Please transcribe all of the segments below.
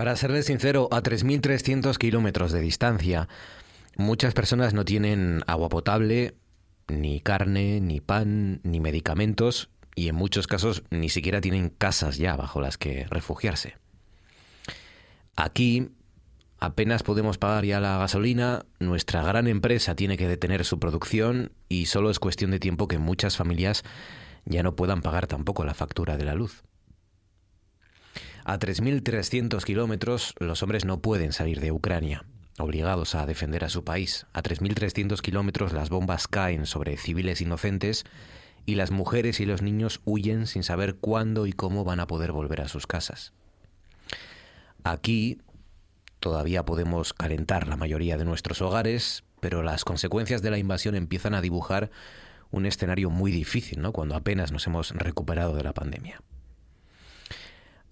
Para serles sincero, a 3.300 kilómetros de distancia, muchas personas no tienen agua potable, ni carne, ni pan, ni medicamentos, y en muchos casos ni siquiera tienen casas ya bajo las que refugiarse. Aquí apenas podemos pagar ya la gasolina, nuestra gran empresa tiene que detener su producción y solo es cuestión de tiempo que muchas familias ya no puedan pagar tampoco la factura de la luz. A 3.300 kilómetros los hombres no pueden salir de Ucrania, obligados a defender a su país. A 3.300 kilómetros las bombas caen sobre civiles inocentes y las mujeres y los niños huyen sin saber cuándo y cómo van a poder volver a sus casas. Aquí todavía podemos calentar la mayoría de nuestros hogares, pero las consecuencias de la invasión empiezan a dibujar un escenario muy difícil, ¿no? Cuando apenas nos hemos recuperado de la pandemia.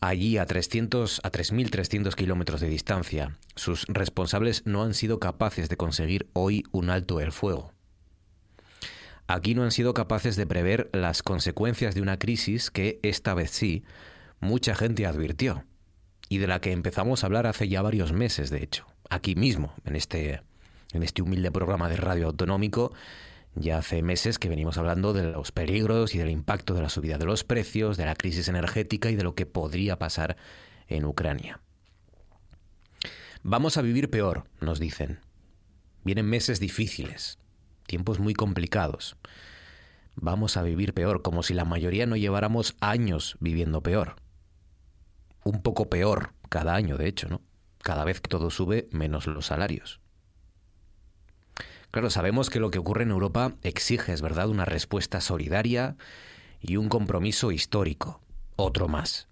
Allí, a 300, a 3.300 kilómetros de distancia, sus responsables no han sido capaces de conseguir hoy un alto el fuego. Aquí no han sido capaces de prever las consecuencias de una crisis que, esta vez sí, mucha gente advirtió y de la que empezamos a hablar hace ya varios meses, de hecho, aquí mismo, en este, en este humilde programa de radio autonómico. Ya hace meses que venimos hablando de los peligros y del impacto de la subida de los precios, de la crisis energética y de lo que podría pasar en Ucrania. Vamos a vivir peor, nos dicen. Vienen meses difíciles, tiempos muy complicados. Vamos a vivir peor, como si la mayoría no lleváramos años viviendo peor un poco peor cada año, de hecho, ¿no? Cada vez que todo sube, menos los salarios. Claro, sabemos que lo que ocurre en Europa exige, es verdad, una respuesta solidaria y un compromiso histórico. Otro más.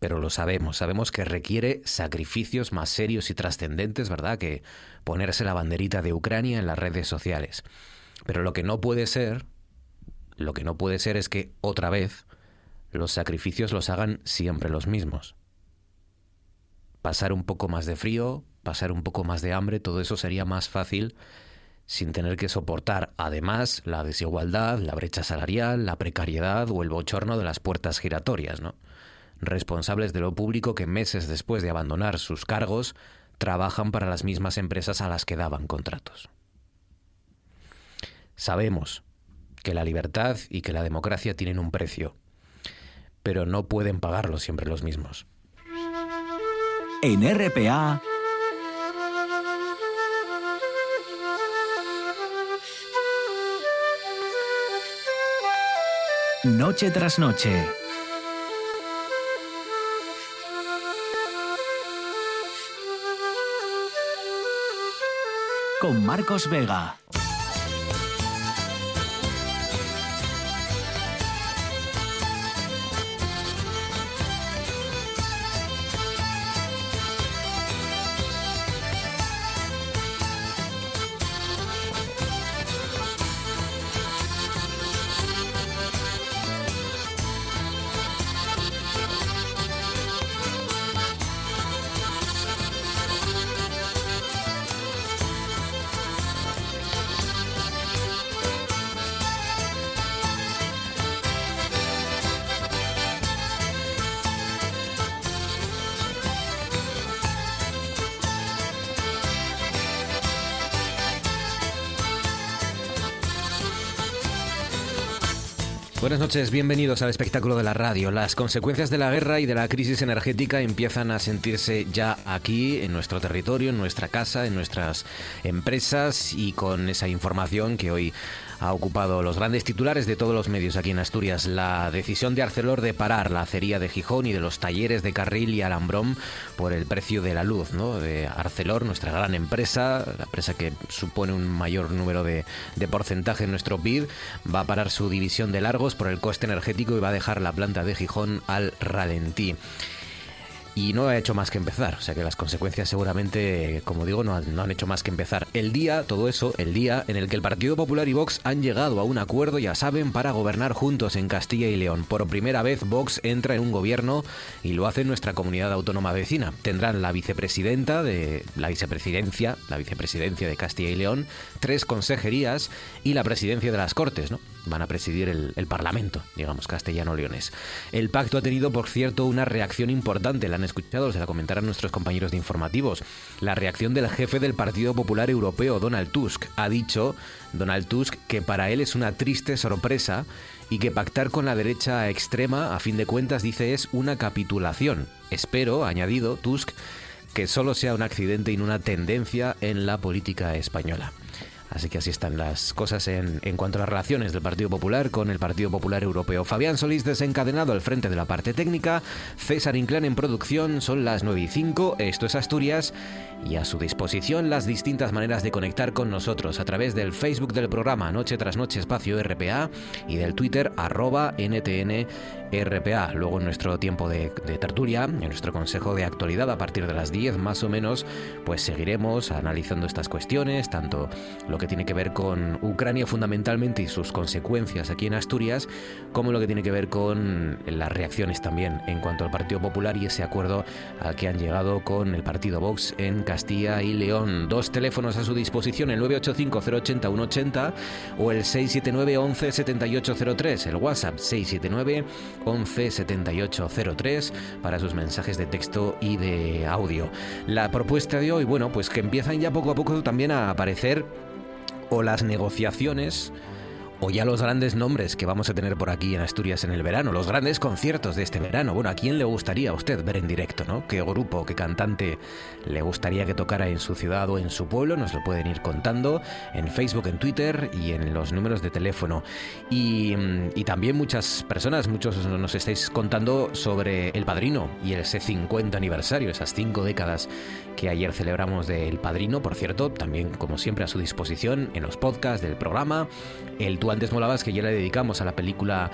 Pero lo sabemos, sabemos que requiere sacrificios más serios y trascendentes, ¿verdad?, que ponerse la banderita de Ucrania en las redes sociales. Pero lo que no puede ser, lo que no puede ser es que otra vez los sacrificios los hagan siempre los mismos pasar un poco más de frío, pasar un poco más de hambre, todo eso sería más fácil sin tener que soportar además la desigualdad, la brecha salarial, la precariedad o el bochorno de las puertas giratorias, ¿no? Responsables de lo público que meses después de abandonar sus cargos trabajan para las mismas empresas a las que daban contratos. Sabemos que la libertad y que la democracia tienen un precio, pero no pueden pagarlo siempre los mismos. En RPA. Noche tras noche. Con Marcos Vega. Buenas noches, bienvenidos al espectáculo de la radio. Las consecuencias de la guerra y de la crisis energética empiezan a sentirse ya aquí, en nuestro territorio, en nuestra casa, en nuestras empresas y con esa información que hoy ha ocupado los grandes titulares de todos los medios aquí en Asturias. La decisión de Arcelor de parar la acería de Gijón y de los talleres de Carril y Alambrón por el precio de la luz, ¿no? De Arcelor, nuestra gran empresa, la empresa que supone un mayor número de, de porcentaje en nuestro PIB, va a parar su división de largos por el coste energético y va a dejar la planta de Gijón al ralentí y no ha hecho más que empezar. O sea que las consecuencias seguramente, como digo, no han, hecho más que empezar. El día, todo eso, el día en el que el Partido Popular y Vox han llegado a un acuerdo, ya saben, para gobernar juntos en Castilla y León. Por primera vez Vox entra en un gobierno y lo hace en nuestra comunidad autónoma vecina. Tendrán la vicepresidenta de la vicepresidencia, la vicepresidencia de Castilla y León, tres consejerías y la presidencia de las Cortes, ¿no? Van a presidir el, Parlamento, digamos, castellano-leones. El pacto ha tenido, por cierto, una reacción importante, la han escuchado, se la comentarán nuestros compañeros de informativos. La reacción del jefe del Partido Popular Europeo, Donald Tusk, ha dicho, Donald Tusk, que para él es una triste sorpresa y que pactar con la derecha extrema, a fin de cuentas, dice, es una capitulación. Espero, ha añadido Tusk, que solo sea un accidente y no una tendencia en la política española. Así que así están las cosas en, cuanto a las relaciones del Partido Popular con el Partido Popular Europeo. Fabián Solís desencadenado al frente de la parte técnica, César Inclán en producción, son las 9 y 5, esto es Asturias, y a su disposición las distintas maneras de conectar con nosotros a través del Facebook del programa Noche tras Noche Espacio RPA y del Twitter arroba NTN RPA. Luego en nuestro tiempo de, de, tertulia, en nuestro consejo de actualidad a partir de las 10 más o menos, pues seguiremos analizando estas cuestiones, tanto lo que tiene que ver con Ucrania fundamentalmente y sus consecuencias aquí en Asturias, como lo que tiene que ver con las reacciones también en cuanto al Partido Popular y ese acuerdo al que han llegado con el Partido Vox en Castilla y León. Dos teléfonos a su disposición, el 985-080-180 o el 679-11-7803, el WhatsApp 679 117803 para sus mensajes de texto y de audio. La propuesta de hoy, bueno, pues que empiezan ya poco a poco también a aparecer o las negociaciones o ya los grandes nombres que vamos a tener por aquí en Asturias en el verano, los grandes conciertos de este verano. Bueno, ¿a quién le gustaría a usted ver en directo, no? ¿Qué grupo, qué cantante le gustaría que tocara en su ciudad o en su pueblo? Nos lo pueden ir contando en Facebook, en Twitter y en los números de teléfono. Y, y también muchas personas, muchos nos estáis contando sobre El Padrino y ese 50 aniversario, esas cinco décadas que ayer celebramos del Padrino, por cierto, también como siempre a su disposición en los podcasts del programa, el Tu antes molabas que ya le dedicamos a la película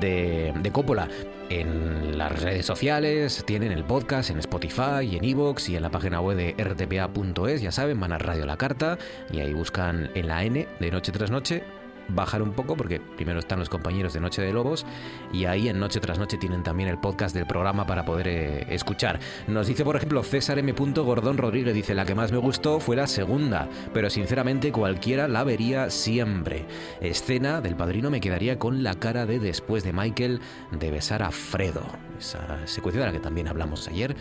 de, de Coppola. En las redes sociales, tienen el podcast en Spotify y en Evox y en la página web de rtpa.es, ya saben, van a Radio La Carta y ahí buscan en la N de Noche tras Noche bajar un poco porque primero están los compañeros de Noche de Lobos y ahí en Noche tras Noche tienen también el podcast del programa para poder eh, escuchar. Nos dice por ejemplo César M. Gordón Rodríguez, dice la que más me gustó fue la segunda, pero sinceramente cualquiera la vería siempre. Escena del padrino me quedaría con la cara de después de Michael de besar a Fredo. Esa secuencia de la que también hablamos ayer.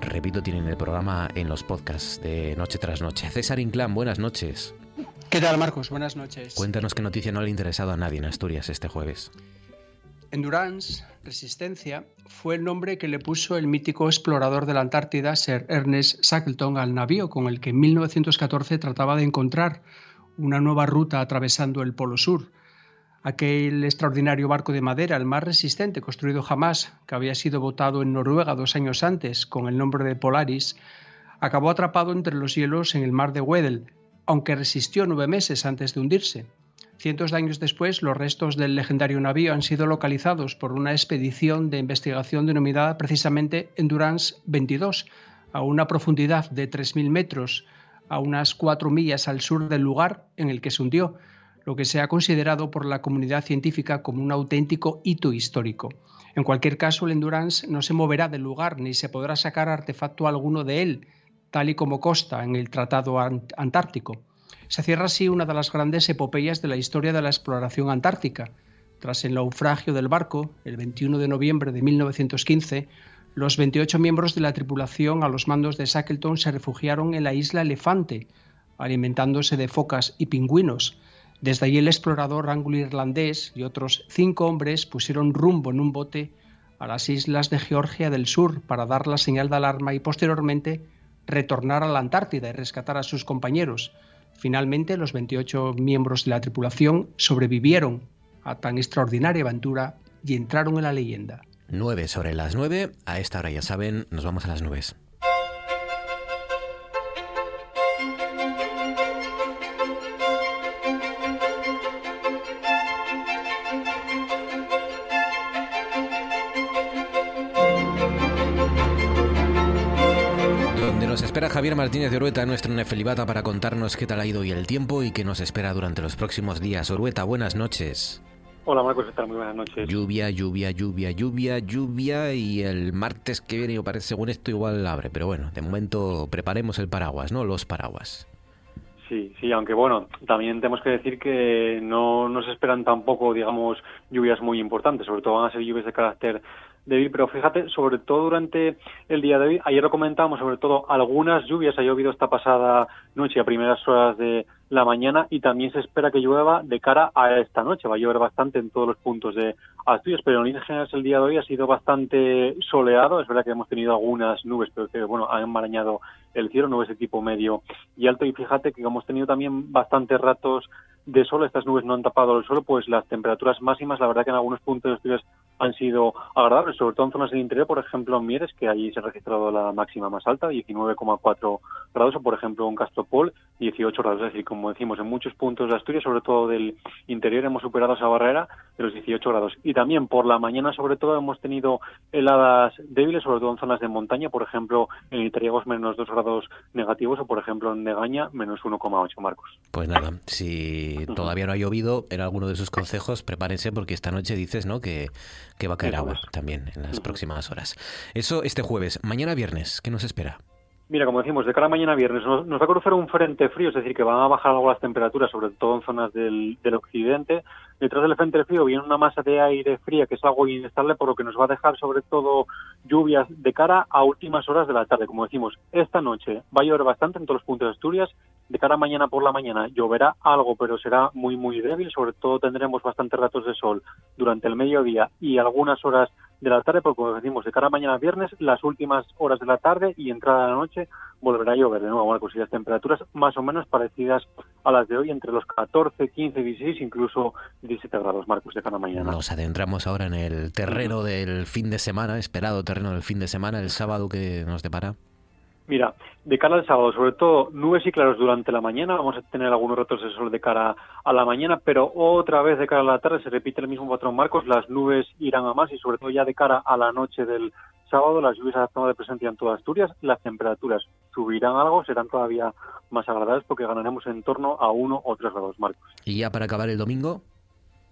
Repito, tienen el programa en los podcasts de Noche tras Noche. César Inclán, buenas noches. ¿Qué tal, Marcos? Buenas noches. Cuéntanos qué noticia no le ha interesado a nadie en Asturias este jueves. Endurance, Resistencia, fue el nombre que le puso el mítico explorador de la Antártida, Sir Ernest Shackleton, al navío con el que en 1914 trataba de encontrar una nueva ruta atravesando el Polo Sur. Aquel extraordinario barco de madera, el más resistente construido jamás, que había sido botado en Noruega dos años antes con el nombre de Polaris, acabó atrapado entre los hielos en el mar de Weddell, aunque resistió nueve meses antes de hundirse. Cientos de años después, los restos del legendario navío han sido localizados por una expedición de investigación denominada precisamente Endurance 22, a una profundidad de 3.000 metros, a unas cuatro millas al sur del lugar en el que se hundió, lo que se ha considerado por la comunidad científica como un auténtico hito histórico. En cualquier caso, el Endurance no se moverá del lugar ni se podrá sacar artefacto alguno de él, tal y como consta en el Tratado Antártico. Se cierra así una de las grandes epopeyas de la historia de la exploración antártica. Tras el naufragio del barco, el 21 de noviembre de 1915, los 28 miembros de la tripulación a los mandos de Shackleton se refugiaron en la isla Elefante, alimentándose de focas y pingüinos. Desde allí el explorador anglo-irlandés y otros cinco hombres pusieron rumbo en un bote a las islas de Georgia del Sur para dar la señal de alarma y posteriormente retornar a la Antártida y rescatar a sus compañeros. Finalmente, los 28 miembros de la tripulación sobrevivieron a tan extraordinaria aventura y entraron en la leyenda. 9 sobre las 9, a esta hora ya saben, nos vamos a las nubes. Javier Martínez de Orueta, nuestro Nefelibata, para contarnos qué tal ha ido hoy el tiempo y qué nos espera durante los próximos días. Orueta, buenas noches. Hola Marcos, ¿qué tal? Muy buenas noches. Lluvia, lluvia, lluvia, lluvia, lluvia y el martes que viene, parece según esto, igual abre. Pero bueno, de momento preparemos el paraguas, ¿no? Los paraguas. Sí, sí, aunque bueno, también tenemos que decir que no, no se esperan tampoco, digamos, lluvias muy importantes, sobre todo van a ser lluvias de carácter débil, pero fíjate, sobre todo durante el día de hoy, ayer lo comentábamos, sobre todo algunas lluvias, ha llovido esta pasada noche a primeras horas de la mañana y también se espera que llueva de cara a esta noche. Va a llover bastante en todos los puntos de Asturias, pero en líneas generales el día de hoy ha sido bastante soleado. Es verdad que hemos tenido algunas nubes, pero que bueno, han enmarañado el cielo, nubes de tipo medio y alto. Y fíjate que hemos tenido también bastantes ratos de sol, estas nubes no han tapado el suelo, pues las temperaturas máximas, la verdad que en algunos puntos de Asturias han sido agradables, sobre todo en zonas del interior, por ejemplo en Mieres, que allí se ha registrado la máxima más alta, 19,4 grados, o por ejemplo en Castropol, 18 grados. Es decir, como decimos, en muchos puntos de Asturias, sobre todo del interior, hemos superado esa barrera de los 18 grados. Y también por la mañana, sobre todo, hemos tenido heladas débiles, sobre todo en zonas de montaña, por ejemplo en Itariagos menos 2 grados negativos, o por ejemplo en Negaña menos 1,8, Marcos. Pues nada, si todavía no ha llovido en alguno de sus consejos, prepárense porque esta noche dices ¿no? que, que va a caer agua también en las próximas horas. Eso este jueves. Mañana viernes, ¿qué nos espera? Mira, como decimos, de cara a mañana viernes nos, va a cruzar un frente frío, es decir, que van a bajar algo las temperaturas, sobre todo en zonas del, del occidente. Detrás del frente frío viene una masa de aire fría que es algo inestable, por lo que nos va a dejar sobre todo lluvias de cara a últimas horas de la tarde. Como decimos, esta noche va a llover bastante en todos los puntos de Asturias. De cara a mañana por la mañana lloverá algo, pero será muy, muy débil. Sobre todo tendremos bastantes ratos de sol durante el mediodía y algunas horas de la tarde, porque como decimos, de cara a mañana viernes, las últimas horas de la tarde y entrada de la noche volverá a llover de nuevo, bueno, pues las temperaturas más o menos parecidas a las de hoy, entre los 14, 15, 16, incluso 17 grados, Marcos, de cada mañana. Nos adentramos ahora en el terreno del fin de semana, esperado terreno del fin de semana, el sábado que nos depara. Mira, de cara al sábado, sobre todo nubes y claros durante la mañana, vamos a tener algunos ratos de sol de cara a la mañana, pero otra vez de cara a la tarde se repite el mismo patrón Marcos, las nubes irán a más y sobre todo ya de cara a la noche del sábado las lluvias a de presencia en toda Asturias, las temperaturas subirán algo, serán todavía más agradables porque ganaremos en torno a uno o tres grados Marcos. ¿Y ya para acabar el domingo?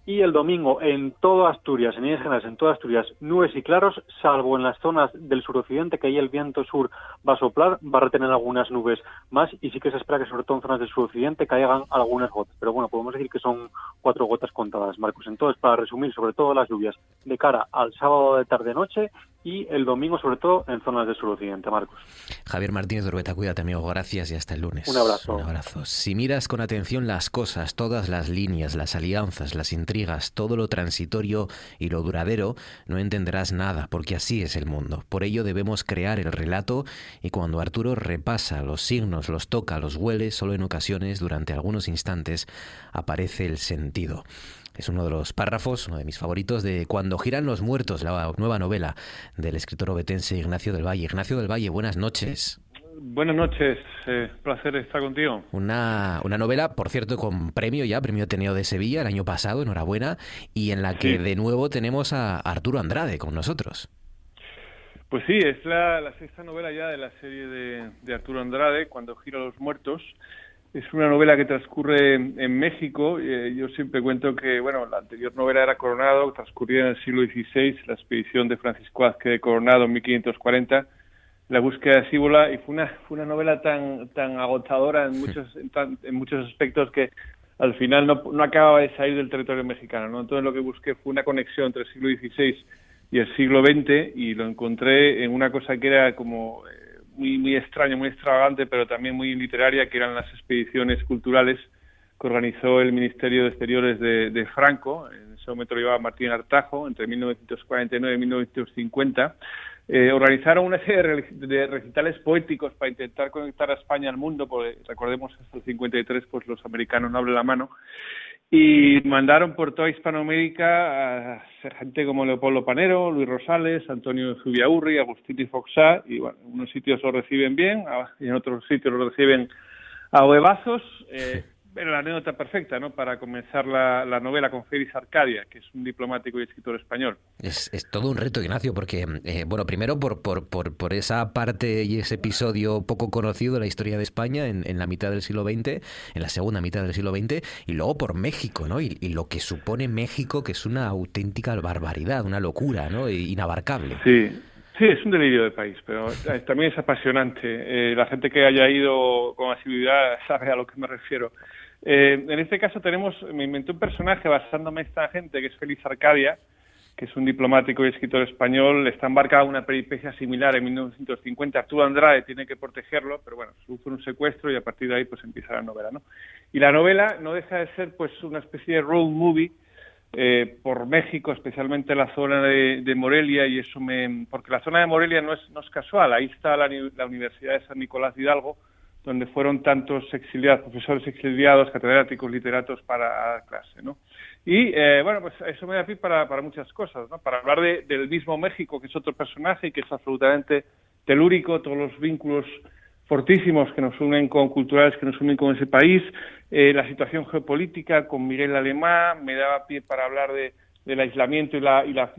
Y el domingo en toda Asturias, en líneas generales, en toda Asturias, nubes y claros, salvo en las zonas del suroccidente, que ahí el viento sur va a soplar, va a retener algunas nubes más y sí que se espera que sobre todo en zonas del suroccidente caigan algunas gotas. Pero bueno, podemos decir que son cuatro gotas contadas, Marcos. Entonces, para resumir, sobre todo las lluvias de cara al sábado de tarde-noche y el domingo, sobre todo, en zonas del suroccidente, Marcos. Javier Martínez de Urbeta, cuídate, amigo. Gracias y hasta el lunes. Un abrazo. Un abrazo. Si miras con atención las cosas, todas las líneas, las alianzas, las intrigas, todo lo transitorio y lo duradero, no entenderás nada, porque así es el mundo. Por ello debemos crear el relato y cuando Arturo repasa los signos, los toca, los huele, solo en ocasiones, durante algunos instantes, aparece el sentido. Es uno de los párrafos, uno de mis favoritos, de Cuando giran los muertos, la nueva novela del escritor obetense Ignacio del Valle. Ignacio del Valle, buenas noches. Buenas noches, eh, placer estar contigo. Una, una novela, por cierto, con premio ya, premio Ateneo de Sevilla el año pasado, enhorabuena, y en la que de nuevo tenemos a Arturo Andrade con nosotros. Pues sí, es la, sexta novela ya de la serie de, de Arturo Andrade, Cuando gira los muertos. Es una novela que transcurre en México. Eh, yo siempre cuento que, bueno, la anterior novela era Coronado, transcurría en el siglo XVI, la expedición de Francisco Vázquez de Coronado en 1540, la búsqueda de Síbola, y fue una, fue una novela tan, tan agotadora en muchos, en, muchos aspectos que al final no, no acababa de salir del territorio mexicano. ¿no? Entonces lo que busqué fue una conexión entre el siglo XVI y el siglo XX y lo encontré en una cosa que era como muy, muy extraña, muy extravagante, pero también muy literaria, que eran las expediciones culturales que organizó el Ministerio de Exteriores de, Franco. En ese momento lo llevaba Martín Artajo, entre 1949 y 1950. Eh, organizaron una serie de recitales poéticos para intentar conectar a España al mundo, porque recordemos hasta el 53 pues los americanos no hablan la mano, y mandaron por toda Hispanoamérica a gente como Leopoldo Panero, Luis Rosales, Antonio Zubiaurri, Agustín y Foxá, y bueno, en unos sitios lo reciben bien, y en otros sitios lo reciben a huevazos. Eh, era la anécdota perfecta, ¿no? Para comenzar la, novela con Félix Arcadia, que es un diplomático y escritor español. Es, todo un reto, Ignacio, porque, eh, bueno, primero por, por, por, esa parte y ese episodio poco conocido de la historia de España en, la mitad del siglo XX, en la segunda mitad del siglo XX, y luego por México, ¿no? Y, lo que supone México, que es una auténtica barbaridad, una locura, ¿no? Inabarcable. Sí. Sí, es un delirio de país, pero también es apasionante. Eh, la gente que haya ido con asiduidad sabe a lo que me refiero. Eh, en este caso tenemos, me inventé un personaje basándome en esta gente que es Félix Arcadia, que es un diplomático y escritor español, está embarcado en una peripecia similar en 1950. Arturo Andrade tiene que protegerlo, pero bueno, sufre un secuestro y a partir de ahí pues empieza la novela, ¿no? Y la novela no deja de ser pues una especie de road movie eh, por México, especialmente la zona de, Morelia, y eso me... porque la zona de Morelia no es, no es casual, ahí está la, la Universidad de San Nicolás de Hidalgo, donde fueron tantos exiliados, profesores exiliados, catedráticos, literatos para clase, ¿no? Y eh, bueno, pues eso me da pie para, muchas cosas, ¿no? Para hablar de, del mismo México, que es otro personaje y que es absolutamente telúrico, todos los vínculos fortísimos que nos unen con culturales que nos unen con ese país, eh, la situación geopolítica con Miguel Alemán, me daba pie para hablar de, del aislamiento y, la, y las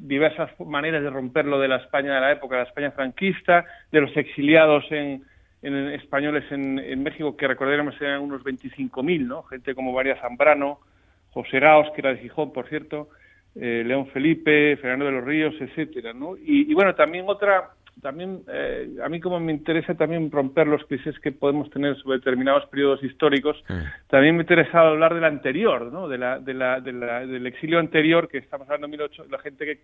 diversas maneras de romperlo de la España de la época, de la España franquista, de los exiliados en, en españoles en, en México, que recordemos eran unos 25.000, ¿no? Gente como María Zambrano, José Raos, que era de Gijón, por cierto, eh, León Felipe, Fernando de los Ríos, etcétera, ¿no? Y, bueno, también otra, también eh, a mí como me interesa también romper los clichés que podemos tener sobre determinados periodos históricos, mm. también me interesa hablar del anterior, ¿no? De la, de la, de la, del exilio anterior, que estamos hablando de 1800, la gente que,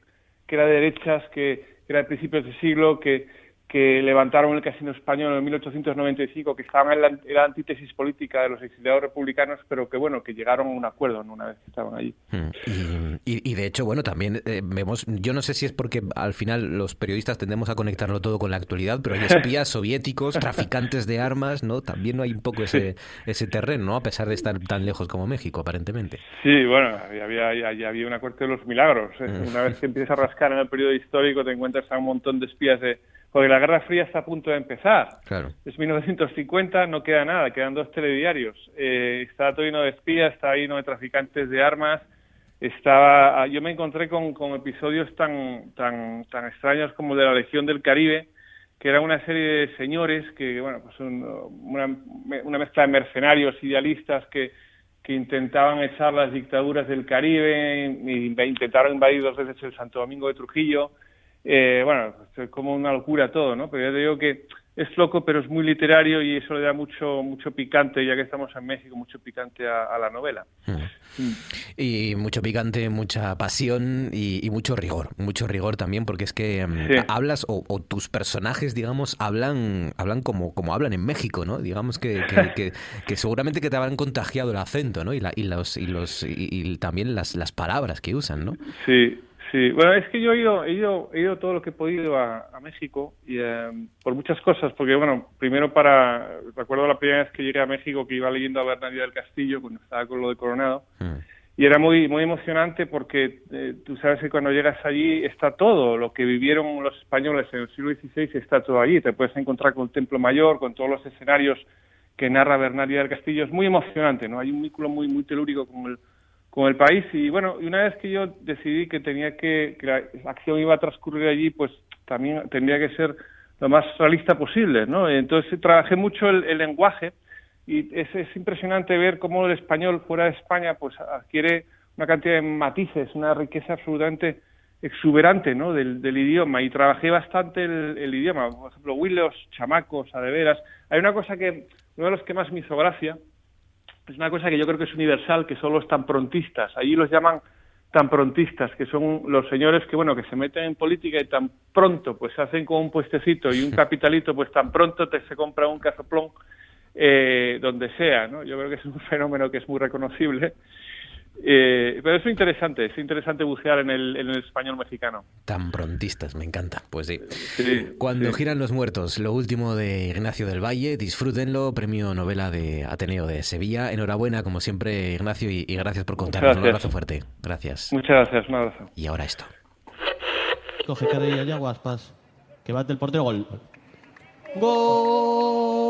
que era de derechas, que, que era de principios de siglo, que que levantaron el casino español en 1895, que estaban en la, antítesis política de los exiliados republicanos, pero que bueno, que llegaron a un acuerdo una vez que estaban allí. Hmm. Y, de hecho, bueno, también eh, vemos, yo no sé si es porque al final los periodistas tendemos a conectarlo todo con la actualidad, pero hay espías soviéticos, traficantes de armas, ¿no? También no hay un poco ese, ese terreno, ¿no? A pesar de estar tan lejos como México, aparentemente. Sí, bueno, había, había, había una corte de los milagros. ¿eh? Hmm. Una vez que empiezas a rascar en el periodo histórico, te encuentras a un montón de espías de porque la Guerra Fría está a punto de empezar. Claro. Es 1950, no queda nada, quedan dos telediarios. Eh, está todo lleno de espías, está lleno de traficantes de armas. Estaba, ah, yo me encontré con, con episodios tan, tan, tan extraños como de la Legión del Caribe, que era una serie de señores que, bueno, pues una, una mezcla de mercenarios idealistas que, que intentaban echar las dictaduras del Caribe, e intentaron invadir dos veces el Santo Domingo de Trujillo eh, bueno, es como una locura todo, ¿no? Pero yo te digo que es loco, pero es muy literario y eso le da mucho mucho picante, ya que estamos en México, mucho picante a, la novela. Y mucho picante, mucha pasión y, mucho rigor, mucho rigor también, porque es que mm, hablas o, tus personajes, digamos, hablan hablan como, como hablan en México, ¿no? Digamos que, que, seguramente que te habrán contagiado el acento, ¿no? Y, la, y los y los y, también las, las palabras que usan, ¿no? Sí, Sí, bueno, es que yo he ido, he ido, he ido todo lo que he podido a, México y eh, por muchas cosas, porque bueno, primero para, recuerdo la primera vez que llegué a México que iba leyendo a Bernardino del Castillo cuando estaba con lo de Coronado mm. y era muy, muy emocionante porque eh, tú sabes que cuando llegas allí está todo, lo que vivieron los españoles en el siglo XVI está todo allí, te puedes encontrar con el Templo Mayor, con todos los escenarios que narra Bernardino del Castillo, es muy emocionante, ¿no? Hay un vínculo muy, muy telúrico con el con el país y bueno, y una vez que yo decidí que tenía que, que la acción iba a transcurrir allí, pues también tendría que ser lo más realista posible, ¿no? Entonces trabajé mucho el, lenguaje y es, es, impresionante ver cómo el español fuera de España pues adquiere una cantidad de matices, una riqueza absolutamente exuberante ¿no? del, del idioma y trabajé bastante el, el idioma, por ejemplo, Willos, chamacos, adeveras. Hay una cosa que, uno de los que más me hizo gracia, es una cosa que yo creo que es universal, que son los tan prontistas. Allí los llaman tan prontistas, que son los señores que, bueno, que se meten en política y tan pronto, pues se hacen con un puestecito y un capitalito, pues tan pronto te se compra un casoplón eh, donde sea, ¿no? Yo creo que es un fenómeno que es muy reconocible eh, pero es interesante, es interesante bucear en el, en el, español mexicano. Tan prontistas, me encanta. Pues sí. Cuando giran los muertos, lo último de Ignacio del Valle, disfrútenlo, premio novela de Ateneo de Sevilla. Enhorabuena, como siempre, Ignacio, y, gracias por contarnos. Un abrazo fuerte. Gracias. Muchas gracias, un abrazo. Y ahora esto. Coge cadilla ya, Guaspas. Que bate el portero, gol. ¡Gol!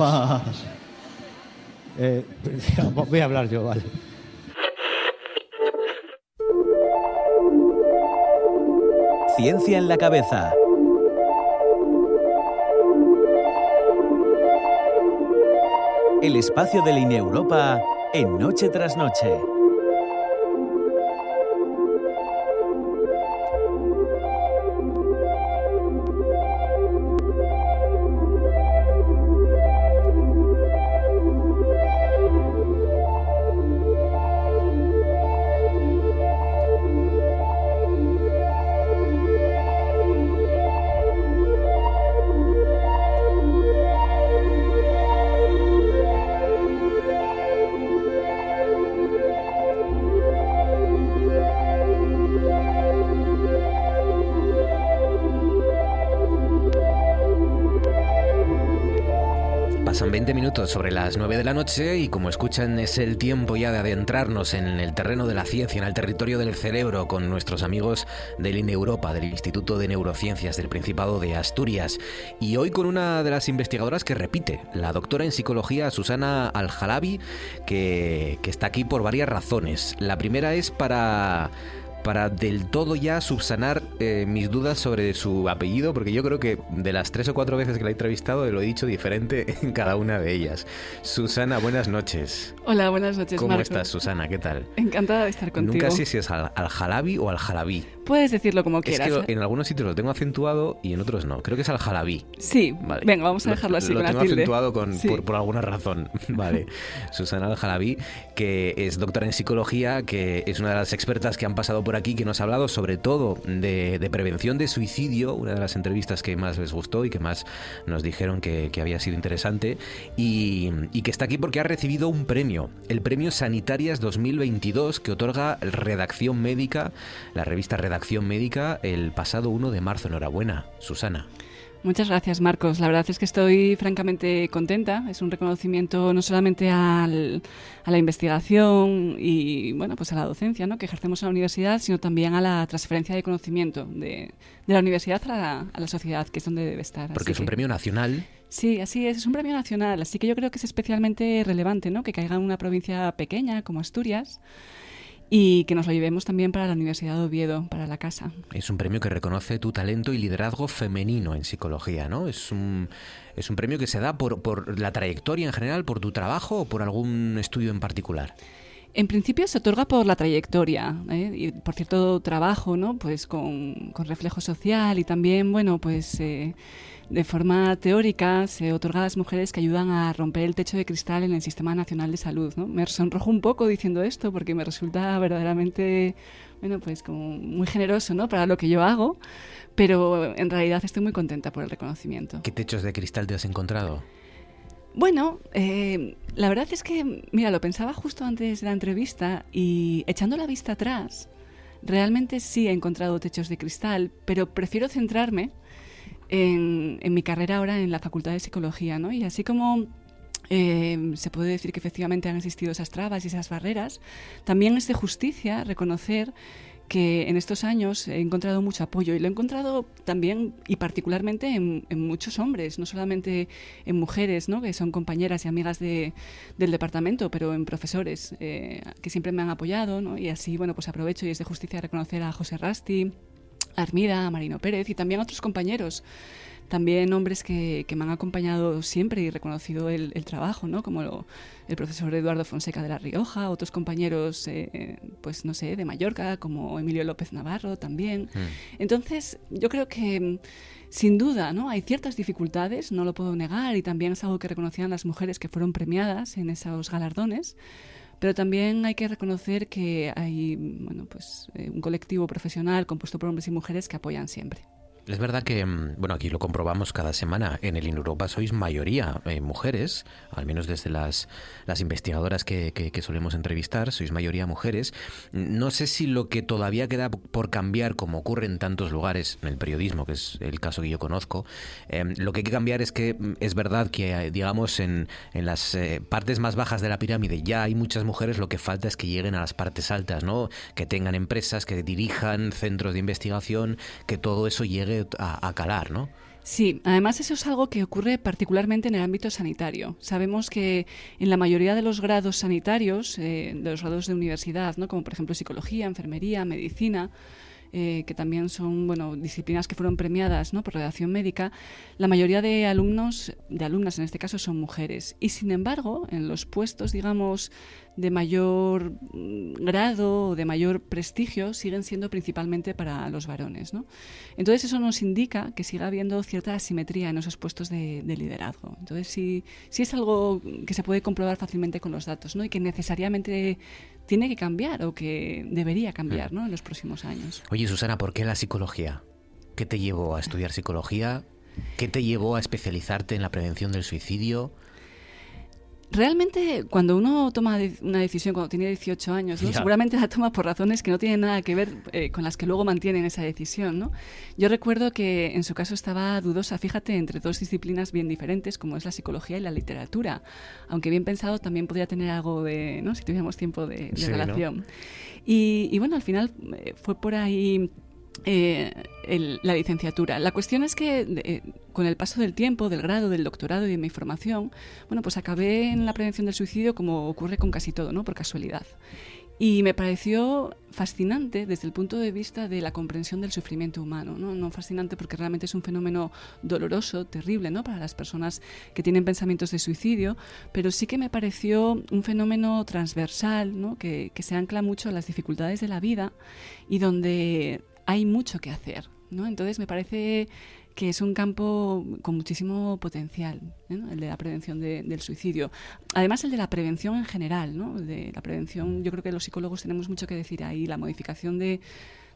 Eh, voy a hablar yo, vale. Ciencia en la cabeza. El espacio de la Europa en Noche tras Noche. Sobre las 9 de la noche y como escuchan es el tiempo ya de adentrarnos en el terreno de la ciencia, en el territorio del cerebro con nuestros amigos del INE Europa, del Instituto de Neurociencias del Principado de Asturias. Y hoy con una de las investigadoras que repite, la doctora en psicología Susana Al-Jalabi, que, que está aquí por varias razones. La primera es para para del todo ya subsanar eh, mis dudas sobre su apellido, porque yo creo que de las tres o cuatro veces que la he entrevistado lo he dicho diferente en cada una de ellas. Susana, buenas noches. Hola, buenas noches. ¿Cómo Marco. estás, Susana? ¿Qué tal? Encantada de estar contigo. Nunca sé si es al, al jalabi o al jalabí. Puedes decirlo como Es quieras. ¿eh? que en algunos sitios lo tengo acentuado y en otros no. Creo que es al jalabí. Sí, Vale. venga, vamos a Lo- dejarlo así Lo tengo tilde. acentuado con, Sí. por, por alguna razón. Vale. Susana Al-Jalabi, que es doctora en psicología, que es una de las expertas que han pasado por aquí, que nos ha hablado sobre todo de, de prevención de suicidio, una de las entrevistas que más les gustó y que más nos dijeron que, había sido interesante, y, y que está aquí porque ha recibido un premio, el Premio Sanitarias 2022, que otorga Redacción Médica, la revista Redacción Médica, el pasado 1 de marzo. Enhorabuena, Susana. Muchas gracias, Marcos. La verdad es que estoy francamente contenta. Es un reconocimiento no solamente al- a la investigación y bueno, pues a la docencia ¿no? que ejercemos en la universidad, sino también a la transferencia de conocimiento de, de la universidad a la, a la sociedad, que es donde debe estar. Porque Así es un que- premio nacional. Sí, así es. Es un premio nacional, así que yo creo que es especialmente relevante, ¿no? Que caiga en una provincia pequeña como Asturias y que nos lo llevemos también para la Universidad de Oviedo, para la casa. Es un premio que reconoce tu talento y liderazgo femenino en psicología, ¿no? Es un, es un premio que se da por, por la trayectoria en general, por tu trabajo o por algún estudio en particular. En principio se otorga por la trayectoria ¿eh? y por cierto trabajo, ¿no? Pues con, con reflejo social y también, bueno, pues eh, de forma teórica se otorga a las mujeres que ayudan a romper el techo de cristal en el Sistema Nacional de Salud. Me sonrojo un poco diciendo esto porque me resulta verdaderamente, bueno, pues como muy generoso, ¿no? Para lo que yo hago, pero en realidad estoy muy contenta por el reconocimiento. ¿Qué techos de cristal te has encontrado? Bueno, eh, la verdad es que, mira, lo pensaba justo antes de la entrevista y echando la vista atrás, realmente sí he encontrado techos de cristal, pero prefiero centrarme en, mi carrera ahora en la Facultad de Psicología, ¿no? Y así como eh, se puede decir que efectivamente han existido esas trabas y esas barreras, también es de justicia reconocer que en estos años he encontrado mucho apoyo y lo he encontrado también y particularmente en, en muchos hombres, no solamente en mujeres, ¿no? que son compañeras y amigas de, del departamento, pero en profesores eh, que siempre me han apoyado ¿no? y así bueno pues aprovecho y es de justicia reconocer a José Rasti, a Armida, a Marino Pérez y también a otros compañeros también hombres que, que, me han acompañado siempre y reconocido el, el trabajo, ¿no? como lo, el profesor Eduardo Fonseca de La Rioja, otros compañeros, eh, pues no sé, de Mallorca, como Emilio López Navarro también. Mm. Entonces, yo creo que sin duda, ¿no? Hay ciertas dificultades, no lo puedo negar, y también es algo que reconocían las mujeres que fueron premiadas en esos galardones. Pero también hay que reconocer que hay bueno, pues, eh, un colectivo profesional compuesto por hombres y mujeres que apoyan siempre. Es verdad que, mm, bueno, aquí lo comprobamos cada semana. En el Europa sois mayoría eh, mujeres, al menos desde las, las investigadoras que, que, que, solemos entrevistar, sois mayoría mujeres. No sé si lo que todavía queda por cambiar, como ocurre en tantos lugares, en el periodismo, que es el caso que yo conozco, eh, lo que hay que cambiar es que mm, es verdad que, digamos, en, en las eh, partes más bajas de la pirámide ya hay muchas mujeres, lo que falta es que lleguen a las partes altas, ¿no? Que tengan empresas, que dirijan centros de investigación, que todo eso llegue a, calar, ¿no? Sí, además eso es algo que ocurre particularmente en el ámbito sanitario. Sabemos que en la mayoría de los grados sanitarios, eh, de los grados de universidad, ¿no? como por ejemplo psicología, enfermería, medicina, eh, que también son bueno, disciplinas que fueron premiadas ¿no? por redacción médica, la mayoría de alumnos, de alumnas en este caso, son mujeres. Y sin embargo, en los puestos, digamos, de mayor mm, grado o de mayor prestigio siguen siendo principalmente para los varones. ¿no? Entonces eso nos indica que siga habiendo cierta asimetría en esos puestos de, liderazgo. Entonces sí, sí, es algo que se puede comprobar fácilmente con los datos ¿no? y que necesariamente tiene que cambiar o que debería cambiar ¿no? en los próximos años. Oye Susana, ¿por qué la psicología? ¿Qué te llevó a estudiar psicología? ¿Qué te llevó a especializarte en la prevención del suicidio? Realmente, cuando uno toma una decisión cuando tiene 18 años, seguramente la toma por razones que no tienen nada que ver eh, con las que luego mantienen esa decisión. ¿no? Yo recuerdo que en su caso estaba dudosa, fíjate, entre dos disciplinas bien diferentes, como es la psicología y la literatura. Aunque bien pensado, también podría tener algo de, ¿no? si tuviéramos tiempo de, relación. Y, y, bueno, al final eh, fue por ahí eh, la licenciatura. La cuestión es que eh, con el paso del tiempo, del grado, del doctorado y de mi formación, bueno, pues acabé en la prevención del suicidio como ocurre con casi todo, ¿no? Por casualidad. Y me pareció fascinante desde el punto de vista de la comprensión del sufrimiento humano. ¿no? no fascinante porque realmente es un fenómeno doloroso, terrible ¿no? para las personas que tienen pensamientos de suicidio, pero sí que me pareció un fenómeno transversal ¿no? que, que se ancla mucho a las dificultades de la vida y donde hay mucho que hacer. ¿no? Entonces me parece que es un campo con muchísimo potencial, el de la prevención del suicidio. Además, el de la prevención en general, ¿no? de la prevención, yo creo que los psicólogos tenemos mucho que decir ahí, la modificación de,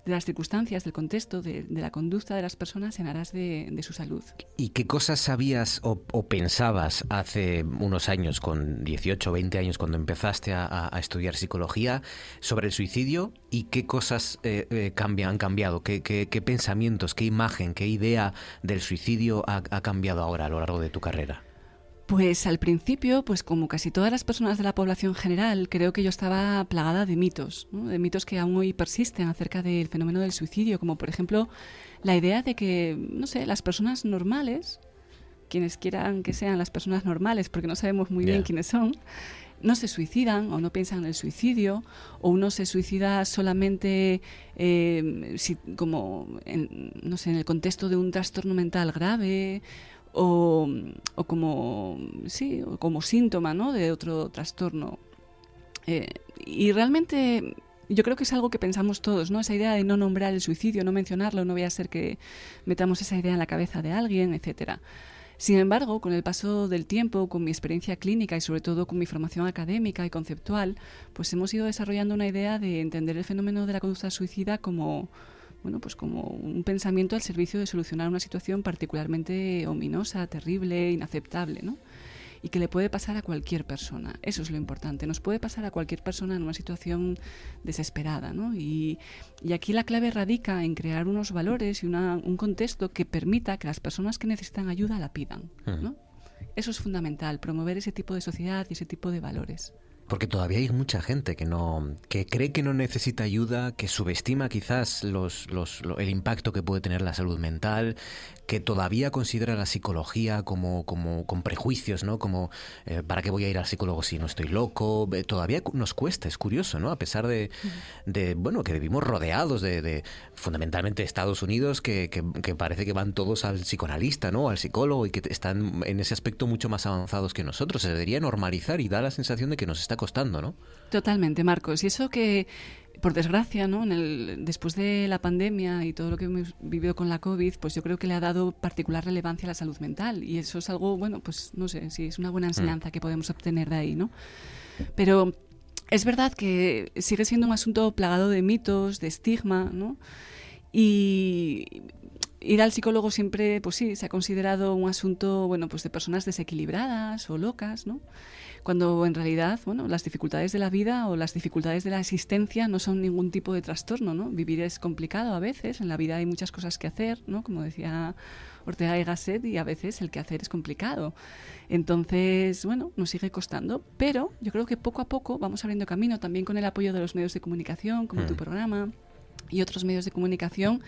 de las circunstancias, del contexto, de, la conducta de las personas en aras de, su salud. ¿Y qué cosas sabías o, pensabas hace unos años, con 18 o 20 años, cuando empezaste a, estudiar psicología, sobre el suicidio? ¿Y qué cosas eh, eh, han cambiado? ¿Qué, pensamientos, qué imagen, qué idea del suicidio ha cambiado ahora a lo largo de tu carrera? Pues al principio, pues como casi todas las personas de la población general, creo que yo estaba plagada de mitos, de mitos que aún hoy persisten acerca del fenómeno del suicidio, como por ejemplo la idea de que, no sé, las personas normales, quienes quieran que sean las personas normales, porque no sabemos muy bien quiénes son, no se suicidan o no piensan en el suicidio, o uno se suicida solamente eh, como no sé, en el contexto de un trastorno mental grave o, como, sí, como síntoma ¿no? de otro trastorno. Eh, y realmente yo creo que es algo que pensamos todos, ¿no? Esa idea de no nombrar el suicidio, no mencionarlo, no voy a ser que metamos esa idea en la cabeza de alguien, etcétera. Sin embargo, con el paso del tiempo, con mi experiencia clínica y sobre todo con mi formación académica y conceptual, pues hemos ido desarrollando una idea de entender el fenómeno de la conducta suicida como bueno, pues como un pensamiento al servicio de solucionar una situación particularmente ominosa, terrible, inaceptable, ¿no? Y que le puede pasar a cualquier persona. Eso es lo importante. Nos puede pasar a cualquier persona en una situación desesperada, ¿no? Y, aquí la clave radica en crear unos valores y un contexto que permita que las personas que necesitan ayuda la pidan, ¿no? Eso es fundamental, promover ese tipo de sociedad y ese tipo de valores. Porque todavía hay mucha gente que no, que cree que no necesita ayuda, que subestima quizás los, los, el impacto que puede tener la salud mental, que todavía considera la psicología como, como con prejuicios, ¿no? Como eh, ¿para qué voy a ir al psicólogo si no estoy loco? Eh, todavía nos cuesta, es curioso, ¿no? A pesar de, de bueno, que vivimos rodeados de, de fundamentalmente Estados Unidos, que, que, que, parece que van todos al psicoanalista, ¿no? Al psicólogo y que están en ese aspecto mucho más avanzados que nosotros. Se debería normalizar y da la sensación de que nos está costando, ¿no? Totalmente, Marcos. Y eso que, por desgracia, ¿no? En el, después de la pandemia y todo lo que hemos vivido con la COVID, pues yo creo que le ha dado particular relevancia a la salud mental. Y eso es algo, bueno, pues no sé, si es una buena mm. enseñanza que podemos obtener de ahí, ¿no? Pero es verdad que sigue siendo un asunto plagado de mitos, de estigma, ¿no? Y ir al psicólogo siempre, pues sí, se ha considerado un asunto, bueno, pues de personas desequilibradas o locas, ¿no? Cuando en realidad, bueno, las dificultades de la vida o las dificultades de la existencia no son ningún tipo de trastorno, ¿no? Vivir es complicado a veces, en la vida hay muchas cosas que hacer, ¿no? Como decía Ortega y Gasset, y a veces el que hacer es complicado. Entonces, bueno, nos sigue costando, pero yo creo que poco a poco vamos abriendo camino también con el apoyo de los medios de comunicación, como tu mm. programa, y otros medios de comunicación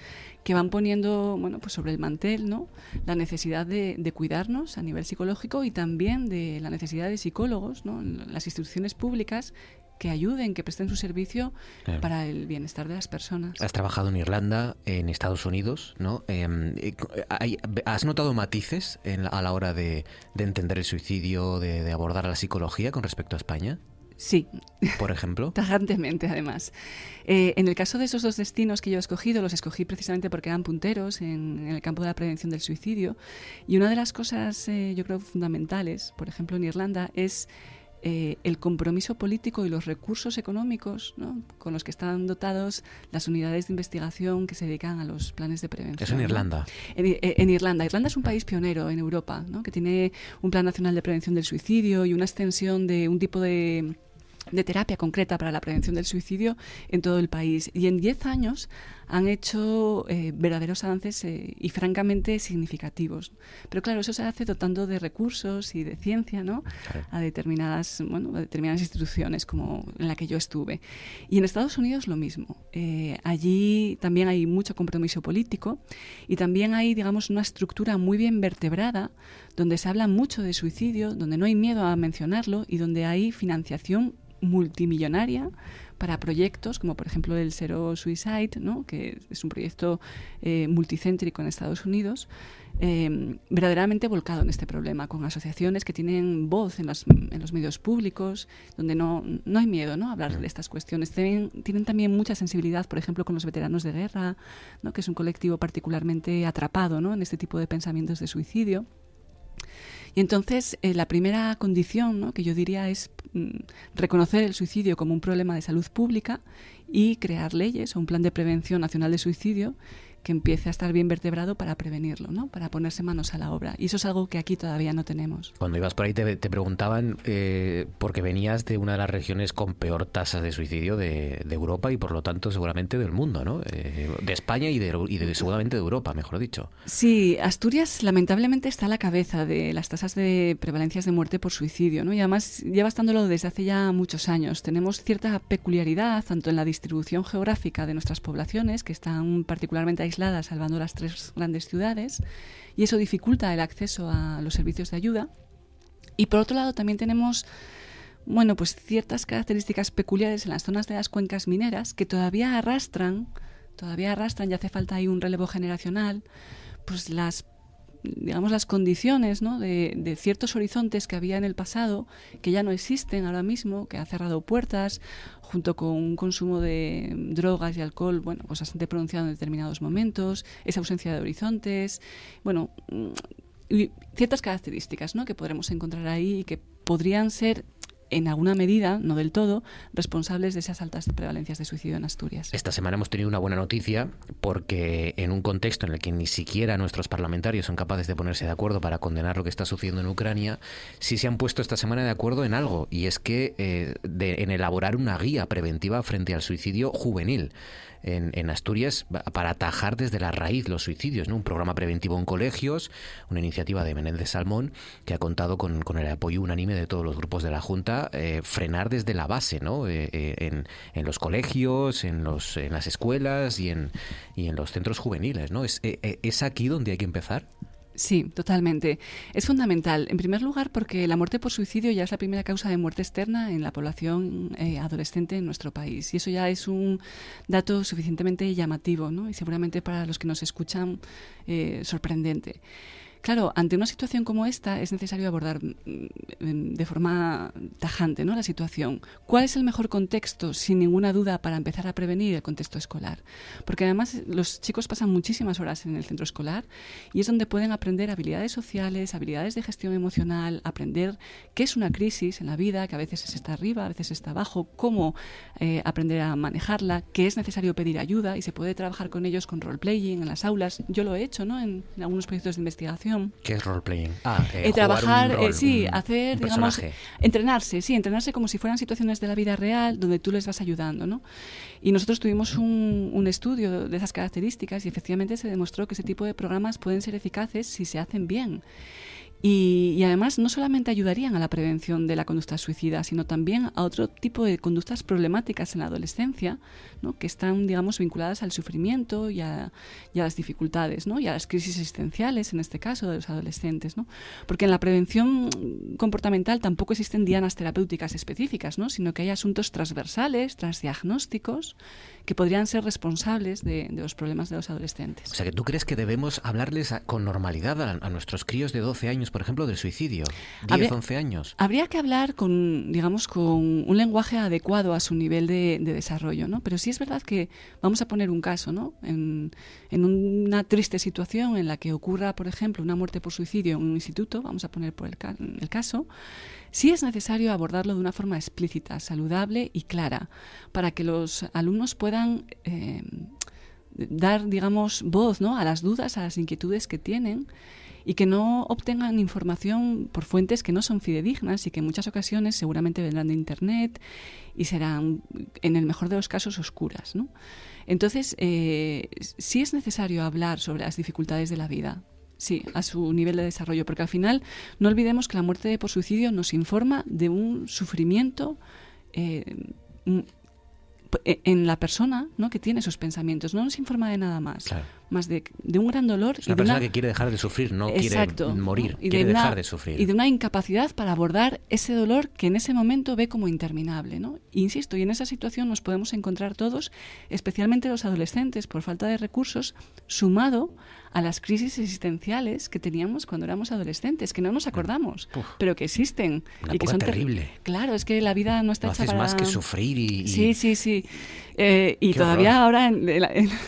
que van poniendo bueno, pues sobre el mantel ¿no? la necesidad de, cuidarnos a nivel psicológico y también de la necesidad de psicólogos, ¿no? las instituciones públicas que ayuden, que presten su servicio para el bienestar de las personas. Has trabajado en Irlanda, en Estados Unidos, ¿no? Em, eh, ¿Has notado matices a la hora de, entender el suicidio, de, abordar la psicología con respecto a España? Sí. Por ejemplo. Tajantemente, además. Eh, en el caso de esos dos destinos que yo he escogido, los escogí precisamente porque eran punteros en, el campo de la prevención del suicidio. Y una de las cosas, eh, yo creo, fundamentales, por ejemplo, en Irlanda, es eh, el compromiso político y los recursos económicos con los que están dotados las unidades de investigación que se dedican a los planes de prevención. Es en Irlanda. En, Irlanda. Irlanda es un país pionero en Europa, que tiene un plan nacional de prevención del suicidio y una extensión de un tipo de de terapia concreta para la prevención del suicidio en todo el país. Y en 10 años han hecho eh, verdaderos avances eh, y francamente significativos. Pero claro, eso se hace dotando de recursos y de ciencia ¿no? a, determinadas, bueno, determinadas instituciones como en la que yo estuve. Y en Estados Unidos lo mismo. Eh, allí también hay mucho compromiso político y también hay, digamos, una estructura muy bien vertebrada donde se habla mucho de suicidio, donde no hay miedo a mencionarlo y donde hay financiación multimillonaria para proyectos como por ejemplo el Zero Suicide, ¿no? que es un proyecto eh, multicéntrico en Estados Unidos, eh, verdaderamente volcado en este problema, con asociaciones que tienen voz en, en los medios públicos, donde no, no hay miedo ¿no? a hablar de estas cuestiones. Tienen, tienen también mucha sensibilidad, por ejemplo, con los veteranos de guerra, ¿no? que es un colectivo particularmente atrapado ¿no? en este tipo de pensamientos de suicidio. Y entonces eh, la primera condición que yo diría es reconocer el suicidio como un problema de salud pública y crear leyes o un plan de prevención nacional de suicidio que empiece a estar bien vertebrado para prevenirlo, ¿no? para ponerse manos a la obra. Y eso es algo que aquí todavía no tenemos. Cuando ibas por ahí te, preguntaban, eh, porque venías de una de las regiones con peor tasas de suicidio de, Europa y por lo tanto seguramente del mundo, ¿no? Eh, de España y, de, y de, seguramente de Europa, mejor dicho. Sí, Asturias lamentablemente está a la cabeza de las tasas de prevalencias de muerte por suicidio, ¿no? y además lleva estándolo desde hace ya muchos años. Tenemos cierta peculiaridad tanto en la distribución geográfica de nuestras poblaciones, que están particularmente aisladas, salvando las tres grandes ciudades, y eso dificulta el acceso a los servicios de ayuda. Y por otro lado también tenemos bueno, pues ciertas características peculiares en las zonas de las cuencas mineras que todavía arrastran, todavía arrastran y hace falta ahí un relevo generacional, pues las digamos, las condiciones ¿no? de, ciertos horizontes que había en el pasado, que ya no existen ahora mismo, que ha cerrado puertas, junto con un consumo de drogas y alcohol, bueno, pues bastante pronunciado en determinados momentos, esa ausencia de horizontes, bueno, mm, y ciertas características ¿no? que podremos encontrar ahí y que podrían ser en alguna medida, no del todo, responsables de esas altas prevalencias de suicidio en Asturias. Esta semana hemos tenido una buena noticia porque en un contexto en el que ni siquiera nuestros parlamentarios son capaces de ponerse de acuerdo para condenar lo que está sucediendo en Ucrania, sí se han puesto esta semana de acuerdo en algo y es que eh, en elaborar una guía preventiva frente al suicidio juvenil en, Asturias para atajar desde la raíz los suicidios, ¿no? Un programa preventivo en colegios, una iniciativa de Menéndez Salmón que ha contado con, el apoyo unánime de todos los grupos de la Junta, eh, frenar desde la base, ¿no? Eh, eh, en, los colegios, en, los, en las escuelas y en, en los centros juveniles, ¿no? ¿Es, ¿Es aquí donde hay que empezar? Sí, totalmente. Es fundamental, en primer lugar, porque la muerte por suicidio ya es la primera causa de muerte externa en la población eh, adolescente en nuestro país. Y eso ya es un dato suficientemente llamativo, ¿no? Y seguramente para los que nos escuchan, eh, sorprendente. Claro, ante una situación como esta es necesario abordar mm, de forma tajante ¿no? la situación. ¿Cuál es el mejor contexto, sin ninguna duda, para empezar a prevenir el contexto escolar? Porque además los chicos pasan muchísimas horas en el centro escolar y es donde pueden aprender habilidades sociales, habilidades de gestión emocional, aprender qué es una crisis en la vida, que a veces está arriba, a veces está abajo, cómo eh, aprender a manejarla, que es necesario pedir ayuda y se puede trabajar con ellos con role-playing en las aulas. Yo lo he hecho ¿no? en algunos proyectos de investigación ¿Qué es role-playing? Ah, eh, trabajar, eh, sí, hacer, digamos, entrenarse, sí, entrenarse como si fueran situaciones de la vida real donde tú les vas ayudando, ¿no? Y nosotros tuvimos un, un estudio de esas características y efectivamente se demostró que ese tipo de programas pueden ser eficaces si se hacen bien. Y, además no solamente ayudarían a la prevención de la conducta suicida, sino también a otro tipo de conductas problemáticas en la adolescencia, ¿no? que están, digamos, vinculadas al sufrimiento y a, las dificultades, ¿no? y a las crisis existenciales, en este caso, de los adolescentes. ¿no? Porque en la prevención comportamental tampoco existen dianas terapéuticas específicas, ¿no? sino que hay asuntos transversales, transdiagnósticos, que podrían ser responsables de, los problemas de los adolescentes. O sea, que tú crees que debemos hablarles con normalidad a, nuestros críos de 12 años, por ejemplo, del suicidio, 10, 11 años. Habría que hablar con, digamos, con un lenguaje adecuado a su nivel de, desarrollo, ¿no? Pero sí es verdad que vamos a poner un caso, ¿no? En, una triste situación en la que ocurra, por ejemplo, una muerte por suicidio en un instituto, vamos a poner por el, el caso, sí es necesario abordarlo de una forma explícita, saludable y clara, para que los alumnos puedan eh, dar, digamos, voz ¿no? a las dudas, a las inquietudes que tienen y que no obtengan información por fuentes que no son fidedignas y que en muchas ocasiones seguramente vendrán de Internet y serán, en el mejor de los casos, oscuras. ¿no? Entonces, eh, sí es necesario hablar sobre las dificultades de la vida, Sí, a su nivel de desarrollo, porque al final no olvidemos que la muerte por suicidio nos informa de un sufrimiento eh, en la persona ¿no? que tiene esos pensamientos. No nos informa de nada más. Más de, un gran dolor. Es una persona que quiere dejar de sufrir, no quiere morir, y quiere dejar de sufrir. Y de una incapacidad para abordar ese dolor que en ese momento ve como interminable. ¿no? Insisto, y en esa situación nos podemos encontrar todos, especialmente los adolescentes, por falta de recursos, sumado a las crisis existenciales que teníamos cuando éramos adolescentes, que no nos acordamos, pero que existen. y que son terrible. Claro, es que la vida no está no hecha haces más que sufrir y... Sí, sí, sí. Eh, y todavía ahora,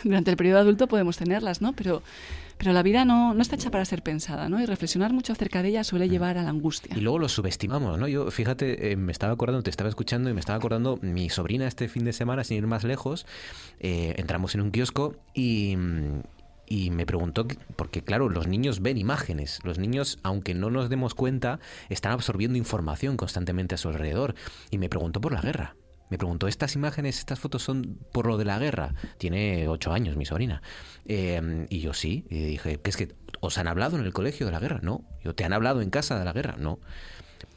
durante el periodo adulto, podemos tenerlas, ¿no? Pero pero la vida no, no, está hecha para ser pensada, ¿no? Y reflexionar mucho acerca de ella suele mm. llevar a la angustia. Y luego lo subestimamos, ¿no? Yo, fíjate, eh, me estaba acordando, te estaba escuchando y me estaba acordando, mi sobrina este fin de semana, sin ir más lejos, eh, entramos en un kiosco y, y me preguntó, porque claro, los niños ven imágenes, los niños, aunque no nos demos cuenta, están absorbiendo información constantemente a su alrededor. Y me preguntó por la guerra. Me preguntó, ¿estas imágenes, estas fotos son por lo de la guerra? Tiene ocho años mi sobrina. Eh, y yo sí, y dije, ¿qué es que os han hablado en el colegio de la guerra? No. Yo, ¿Te han hablado en casa de la guerra? No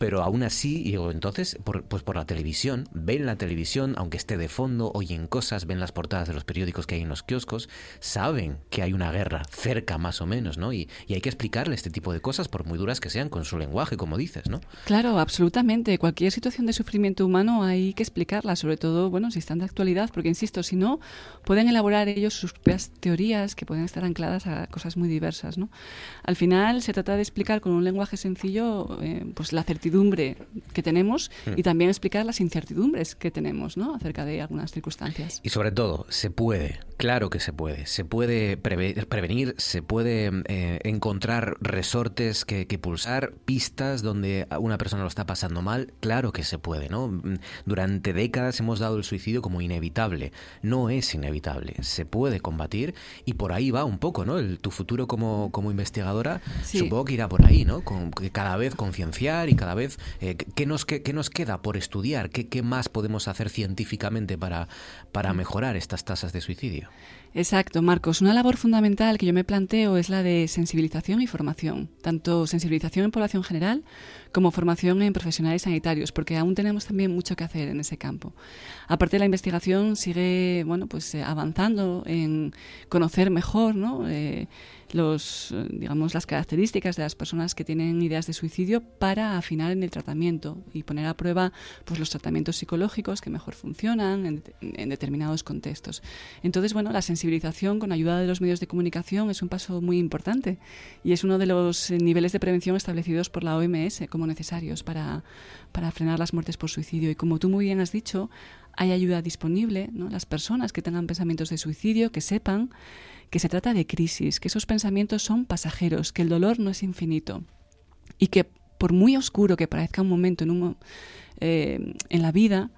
pero aún así, digo, entonces, por, pues por la televisión, ven la televisión, aunque esté de fondo, oyen cosas, ven las portadas de los periódicos que hay en los kioscos, saben que hay una guerra cerca más o menos, ¿no? Y, y hay que explicarle este tipo de cosas, por muy duras que sean, con su lenguaje, como dices, ¿no? Claro, absolutamente. Cualquier situación de sufrimiento humano hay que explicarla, sobre todo, bueno, si están de actualidad, porque, insisto, si no, pueden elaborar ellos sus propias teorías que pueden estar ancladas a cosas muy diversas, ¿no? Al final, se trata de explicar con un lenguaje sencillo, eh, pues la certidumbre que tenemos mm. y también explicar las incertidumbres que tenemos ¿no? acerca de algunas circunstancias. Y sobre todo, se puede, claro que se puede. Se puede prevenir, se puede eh, encontrar resortes que, pulsar, pistas donde una persona lo está pasando mal, claro que se puede. ¿no? Mm, durante décadas hemos dado el suicidio como inevitable. No es inevitable, se puede combatir y por ahí va un poco, ¿no? El, tu futuro como, como investigadora supongo que irá por ahí, ¿no? Con, cada vez concienciar y cada vez eh, ¿qué, nos, nos, queda por estudiar? ¿Qué, ¿Qué, más podemos hacer científicamente para, para mejorar estas tasas de suicidio? Exacto, Marcos. Una labor fundamental que yo me planteo es la de sensibilización y formación, tanto sensibilización en población general como formación en profesionales sanitarios, porque aún tenemos también mucho que hacer en ese campo. Aparte, la investigación sigue, bueno, pues eh, avanzando en conocer mejor, ¿no? Eh, los, digamos, las características de las personas que tienen ideas de suicidio para afinar en el tratamiento y poner a prueba pues, los tratamientos psicológicos que mejor funcionan en, determinados contextos. Entonces, bueno, la sensibilización con ayuda de los medios de comunicación es un paso muy importante y es uno de los niveles de prevención establecidos por la OMS como necesarios para, para frenar las muertes por suicidio. Y como tú muy bien has dicho, hay ayuda disponible, ¿no? Las personas que tengan pensamientos de suicidio, que sepan que se trata de crisis, que esos pensamientos son pasajeros, que el dolor no es infinito y que por muy oscuro que parezca un momento en, un, eh, en la vida,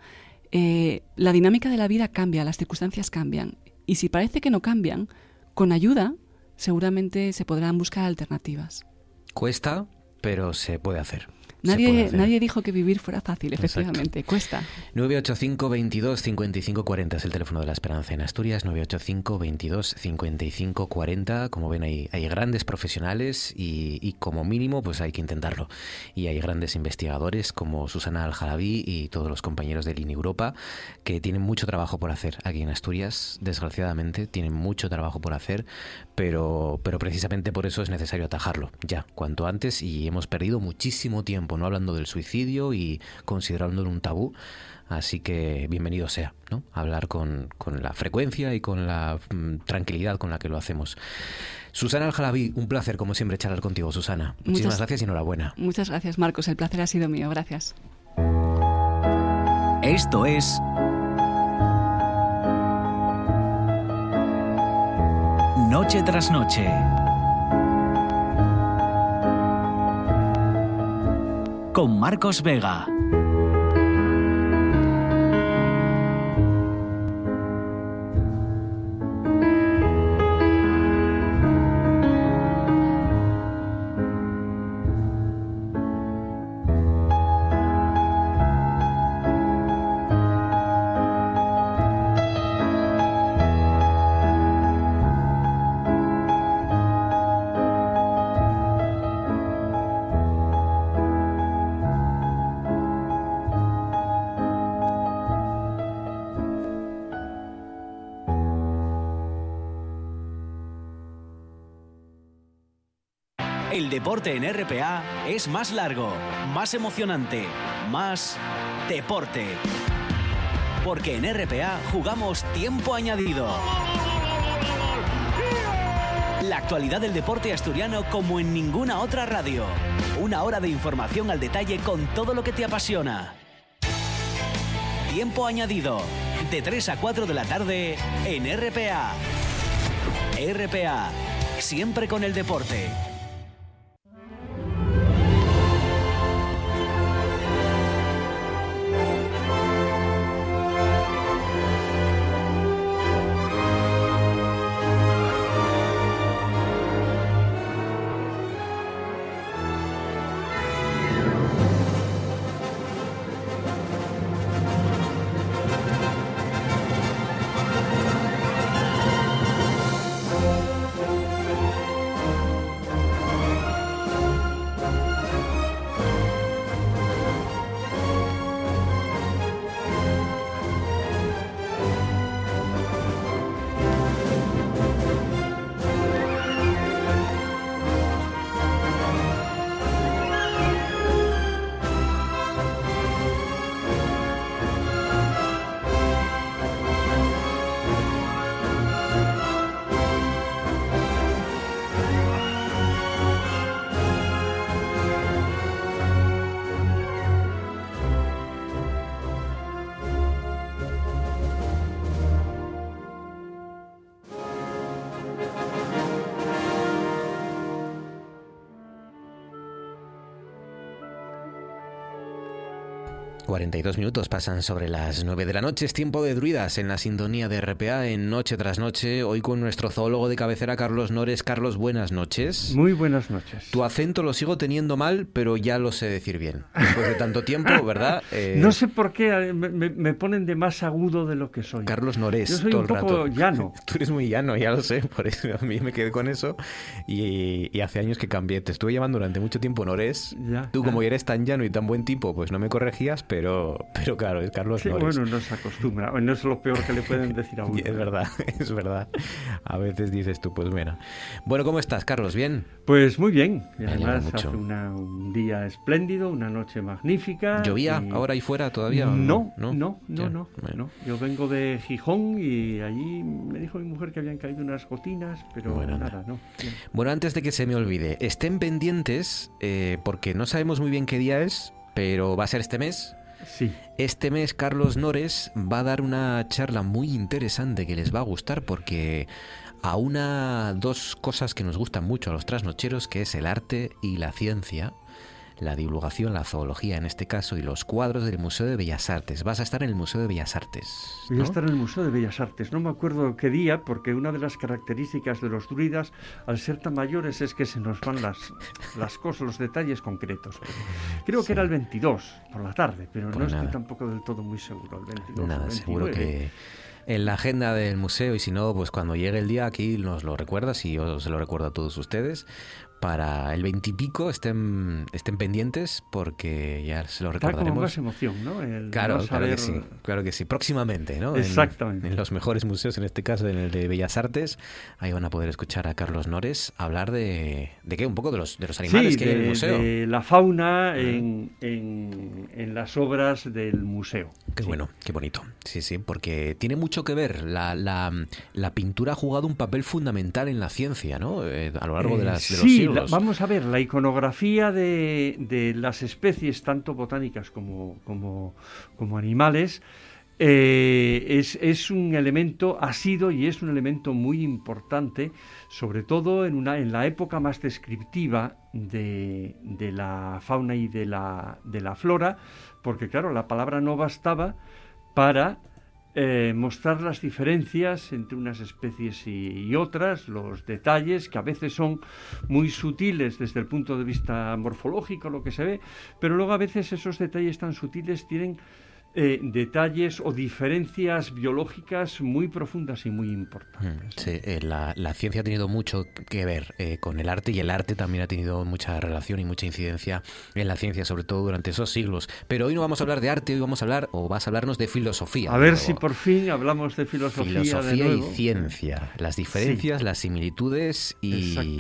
eh, la dinámica de la vida cambia, las circunstancias cambian. Y si parece que no cambian, con ayuda seguramente se podrán buscar alternativas. Cuesta, pero se puede hacer. Nadie, nadie dijo que vivir fuera fácil, efectivamente, cuesta. 985 22 55 40 es el teléfono de la esperanza en Asturias, 985 22 55 40. Como ven, hay, hay grandes profesionales y, como mínimo, pues hay que intentarlo. Y hay grandes investigadores como Susana Aljalabí y todos los compañeros de Línea Europa que tienen mucho trabajo por hacer aquí en Asturias, desgraciadamente, tienen mucho trabajo por hacer, pero, pero precisamente por eso es necesario atajarlo ya, cuanto antes, y hemos perdido muchísimo tiempo no hablando del suicidio y considerándolo un tabú. Así que bienvenido sea, ¿no? Hablar con, la frecuencia y con la mm, tranquilidad con la que lo hacemos. Susana Aljalabi, un placer como siempre charlar contigo, Susana. Muchísimas gracias y enhorabuena. Muchas gracias, Marcos. El placer ha sido mío. Gracias. Esto es Noche tras Noche. Con Marcos Vega. En RPA es más largo, más emocionante, más deporte. Porque en RPA jugamos tiempo añadido. La actualidad del deporte asturiano como en ninguna otra radio. Una hora de información al detalle con todo lo que te apasiona. Tiempo añadido. De 3 a 4 de la tarde en RPA. RPA. Siempre con el deporte. 42 minutos pasan sobre las 9 de la noche. Es tiempo de druidas en la sintonía de RPA en Noche tras Noche. Hoy con nuestro zoólogo de cabecera, Carlos Nores. Carlos, buenas noches. Muy buenas noches. Tu acento lo sigo teniendo mal, pero ya lo sé decir bien. Después de tanto tiempo, ¿verdad? Eh, no sé por qué eh, me, ponen de más agudo de lo que soy. Carlos Nores. Yo soy un poco llano. Tú eres muy llano, ya lo sé. Por eso a mí me quedé con eso. Y, hace años que cambié. Te estuve llamando durante mucho tiempo Nores. Tú, como eres tan llano y tan buen tipo, pues no me corregías, pero pero, claro, es Carlos sí, Bueno, no se acostumbra. No es lo peor que le pueden decir a uno. es verdad, es verdad. A veces dices tú, pues mira. Bueno, ¿cómo estás, Carlos? ¿Bien? Pues muy bien. Y además hace un día espléndido, una noche magnífica. ¿Llovía ahora ahí fuera todavía? No, no, no, no, no, Yo vengo de Gijón y allí me dijo mi mujer que habían caído unas gotinas, pero nada, no. Bueno, antes de que se me olvide, estén pendientes eh, porque no sabemos muy bien qué día es, pero va a ser este mes este mes Carlos Nores va a dar una charla muy interesante que les va a gustar porque a una dos cosas que nos gustan mucho a los trasnocheros, que es el arte y la ciencia, la divulgación, la zoología en este caso, y los cuadros del Museo de Bellas Artes. Vas a estar en el Museo de Bellas Artes. Voy a estar en el Museo de Bellas Artes. No me acuerdo qué día, porque una de las características de los druidas, al ser tan mayores, es que se nos van las, las cosas, los detalles concretos. Creo que era el 22 por la tarde, pero no estoy tampoco del todo muy seguro. El 22, nada, seguro que en la agenda del museo y si no, pues cuando llegue el día aquí nos lo recuerdas y yo se lo recuerdo a todos ustedes para el veintipico estén, estén pendientes porque ya se lo recordaremos. Está más emoción, ¿no? claro, claro que sí, claro que sí. Próximamente, ¿no? Exactamente. En, los mejores museos, en este caso en el de Bellas Artes, ahí van a poder escuchar a Carlos Nores hablar de, de qué, un poco de los, de los animales que hay en el museo. de la fauna en, en, en, las obras del museo. Qué bueno, qué bonito. Sí, sí, porque tiene mucho que ver. La, la, la pintura ha jugado un papel fundamental en la ciencia, ¿no? Eh, a lo largo de, las, de los siglos vamos a ver, la iconografía de, las especies, tanto botánicas como, como, animales, eh, es, un elemento, ha sido y es un elemento muy importante, sobre todo en, una, en la época más descriptiva de, la fauna y de la, de la flora, porque claro, la palabra no bastaba para eh, mostrar las diferencias entre unas especies y, otras, los detalles que a veces son muy sutiles desde el punto de vista morfológico, lo que se ve, pero luego a veces esos detalles tan sutiles tienen eh, detalles o diferencias biológicas muy profundas y muy importantes. Mm, sí, eh, la, ciencia ha tenido mucho que ver eh, con el arte y el arte también ha tenido mucha relación y mucha incidencia en la ciencia, sobre todo durante esos siglos. Pero hoy no vamos a hablar de arte, hoy vamos a hablar, o vas a hablarnos de filosofía. A ver si por fin hablamos de filosofía. Filosofía y ciencia, las diferencias, las similitudes y,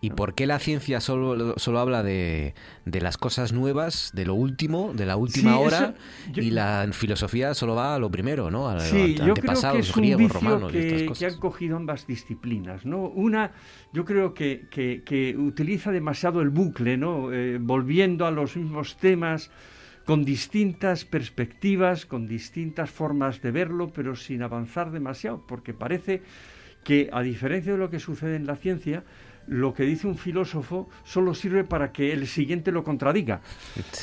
y por qué la ciencia solo, solo habla de, de las cosas nuevas, de lo último, de la última hora y la filosofía solo va a lo primero, ¿no? A, sí, yo creo que es un griegos, romanos que, que, han cogido ambas disciplinas, ¿no? Una, yo creo que, que utiliza demasiado el bucle, ¿no? Eh, volviendo a los mismos temas con distintas perspectivas, con distintas formas de verlo, pero sin avanzar demasiado, porque parece que, a diferencia de lo que sucede en la ciencia, lo que dice un filósofo solo sirve para que el siguiente lo contradiga.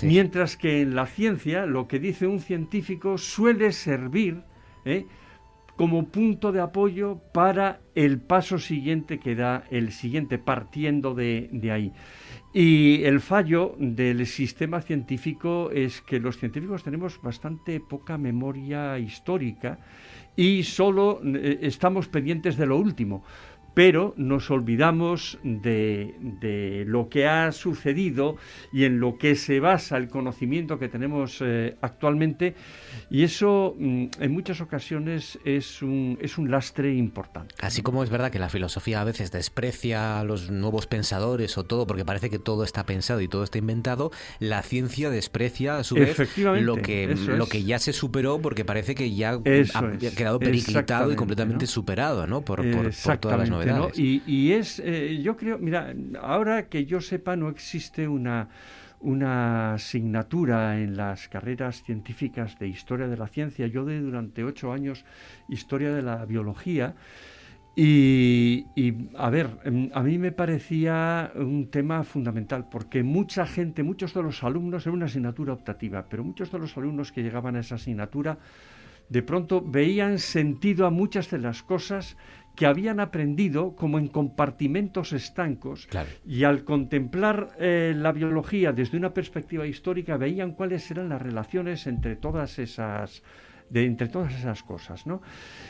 Mientras que en la ciencia lo que dice un científico suele servir ¿eh? como punto de apoyo para el paso siguiente que da el siguiente, partiendo de, de ahí. Y el fallo del sistema científico es que los científicos tenemos bastante poca memoria histórica y solo eh, estamos pendientes de lo último pero nos olvidamos de, lo que ha sucedido y en lo que se basa el conocimiento que tenemos eh, actualmente y eso mm, en muchas ocasiones es un, es un lastre importante. Así como es verdad que la filosofía a veces desprecia a los nuevos pensadores o todo porque parece que todo está pensado y todo está inventado, la ciencia desprecia a su vez lo que, lo que ya se superó porque parece que ya ha quedado periclitado y completamente superado ¿no? por, por todas las novedades. Y, es, eh, yo creo, mira, ahora que yo sepa no existe una, una asignatura en las carreras científicas de historia de la ciencia. Yo de durante ocho años historia de la biología. Y, y, a ver, em, a mí me parecía un tema fundamental, porque mucha gente, muchos de los alumnos, era una asignatura optativa, pero muchos de los alumnos que llegaban a esa asignatura, de pronto veían sentido a muchas de las cosas que habían aprendido como en compartimentos estancos y al contemplar eh, la biología desde una perspectiva histórica veían cuáles eran las relaciones entre todas esas de entre todas esas cosas, ¿no?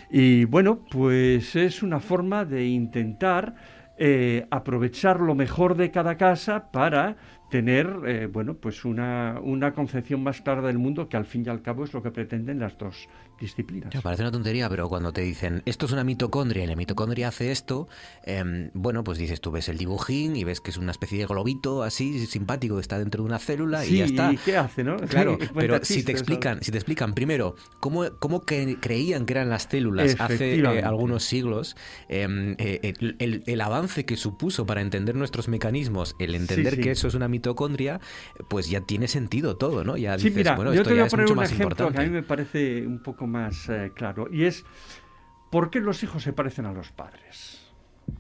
Y bueno, pues es una forma de intentar eh, aprovechar lo mejor de cada casa para tener eh, bueno pues una, una concepción más clara del mundo que al fin y al cabo es lo que pretenden las dos disciplinas. parece una tontería, pero cuando te dicen esto es una mitocondria y la mitocondria hace esto, em, bueno, pues dices tú ves el dibujín y ves que es una especie de globito así simpático que está dentro de una célula y ya está. ¿Y qué hace, no? Claro, pero si te explican, si te explican primero cómo, cómo que creían que eran las células hace eh, algunos siglos, em, eh, el, el, avance que supuso para entender nuestros mecanismos, el entender que eso es una mitocondria, pues ya tiene sentido todo, ¿no? Ya dices, mira, bueno, esto ya es mucho más importante. Que a mí me parece un poco más eh, claro, y es ¿por qué los hijos se parecen a los padres?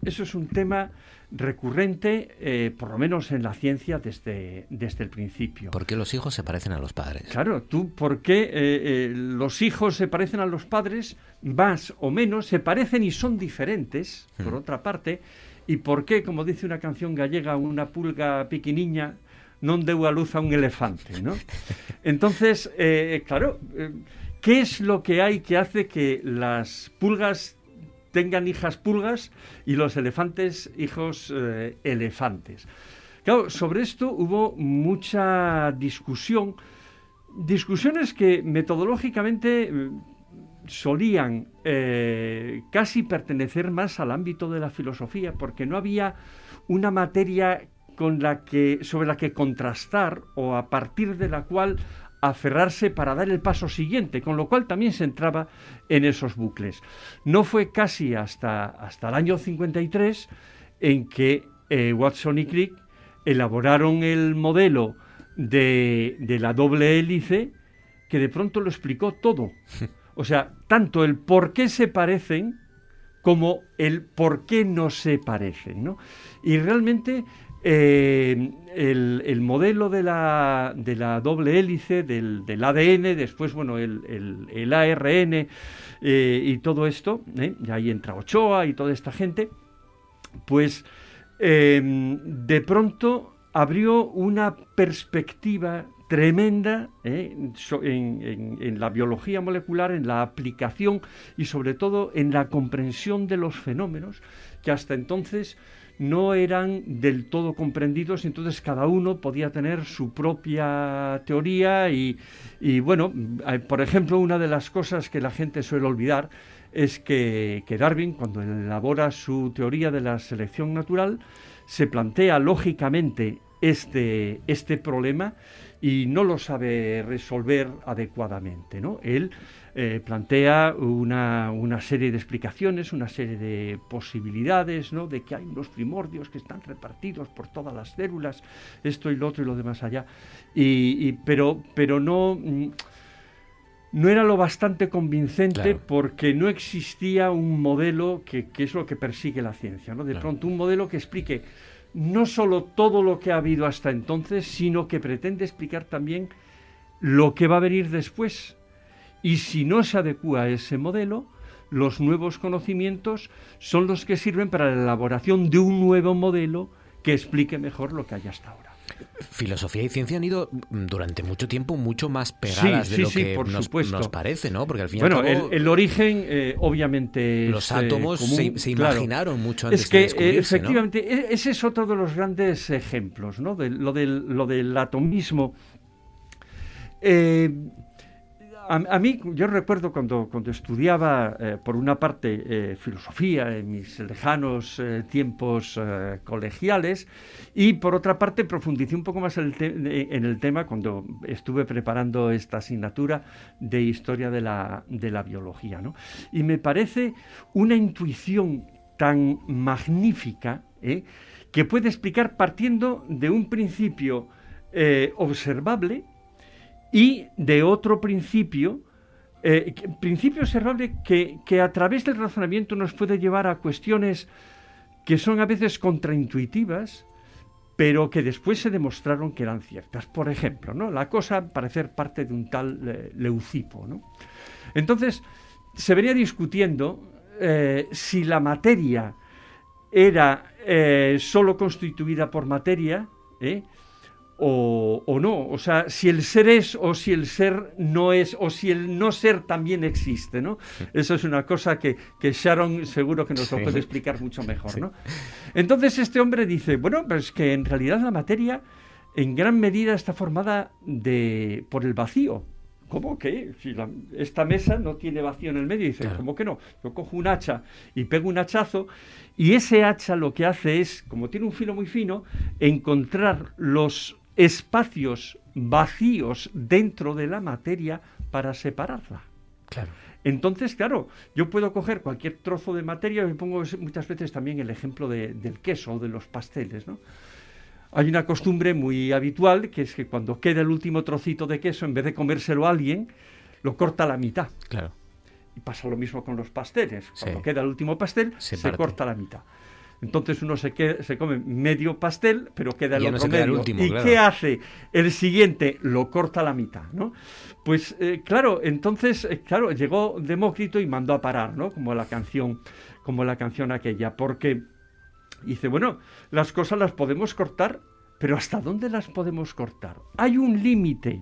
Eso es un tema recurrente, eh, por lo menos en la ciencia, desde, desde el principio. ¿Por qué los hijos se parecen a los padres? Claro, tú, ¿por qué eh, eh, los hijos se parecen a los padres? Más o menos, se parecen y son diferentes, por hmm. otra parte. ¿Y por qué, como dice una canción gallega, una pulga piquiniña no deu a luz a un elefante? ¿no? Entonces, claro, ¿qué es lo que hay que hace que las pulgas tengan hijas pulgas y los elefantes hijos eh, elefantes. Claro, sobre esto hubo mucha discusión, discusiones que metodológicamente mm, solían eh, casi pertenecer más al ámbito de la filosofía, porque no había una materia con la que, sobre la que contrastar o a partir de la cual aferrarse para dar el paso siguiente, con lo cual también se entraba en esos bucles. No fue casi hasta, hasta el año 53 en que eh, Watson y Crick elaboraron el modelo de, de la doble hélice que de pronto lo explicó todo. O sea, tanto el por qué se parecen como el por qué no se parecen. ¿no? Y realmente eh, el, modelo de la, de la doble hélice, del, ADN, después, bueno, el, ARN eh, y todo esto, ¿eh? y ahí entra Ochoa y toda esta gente, pues de pronto abrió una perspectiva tremenda en, en, la biología molecular, en la aplicación y sobre todo en la comprensión de los fenómenos que hasta entonces no eran del todo comprendidos, entonces cada uno podía tener su propia teoría y, bueno, eh, por ejemplo, una de las cosas que la gente suele olvidar es que, que Darwin, cuando elabora su teoría de la selección natural, se plantea lógicamente este, este problema y no lo sabe resolver adecuadamente. ¿no? Él eh, plantea una, una, serie de explicaciones, una serie de posibilidades, ¿no? de que hay unos primordios que están repartidos por todas las células, esto y lo otro y lo demás allá. Y, pero, pero no, mm, no era lo bastante convincente porque no existía un modelo que, que, es lo que persigue la ciencia. ¿no? De pronto un modelo que explique no solo todo lo que ha habido hasta entonces, sino que pretende explicar también lo que va a venir después. Y si no se adecua a ese modelo, los nuevos conocimientos son los que sirven para la elaboración de un nuevo modelo que explique mejor lo que hay hasta ahora. Filosofía y ciencia han ido durante mucho tiempo mucho más pegadas de lo que por nos, nos, parece, ¿no? Porque al final bueno, el, origen, eh, obviamente. Los eh, átomos se, imaginaron mucho antes es que, de efectivamente, e, ese es otro de los grandes ejemplos, ¿no? De, lo, del, lo del atomismo. Eh, a, mí, yo recuerdo cuando, cuando estudiaba, eh, por una parte, eh, filosofía en mis lejanos eh, tiempos colegiales, y por otra parte, profundicé un poco más en el, tema cuando estuve preparando esta asignatura de historia de la, de la biología. ¿no? Y me parece una intuición tan magnífica que puede explicar partiendo de un principio observable, y de otro principio, eh, principio observable que, que, a través del razonamiento nos puede llevar a cuestiones que son a veces contraintuitivas, pero que después se demostraron que eran ciertas. Por ejemplo, ¿no? la cosa parecer parte de un tal eh, Leucipo. ¿no? Entonces, se venía discutiendo eh, si la materia era solo constituida por materia, o, no. O sea, si el ser es o si el ser no es o si el no ser también existe, ¿no? Eso es una cosa que, Sharon seguro que nos lo puede explicar mucho mejor, ¿no? Entonces este hombre dice, bueno, pues que en realidad la materia en gran medida está formada de, por el vacío. ¿Cómo que? Si esta mesa no tiene vacío en el medio. Dice, ¿cómo que no? Yo cojo un hacha y pego un hachazo y ese hacha lo que hace es, como tiene un filo muy fino, encontrar los espacios vacíos dentro de la materia para separarla. Claro. Entonces, claro, yo puedo coger cualquier trozo de materia, y pongo muchas veces también el ejemplo del queso o de los pasteles, ¿no? Hay una costumbre muy habitual que es que cuando queda el último trocito de queso, en vez de comérselo a alguien, lo corta a la mitad. Claro. Y pasa lo mismo con los pasteles. Cuando queda el último pastel, se, corta a la mitad. Entonces uno se, se come medio pastel, pero queda el otro medio. ¿Y qué hace? El siguiente lo corta a la mitad, ¿no? Pues eh, claro, entonces, eh, claro, llegó Demócrito y mandó a parar, ¿no? Como la canción, como la canción aquella, porque dice, bueno, las cosas las podemos cortar, pero ¿hasta dónde las podemos cortar? Hay un límite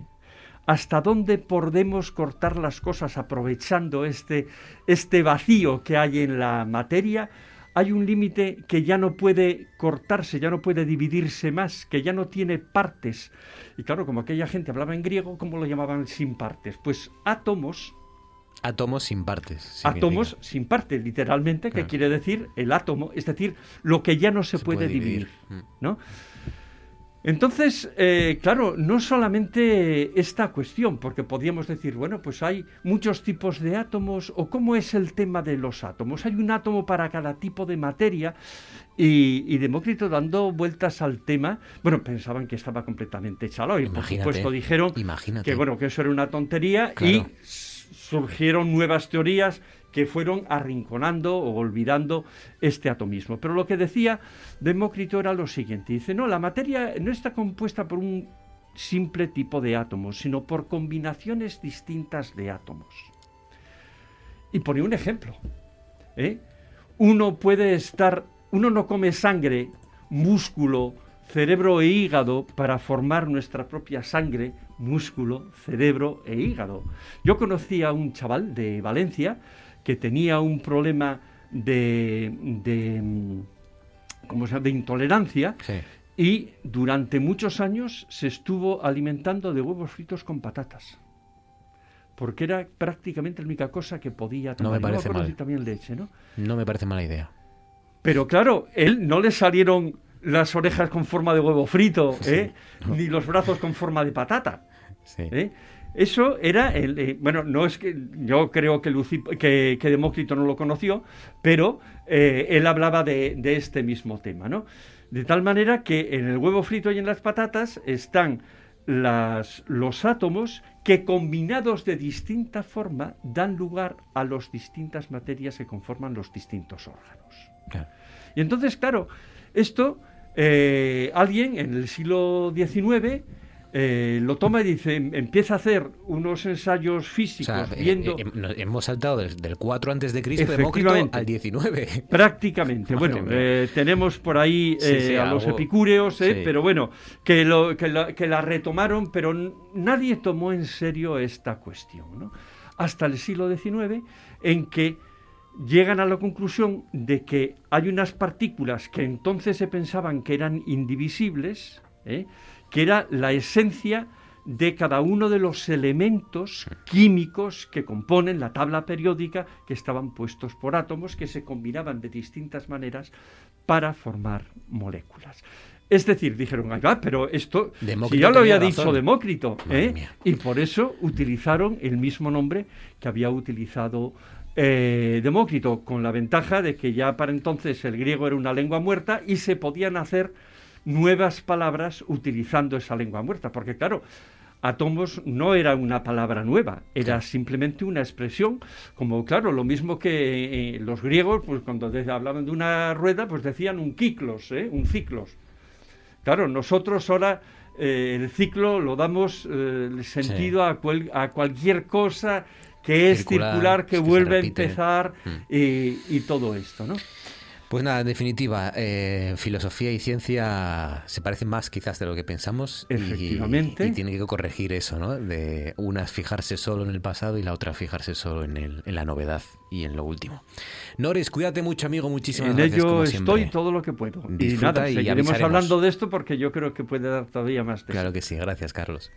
hasta dónde podemos cortar las cosas aprovechando este, este vacío que hay en la materia, hay un límite que ya no puede cortarse, ya no puede dividirse más, que ya no tiene partes. Y claro, como aquella gente hablaba en griego, ¿cómo lo llamaban sin partes? Pues átomos. Átomos sin partes. Átomos sin partes, literalmente, que quiere decir el átomo, es decir, lo que ya no se, puede, dividir, mm. ¿no? Entonces, eh, claro, no solamente esta cuestión, porque podríamos decir, bueno, pues hay muchos tipos de átomos, o cómo es el tema de los átomos. Hay un átomo para cada tipo de materia, y, Demócrito dando vueltas al tema, bueno, pensaban que estaba completamente echado, y por supuesto dijeron que bueno, que eso era una tontería, y surgieron nuevas teorías que fueron arrinconando o olvidando este atomismo. Pero lo que decía Demócrito era lo siguiente, dice, no, la materia no está compuesta por un simple tipo de átomos, sino por combinaciones distintas de átomos. Y pone un ejemplo. ¿eh? Uno puede estar, uno no come sangre, músculo, cerebro e hígado para formar nuestra propia sangre, músculo, cerebro e hígado. Yo conocí a un chaval de Valencia que tenía un problema de, de, ¿cómo se de intolerancia y durante muchos años se estuvo alimentando de huevos fritos con patatas. Porque era prácticamente la única cosa que podía tomar. No me parece mal. también leche, ¿no? No me parece mala idea. Pero claro, él no le salieron las orejas con forma de huevo frito, ¿eh? ni los brazos con forma de patata. Sí. ¿eh? Eso era el. Eh, bueno, no es que. Yo creo que, que, Demócrito no lo conoció, pero eh, él hablaba de, este mismo tema, ¿no? De tal manera que en el huevo frito y en las patatas están las, los átomos que combinados de distinta forma dan lugar a las distintas materias que conforman los distintos órganos. Y entonces, claro, esto eh, alguien en el siglo XIX eh, lo toma y dice, em, empieza a hacer unos ensayos físicos eh, viendo... Eh, hemos saltado del, 4 antes de Cristo al 19. Prácticamente. bueno, tenemos por ahí a los epicúreos, pero bueno, que, lo, que, la, retomaron, pero nadie tomó en serio esta cuestión. Hasta el siglo XIX, en que llegan a la conclusión de que hay unas partículas que entonces se pensaban que eran indivisibles, ¿eh? Que era la esencia de cada uno de los elementos químicos que componen la tabla periódica que estaban puestos por átomos que se combinaban de distintas maneras para formar moléculas. Es decir, dijeron, ah, pero esto si ya lo había dicho Demócrito, ¿eh? y por eso utilizaron el mismo nombre que había utilizado eh, Demócrito, con la ventaja de que ya para entonces el griego era una lengua muerta y se podían hacer nuevas palabras utilizando esa lengua muerta, porque claro, átomos no era una palabra nueva, era simplemente una expresión, como claro, lo mismo que eh, los griegos, pues cuando hablaban de una rueda, pues decían un kiklos, ¿eh? un ciclos. Claro, nosotros ahora eh, el ciclo lo damos el sentido a, a, cualquier cosa que es circular, que, vuelve a empezar mm. y, y todo esto, ¿no? Pues nada, en definitiva, eh, filosofía y ciencia se parecen más quizás de lo que pensamos. Efectivamente. Y, tiene que corregir eso, ¿no? De una fijarse solo en el pasado y la otra fijarse solo en, el, en la novedad y en lo último. Norris, cuídate mucho, amigo. Muchísimas en gracias. En ello estoy todo lo que puedo. y nada, seguiremos hablando de esto porque yo creo que puede dar todavía más de Claro que sí. Gracias, Carlos.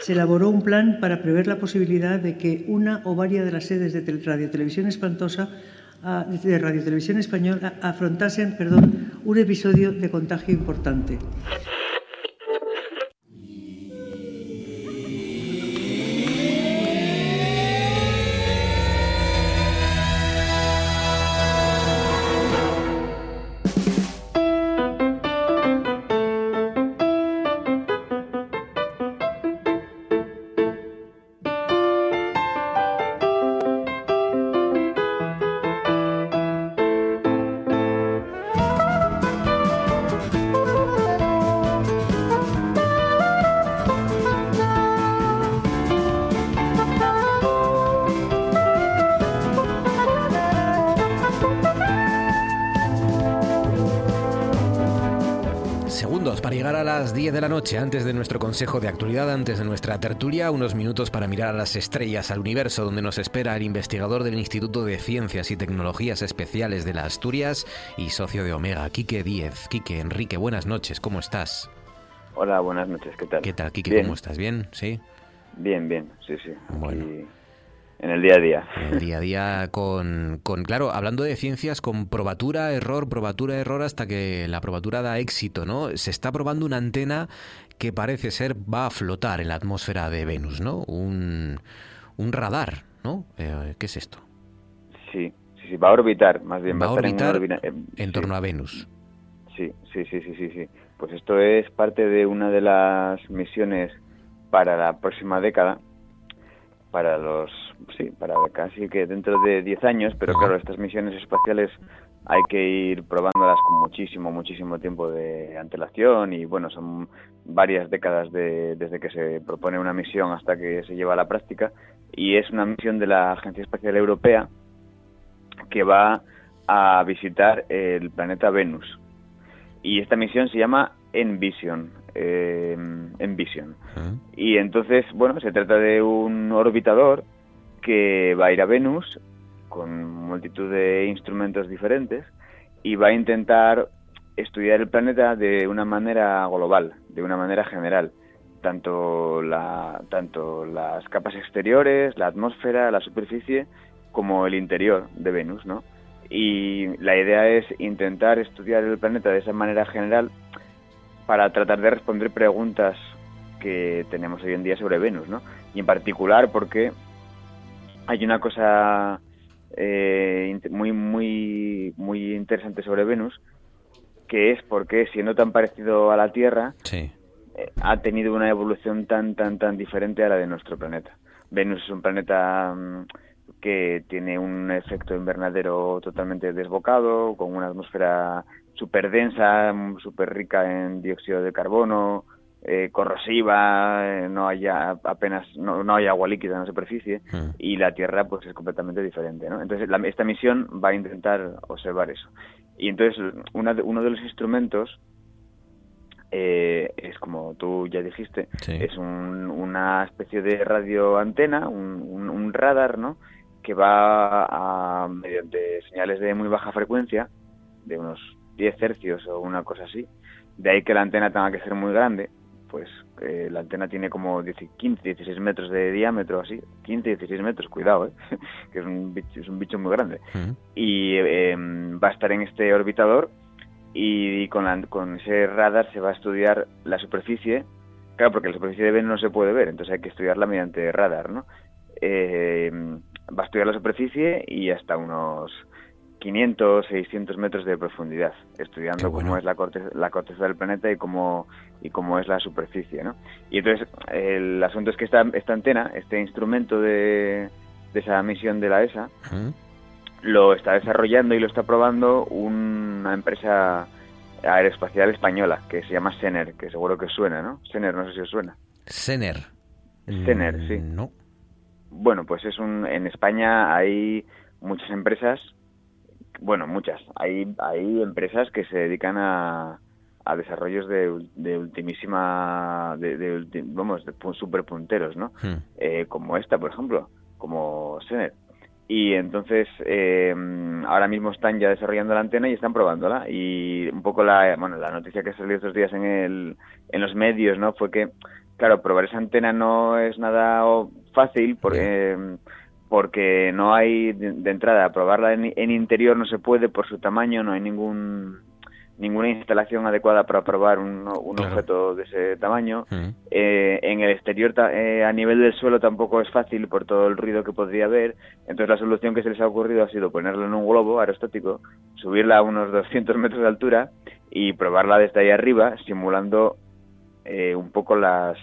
Se elaboró un plan para prever la posibilidad de que una o varias de las sedes de Radio Televisión Espantosa de Radio Televisión Española afrontasen perdón, un episodio de contagio importante. De la noche, antes de nuestro consejo de actualidad, antes de nuestra tertulia, unos minutos para mirar a las estrellas, al universo, donde nos espera el investigador del Instituto de Ciencias y Tecnologías Especiales de la Asturias y socio de Omega, Quique Díez. Quique, Enrique, buenas noches, ¿cómo estás? Hola, buenas noches, ¿qué tal? ¿Qué tal, Quique? ¿Cómo estás? ¿Bien? ¿Sí? Bien, bien, sí, sí. Bueno en el día a día. En el día a día con, con, claro, hablando de ciencias, con probatura, error, probatura, error, hasta que la probatura da éxito, ¿no? Se está probando una antena que parece ser va a flotar en la atmósfera de Venus, ¿no? Un, un radar, ¿no? Eh, ¿Qué es esto? Sí, sí, sí, va a orbitar, más bien. Va, a orbitar en, torno a Venus. Sí, sí, sí, sí, sí, sí. Pues esto es parte de una de las misiones para la próxima década, para los sí, para casi que dentro de 10 años, pero claro, estas misiones espaciales hay que ir probándolas con muchísimo, muchísimo tiempo de antelación y bueno, son varias décadas de, desde que se propone una misión hasta que se lleva a la práctica y es una misión de la Agencia Espacial Europea que va a visitar el planeta Venus. Y esta misión se llama Envision, eh, Envision. Y entonces, bueno, se trata de un orbitador que va a ir a Venus con multitud de instrumentos diferentes y va a intentar estudiar el planeta de una manera global, de una manera general, tanto la tanto las capas exteriores, la atmósfera, la superficie como el interior de Venus, ¿no? Y la idea es intentar estudiar el planeta de esa manera general para tratar de responder preguntas que tenemos hoy en día sobre Venus, ¿no? Y en particular porque hay una cosa eh, muy muy muy interesante sobre Venus que es porque siendo tan parecido a la Tierra eh, ha tenido una evolución tan tan tan diferente a la de nuestro planeta. Venus es un planeta mm, que tiene un efecto invernadero totalmente desbocado, con una atmósfera súper densa, mm, súper rica en dióxido de carbono, eh, corrosiva, eh, no haya apenas no, no, hay agua líquida en la superficie hmm. y la Tierra pues es completamente diferente, ¿no? Entonces esta misión va a intentar observar eso. Y entonces una uno de los instrumentos eh, es como tú ya dijiste, es un, una especie de radioantena, un, un, radar, ¿no? Que va a, mediante señales de muy baja frecuencia, de unos 10 hercios o una cosa así, de ahí que la antena tenga que ser muy grande, pues eh, la antena tiene como 15, 16 metros de diámetro, así, 15, 16 metros, cuidado, ¿eh? que es un, bicho, es un bicho muy grande. Y em, va a estar en este orbitador y con, con ese radar se va a estudiar la superficie, claro, porque la superficie de Venus no se puede ver, entonces hay que estudiarla mediante radar, ¿no? Em, va a estudiar la superficie y hasta unos 500, 600 metros de profundidad, estudiando cómo es la corteza, la corteza del planeta y cómo, y cómo es la superficie. ¿no? Y entonces el asunto es que esta, esta antena, este instrumento de, de esa misión de la ESA, lo está desarrollando y lo está probando una empresa aeroespacial española que se llama Sener, que seguro que suena, ¿no? Sener, no sé si os suena. Sener. Sener, sí. No. Bueno, pues es un en España hay muchas empresas bueno, muchas. Hay, hay empresas que se dedican a, a desarrollos de, de ultimísima, de, de, vamos, de super punteros, ¿no? Hmm. Eh, como esta, por ejemplo, como Senet. Y entonces eh, ahora mismo están ya desarrollando la antena y están probándola. Y un poco la, bueno, la noticia que salió estos días en, el, en los medios, ¿no? Fue que, claro, probar esa antena no es nada fácil porque porque no hay de, entrada probarla en, interior no se puede por su tamaño no hay ningún ninguna instalación adecuada para probar un, objeto de ese tamaño. Eh, en el exterior eh, a nivel del suelo tampoco es fácil por todo el ruido que podría haber. Entonces la solución que se les ha ocurrido ha sido ponerla en un globo aerostático subirla a unos 200 metros de altura y probarla desde ahí arriba simulando eh, un poco las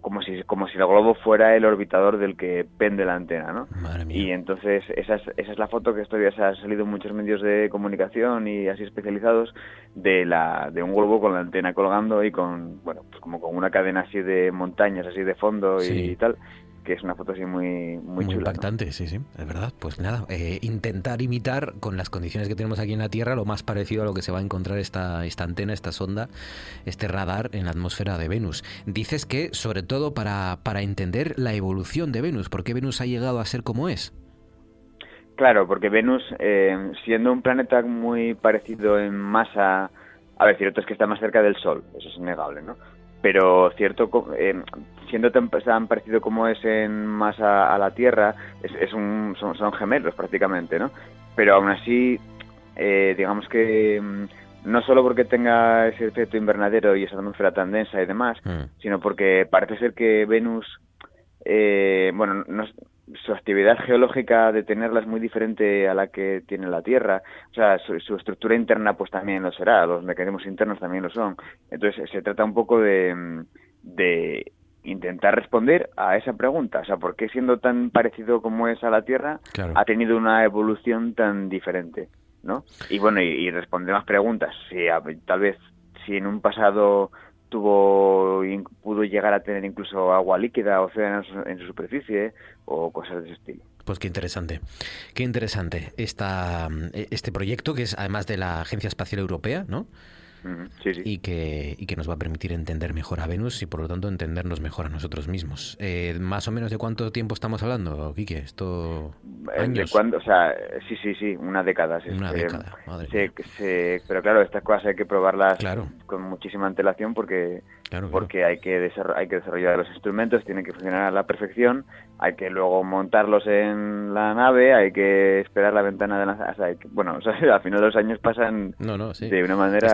como si como si el globo fuera el orbitador del que pende la antena, ¿no? Y entonces esa es, esa es la foto que estos días ha salido en muchos medios de comunicación y así especializados de la de un globo con la antena colgando y con bueno pues como con una cadena así de montañas así de fondo y tal que es una foto así muy muy, muy impactante, sí, sí, es verdad. Pues nada, eh, intentar imitar con las condiciones que tenemos aquí en la Tierra lo más parecido a lo que se va a encontrar esta, esta antena, esta sonda, este radar en la atmósfera de Venus. Dices que sobre todo para, para entender la evolución de Venus, ¿por qué Venus ha llegado a ser como es? Claro, porque Venus, eh, siendo un planeta muy parecido en masa, a ver, cierto es que está más cerca del Sol, eso es innegable, ¿no? Pero cierto, eh, siendo tan, parecido como es en masa a la Tierra, es, un, son, gemelos prácticamente, ¿no? Pero aún así, eh, digamos que mm, no solo porque tenga ese efecto invernadero y esa atmósfera tan densa y demás, mm. sino porque parece ser que Venus, bueno, no, su actividad geológica de tenerla es muy diferente a la que tiene la Tierra, o sea, su, estructura interna pues también lo será, los mecanismos internos también lo son. Entonces se trata un poco de, de intentar responder a esa pregunta, o sea, ¿por qué siendo tan parecido como es a la Tierra ha tenido una evolución tan diferente? ¿no? Y bueno, y, responder más preguntas, si tal vez si en un pasado tuvo pudo llegar a tener incluso agua líquida, océanos en su superficie o cosas de ese estilo. Pues qué interesante, qué interesante esta, este proyecto que es además de la Agencia Espacial Europea, ¿no? Y, que, y que nos va a permitir entender mejor a Venus y por lo tanto entendernos mejor a nosotros mismos. Eh, ¿Más o menos de cuánto tiempo estamos hablando, Quique? ¿Esto eh, ¿De cuándo? O sea, sí, sí, sí, una década. Una década, madre Pero claro, estas cosas hay que probarlas con muchísima antelación porque porque hay que hay que desarrollar los instrumentos, tienen que funcionar a la perfección, hay que luego montarlos en la nave, hay que esperar la ventana de la... bueno, o sea, al final los años pasan de una manera...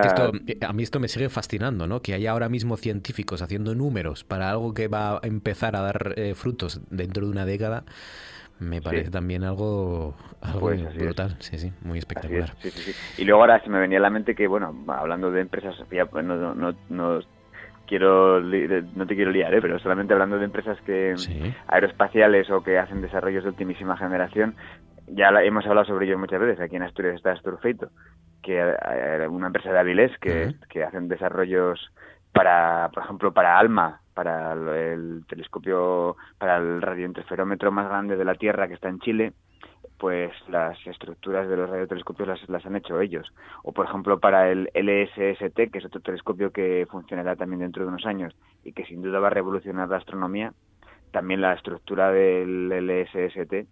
A mí esto me sigue fascinando, ¿no? Que haya ahora mismo científicos haciendo números para algo que va a empezar a dar eh, frutos dentro de una década me parece también algo, algo pues brutal, sí, sí, muy espectacular. y luego ahora se me venía a la mente que, bueno, hablando de empresas, pues no, no, no, quiero no te quiero liar, ¿eh? pero solamente hablando de empresas que aeroespaciales o que hacen desarrollos de ultimísima generación, ya hemos hablado sobre ellos muchas veces. Aquí en Asturias está Asturfeito, que eh, una empresa de Avilés que, que hacen desarrollos para, por ejemplo, para ALMA, para el, telescopio, para el radiointerferómetro más grande de la Tierra que está en Chile, pues las estructuras de los radiotelescopios las, las han hecho ellos. O, por ejemplo, para el LSST, que es otro telescopio que funcionará también dentro de unos años y que sin duda va a revolucionar la astronomía, también la estructura del LSST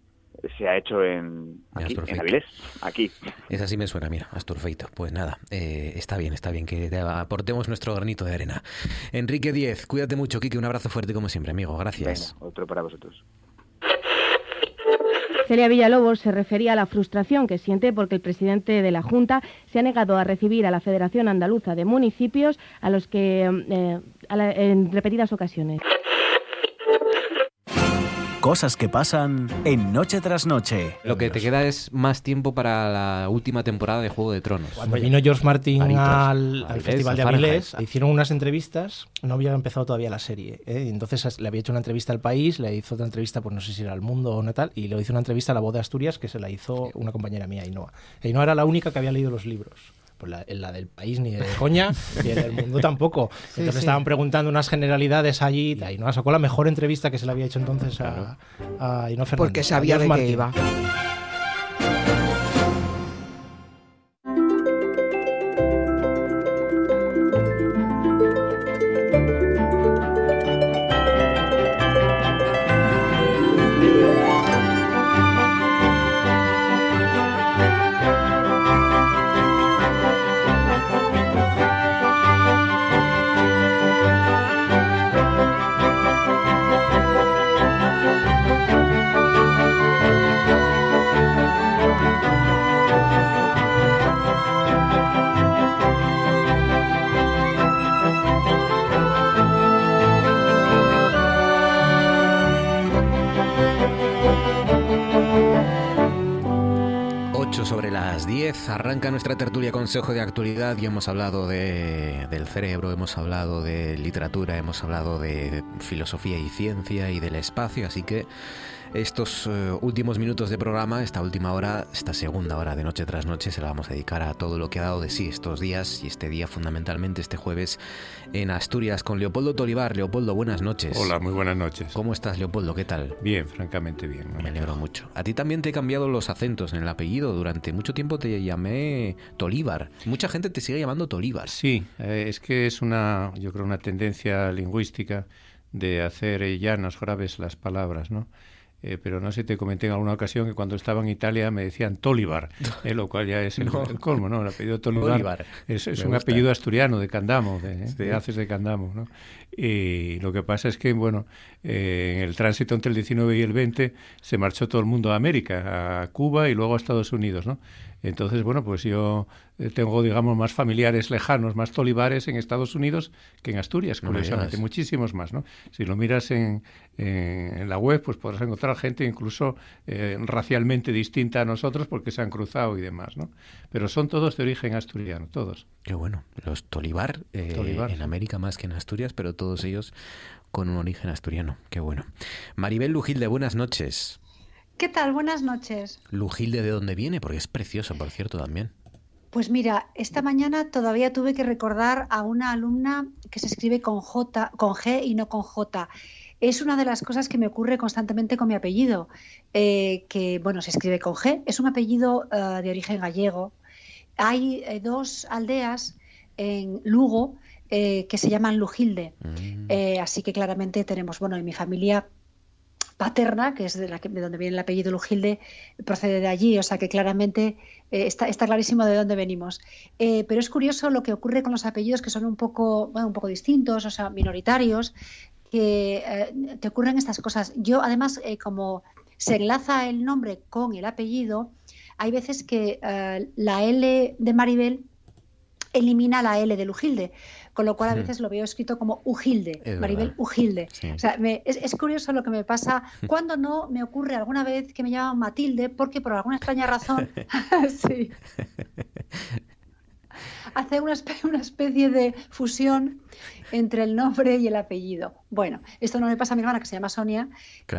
se ha hecho en, aquí, en Avilés, aquí. Esa sí me suena, mira, Asturfeito. Pues nada, eh, está bien, está bien que aportemos nuestro granito de arena. Enrique Diez, cuídate mucho, Kike, un abrazo fuerte como siempre, amigo, gracias. otro para vosotros. Celia Villalobos se refería a la frustración que siente porque el presidente de la Junta se ha negado a recibir a la Federación Andaluza de Municipios a los que eh, en repetidas ocasiones. Cosas que pasan en Noche tras Noche. Lo que te queda es más tiempo para la última temporada de Juego de Tronos. Cuando vino George Martin al, Festival de Avilés, hicieron unas entrevistas, no había empezado todavía la serie. ¿eh? Entonces le había hecho una entrevista al país, le hizo otra entrevista, pues no sé si era al mundo o no tal, y le hizo una entrevista a la voz de Asturias que se la hizo una compañera mía, Ainhoa. Ainhoa era la única que había leído los libros. Pues la, del país ni de coña, el del mundo tampoco. Entonces estaban preguntando unas generalidades allí, y no sacó la mejor entrevista que se le había hecho entonces a, a Fernández. Porque sabía de qué iba. Consejo de Actualidad y hemos hablado de, del cerebro, hemos hablado de literatura, hemos hablado de filosofía y ciencia y del espacio, así que Estos eh, últimos minutos de programa, esta última hora, esta segunda hora de noche tras noche, se la vamos a dedicar a todo lo que ha dado de sí estos días y este día fundamentalmente este jueves en Asturias con Leopoldo Tolivar. Leopoldo, buenas noches. Hola, muy buenas noches. ¿Cómo estás, Leopoldo? ¿Qué tal? Bien, francamente bien. Me alegro mucho. A ti también te he cambiado los acentos en el apellido. Durante mucho tiempo te llamé Tolívar. Mucha gente te sigue llamando Tolívar. Sí, eh, es que es una, yo creo, una tendencia lingüística de hacer llanas, graves las palabras, ¿no? Eh, pero no sé si te comenté en alguna ocasión que cuando estaba en Italia me decían Tolivar, eh, lo cual ya es el, colmo, ¿no? El apellido Tolivar, es, un apellido asturiano de Candamo, de, Haces de Candamo, ¿no? Y lo que pasa es que, bueno, eh, en el tránsito entre el 19 y el 20 se marchó todo el mundo a América, a Cuba y luego a Estados Unidos, ¿no? Entonces, bueno, pues yo eh, tengo, digamos, más familiares lejanos, más tolivares en Estados Unidos que en Asturias, curiosamente, muchísimos más, ¿no? Si lo miras en, en, la web, pues podrás encontrar gente incluso eh, racialmente distinta a nosotros porque se han cruzado y demás, ¿no? Pero son todos de origen asturiano, todos. Qué bueno. Los tolivar, eh, en América más que en Asturias, pero todos ellos con un origen asturiano. Qué bueno. Maribel Lujilde, buenas noches. ¿Qué tal? Buenas noches. Lujilde, ¿de dónde viene? Porque es precioso, por cierto, también. Pues mira, esta mañana todavía tuve que recordar a una alumna que se escribe con J, con G y no con J. Es una de las cosas que me ocurre constantemente con mi apellido, eh, que bueno, se escribe con G. Es un apellido eh, de origen gallego. Hay eh, dos aldeas en Lugo que se llaman Lujilde. Mm. así que claramente tenemos, bueno, en mi familia paterna, que es de, la de donde viene el apellido Lujilde, procede de allí, o sea que claramente eh, está, está, clarísimo de dónde venimos. Eh, pero es curioso lo que ocurre con los apellidos que son un poco, bueno, un poco distintos, o sea, minoritarios, que eh, te ocurren estas cosas. Yo, además, como se enlaza el nombre con el apellido, hay veces que la L de Maribel elimina la L de Lujilde con lo cual a hmm. veces lo veo escrito como Ujilde, Maribel Ujilde. O sea, es, curioso lo que me pasa cuando no me ocurre alguna vez que me llaman Matilde, porque por alguna extraña razón, sí, hace una, una especie de fusión entre el nombre y el apellido. Bueno, esto no le pasa a mi hermana que se llama Sonia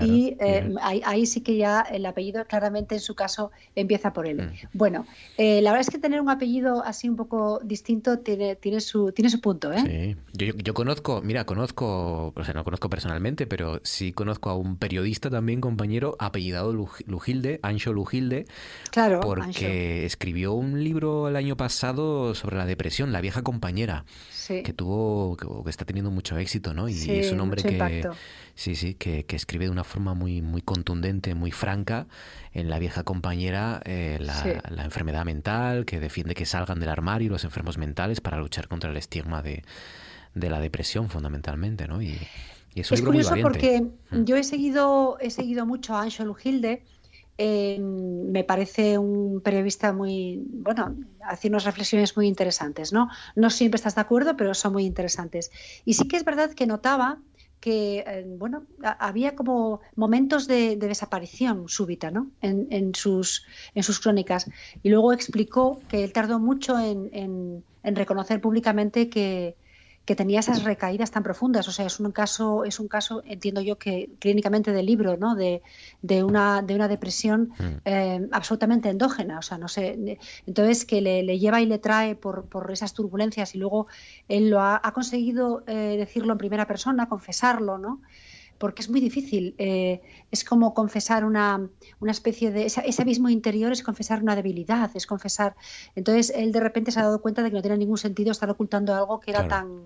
y eh, ahí, sí que ya el apellido claramente en su caso empieza por él. Mm. Bueno, eh, la verdad es que tener un apellido así un poco distinto tiene, tiene, su, tiene su punto. ¿eh? Sí, yo, conozco, mira, conozco, o sea, no conozco personalmente, pero sí conozco a un periodista también, compañero, apellidado Lujilde, Ancho Lujilde, claro, porque escribió un libro el año pasado sobre la depresión, La vieja compañera, que tuvo, que, está teniendo mucho éxito, ¿no? Y es un hombre que, sí, sí, que, escribe de una forma muy, muy contundente, muy franca en la vieja compañera eh, la, enfermedad mental, que defiende que salgan del armario los enfermos mentales para luchar contra el estigma de, la depresión fundamentalmente, ¿no? Y, es, un curioso porque mm. yo he seguido, he seguido mucho a Anshel Gilde, eh, me parece un periodista muy, bueno, hace unas reflexiones muy interesantes, ¿no? No siempre estás de acuerdo, pero son muy interesantes. Y sí que es verdad que notaba que, eh, bueno, había como momentos de, desaparición súbita, ¿no? En, sus, en sus crónicas. Y luego explicó que él tardó mucho en reconocer públicamente que, que tenía esas recaídas tan profundas. O sea, es un caso, es un caso, entiendo yo que clínicamente del libro, ¿no? De, de una, de una depresión mm. eh, absolutamente endógena. O sea, no sé. Entonces, que le, lleva y le trae por, por, esas turbulencias y luego él lo ha, conseguido eh, decirlo en primera persona, confesarlo, ¿no? Porque es muy difícil. Eh, es como confesar una, una especie de... Ese, abismo interior es confesar una debilidad, es confesar... Entonces él de repente se ha dado cuenta de que no tiene ningún sentido estar ocultando algo que era tan...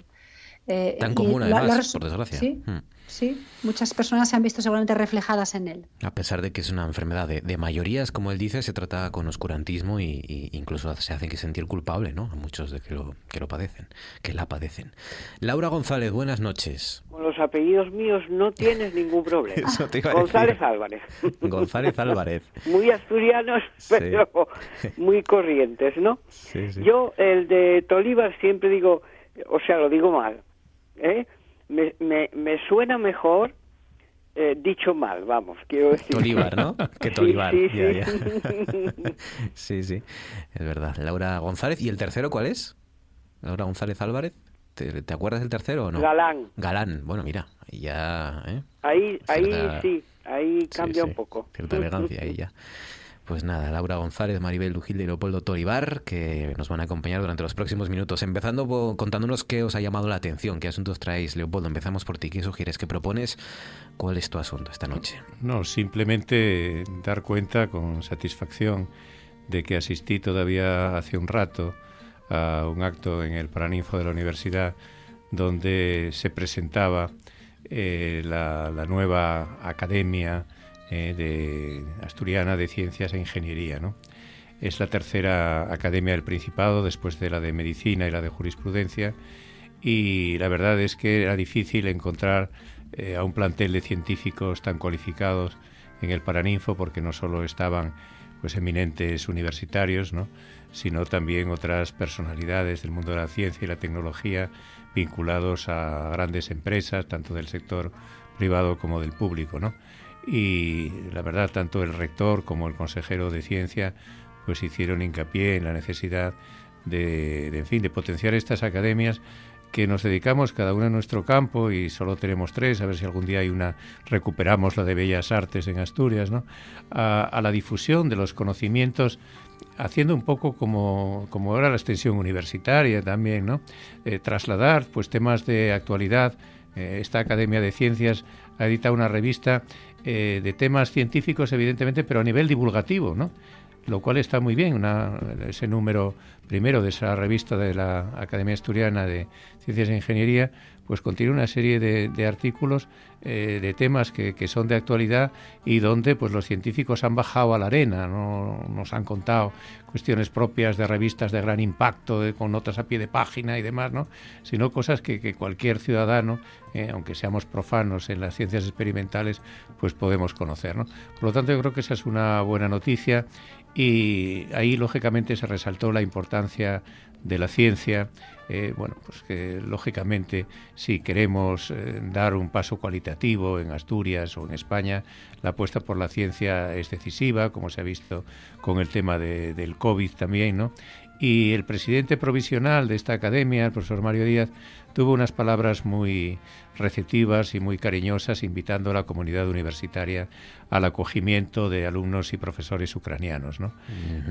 Eh, tan común, además, por desgracia. ¿sí? Hmm. Sí, muchas personas se han visto seguramente reflejadas en él. A pesar de que es una enfermedad de, mayorías, como él dice, se trata con oscurantismo y, incluso se hacen que sentir culpable, ¿no? A muchos de que lo, que lo padecen, que la padecen. Laura González, buenas noches. Con los apellidos míos no tienes ningún problema. González Álvarez. González Álvarez. muy asturianos, pero muy corrientes, ¿no? Sí, Yo, el de Tolívar, siempre digo, o sea, lo digo mal, ¿eh? Me, me, me suena mejor eh, dicho mal, vamos, quiero decir. ¿no? Que Tolívar. Sí sí. es verdad. Laura González. ¿Y el tercero cuál es? Laura González Álvarez. ¿Te, te acuerdas del tercero o no? Galán. Galán. Bueno, mira, ya... ¿eh? Ahí, ahí sí. ahí cambia un poco. Cierta elegancia ahí ya. Pues nada, Laura González, Maribel Dujilde y Leopoldo Toribar, que nos van a acompañar durante los próximos minutos. Empezando contándonos qué os ha llamado la atención, qué asuntos traéis. Leopoldo, empezamos por ti. ¿Qué sugieres? ¿Qué propones? ¿Cuál es tu asunto esta noche? No, simplemente dar cuenta con satisfacción de que asistí todavía hace un rato a un acto en el Paraninfo de la Universidad donde se presentaba eh, la nueva academia eh, de Asturiana de Ciencias e Ingeniería. ¿no? Es la tercera academia del Principado, después de la de Medicina y la de Jurisprudencia, y la verdad es que era difícil encontrar eh, a un plantel de científicos tan cualificados en el Paraninfo, porque no solo estaban pues eminentes universitarios, ¿no? sino también otras personalidades del mundo de la ciencia y la tecnología vinculados a grandes empresas, tanto del sector privado como del público, ¿no? Y la verdad tanto el rector como el consejero de ciencia pues hicieron hincapié en la necesidad de, en fin de potenciar estas academias que nos dedicamos cada uno a nuestro campo y solo tenemos tres, a ver si algún día hay una, recuperamos la de Bellas Artes en Asturias, ¿no? a, la difusión de los conocimientos, haciendo un poco como, como ahora la extensión universitaria también, ¿no? Eh, trasladar pues temas de actualidad. Eh, esta Academia de Ciencias ha editado una revista eh, de temas científicos, evidentemente, pero a nivel divulgativo, ¿no? Lo cual está muy bien, ese número primero de esa revista de la Academia Asturiana de Ciencias e Ingeniería, pues contiene una serie de, artículos eh, de temas que, son de actualidad y donde pues los científicos han bajado a la arena, ¿no? nos han contado cuestiones propias de revistas de gran impacto, con notas a pie de página y demás, ¿no? sino cosas que, cualquier ciudadano, eh, aunque seamos profanos en las ciencias experimentales, pues podemos conocer. ¿no? Por lo tanto, yo creo que esa es una buena noticia y ahí lógicamente se resaltó la importancia de la ciencia eh, bueno, pues que lógicamente si queremos eh, dar un paso cualitativo en Asturias o en España, la apuesta por la ciencia es decisiva, como se ha visto con el tema del COVID también, ¿no? Y el presidente provisional de esta academia, el profesor Mario Díaz, tuvo unas palabras muy receptivas y muy cariñosas invitando a la comunidad universitaria al acogimiento de alumnos y profesores ucranianos. ¿no?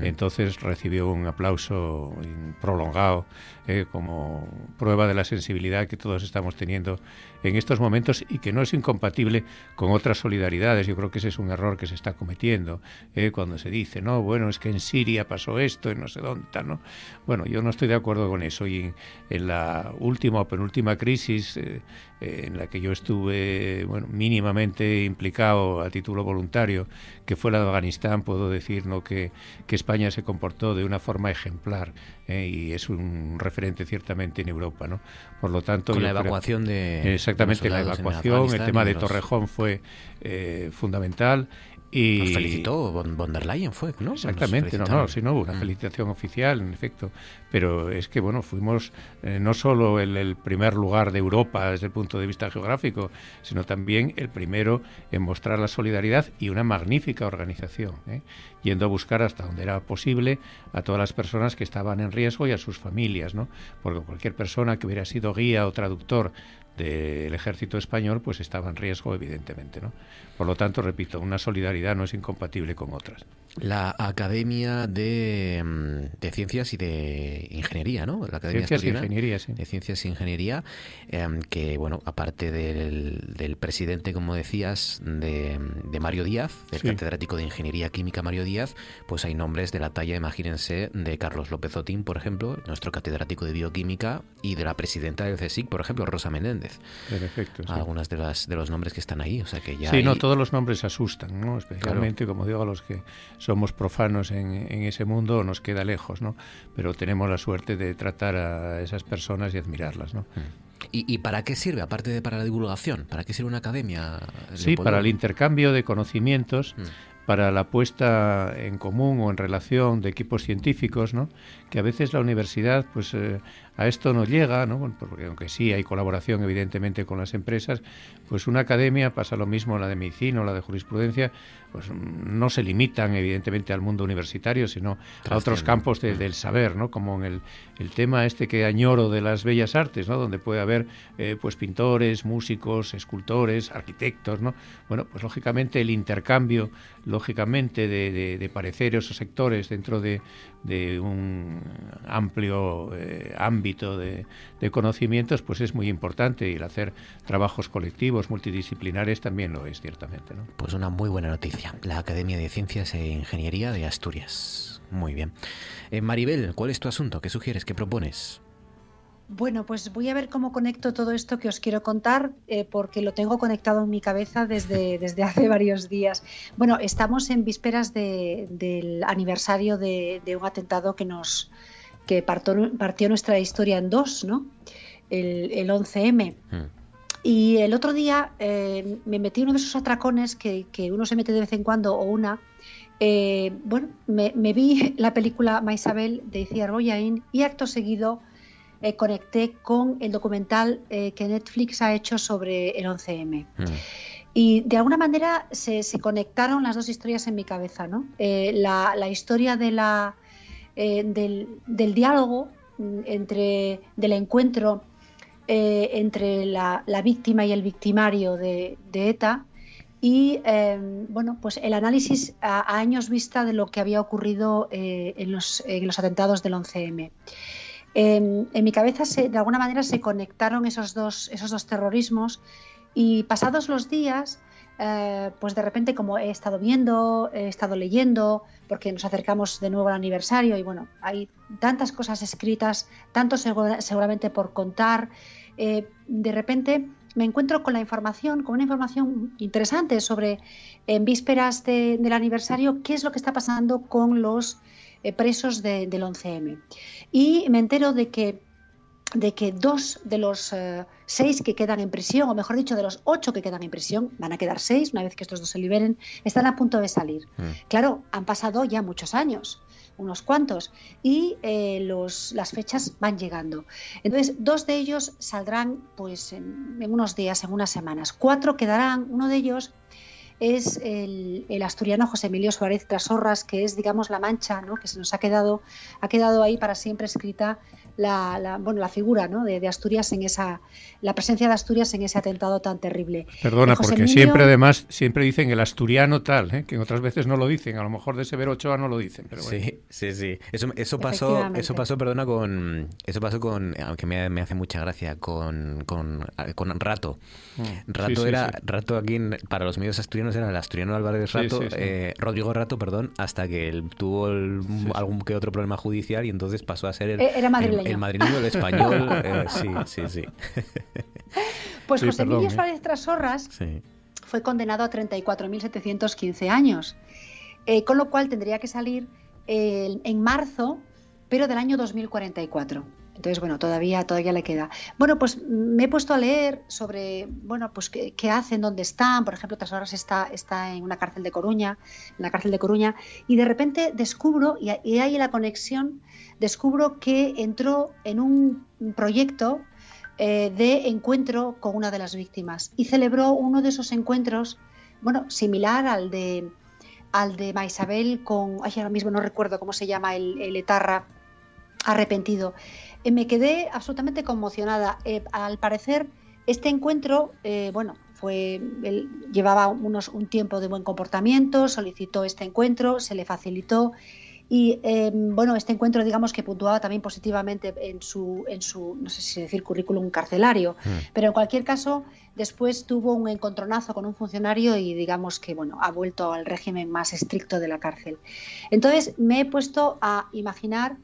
Entonces recibió un aplauso prolongado eh, como prueba de la sensibilidad que todos estamos teniendo en estos momentos y que no es incompatible con otras solidaridades. Yo creo que ese es un error que se está cometiendo eh, cuando se dice, no, bueno, es que en Siria pasó esto, en no sé dónde, ¿no? Bueno, yo no estoy de acuerdo con eso y en, la última penúltima crisis eh, en la que yo estuve bueno, mínimamente implicado a título voluntario, que fue la de Afganistán, puedo decir ¿no? que, que España se comportó de una forma ejemplar ¿eh? y es un referente ciertamente en Europa. ¿no? Por lo tanto, Con la evacuación de. Exactamente, la evacuación, el tema de Torrejón fue eh, fundamental y Nos felicitó von, der Leyen, fue, ¿no? Exactamente, no, no, sí, no hubo una mm. felicitación oficial, en efecto. Pero es que, bueno, fuimos eh, no solo el, el, primer lugar de Europa desde el punto de vista geográfico, sino también el primero en mostrar la solidaridad y una magnífica organización, ¿eh? yendo a buscar hasta donde era posible a todas las personas que estaban en riesgo y a sus familias, ¿no? Porque cualquier persona que hubiera sido guía o traductor del ejército español pues estaba en riesgo evidentemente no por lo tanto repito una solidaridad no es incompatible con otras la Academia de, mm, de, Ciencias y de Ingeniería, ¿no? La Academia Ciencias y Ingeniería, sí. De Ciencias e Ingeniería, em, que, bueno, aparte del, del, presidente, como decías, de, de Mario Díaz, del catedrático de Ingeniería Química Mario Díaz, pues hay nombres de la talla, imagínense, de Carlos López Otín, por ejemplo, nuestro catedrático de Bioquímica, y de la presidenta del CSIC, por ejemplo, Rosa Menéndez. Perfecto. Sí. Algunas de, las, de los nombres que están ahí, o sea que ya Sí, no, todos los nombres asustan, ¿no? Especialmente, como digo, a los que somos profanos en, ese mundo nos queda lejos, ¿no? Pero tenemos la suerte de tratar a esas personas y admirarlas, ¿no? Mm. ¿Y, para qué sirve, aparte de para la divulgación? ¿Para qué sirve una academia? Sí, para el intercambio de conocimientos. Mm. para la puesta en común o en relación de equipos científicos, ¿no? Que a veces la universidad pues eh, a esto no llega, ¿no? porque aunque sí hay colaboración evidentemente con las empresas, pues una academia pasa lo mismo la de medicina o la de jurisprudencia, pues no se limitan evidentemente al mundo universitario, sino a otros campos del saber, ¿no? como en el, el, tema este que añoro de las bellas artes, ¿no? donde puede haber eh, pues pintores, músicos, escultores, arquitectos, ¿no? bueno, pues lógicamente el intercambio, lógicamente de, de pareceres o sectores dentro de, de un amplio eh, ámbito de, conocimientos, pues es muy importante y el hacer trabajos colectivos, multidisciplinares también lo es, ciertamente. ¿no? Pues una muy buena noticia. La Academia de Ciencias e Ingeniería de Asturias. Muy bien. Eh, Maribel, ¿cuál es tu asunto? ¿Qué sugieres? ¿Qué propones? Bueno, pues voy a ver cómo conecto todo esto que os quiero contar, eh, porque lo tengo conectado en mi cabeza desde, desde hace varios días. Bueno, estamos en vísperas del aniversario de, un atentado que nos que partió, nuestra historia en dos, ¿no? El, 11M. Hmm. Y el otro día eh, me metí uno de esos atracones que, uno se mete de vez en cuando o una. Eh, bueno, me, vi la película Maisabel de Iciar Boyain y acto seguido eh, conecté con el documental eh, que Netflix ha hecho sobre el 11M. Mm. Y de alguna manera se, conectaron las dos historias en mi cabeza, ¿no? Eh, la, historia de la, del, diálogo mm, entre, del encuentro entre la, víctima y el victimario de, ETA y bueno, pues el análisis a, años vista de lo que había ocurrido en los, en, los, atentados del 11M. Em, en mi cabeza se, de alguna manera se conectaron esos dos, esos dos terrorismos y pasados los días, eh, pues de repente como he estado viendo, he estado leyendo, porque nos acercamos de nuevo al aniversario y bueno, hay tantas cosas escritas, tanto seguramente por contar, eh, de repente me encuentro con la información, con una información interesante sobre en vísperas del aniversario qué es lo que está pasando con los eh, presos del 11M. Y me entero de que, de que dos de los eh, seis que quedan en prisión, o mejor dicho, de los ocho que quedan en prisión, van a quedar seis una vez que estos dos se liberen, están a punto de salir. Mm. Claro, han pasado ya muchos años unos cuantos, y eh, los, las fechas van llegando. Entonces, dos de ellos saldrán pues en, en, unos días, en unas semanas. Cuatro quedarán, uno de ellos es el, asturiano José Emilio Suárez Trasorras, que es, digamos, la mancha ¿no? que se nos ha quedado, ha quedado ahí para siempre escrita la, bueno, la figura ¿no? de, Asturias en esa, la presencia de Asturias en ese atentado tan terrible. Perdona, porque siempre además, siempre dicen el asturiano tal, ¿eh? que otras veces no lo dicen, a lo mejor de Severo Ochoa no lo dicen. Pero Sí, sí, sí. Eso, eso pasó, eso pasó, perdona, con, eso pasó con, aunque me, me hace mucha gracia, con, con, con Rato. Mm. Rato era, Rato aquí para los medios asturianos era el asturiano Álvarez Rato, eh, Rodrigo Rato, perdón, hasta que él tuvo algún que otro problema judicial y entonces pasó a ser el, e-, era el, madrileño, el español. Eh, sí, sí, sí. Pues José Emilio ¿eh? Suárez Trasorras fue condenado a 34.715 años, con lo cual tendría que salir en marzo, pero del año 2044. Entonces, bueno, todavía, todavía le queda. Bueno, pues me he puesto a leer sobre, bueno, pues qué, hacen, dónde están. Por ejemplo, tras horas está, está en una cárcel de Coruña, en la cárcel de Coruña, y de repente descubro, y, y hay la conexión, descubro que entró en un proyecto eh, de encuentro con una de las víctimas y celebró uno de esos encuentros, bueno, similar al de al de Maisabel con, ay, ahora mismo no recuerdo cómo se llama el, el etarra arrepentido. Eh, me quedé absolutamente conmocionada. Eh, al parecer, este encuentro, eh, bueno, fue, él llevaba unos, un tiempo de buen comportamiento, solicitó este encuentro, se le facilitó y bueno, este encuentro, digamos que puntuaba también positivamente en su, en su no sé si decir currículum carcelario, mm. pero en cualquier caso, después tuvo un encontronazo con un funcionario y digamos que bueno, ha vuelto al régimen más estricto de la cárcel. Entonces me he puesto a imaginar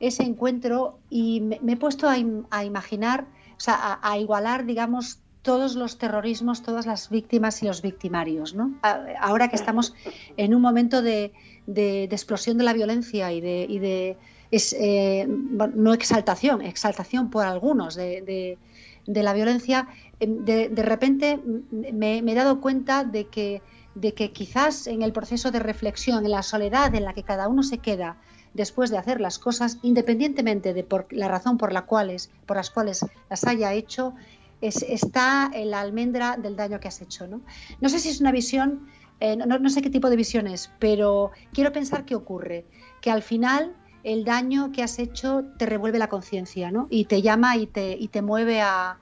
ese encuentro y me, he puesto a, imaginar, o sea, a, igualar, digamos, todos los terrorismos, todas las víctimas y los victimarios. ¿no? Ahora que estamos en un momento de, explosión de la violencia y de, de eh, no exaltación, exaltación por algunos de, la violencia, em, de, repente me, he dado cuenta de que de que quizás en el proceso de reflexión, en la soledad en la que cada uno se queda después de hacer las cosas, independientemente de por la razón por, la cuales, por las cuales las haya hecho, es, está en la almendra del daño que has hecho. No, no sé si es una visión, eh, no, sé qué tipo de visión es, pero quiero pensar qué ocurre, que al final el daño que has hecho te revuelve la conciencia ¿no? y te llama y te, mueve a,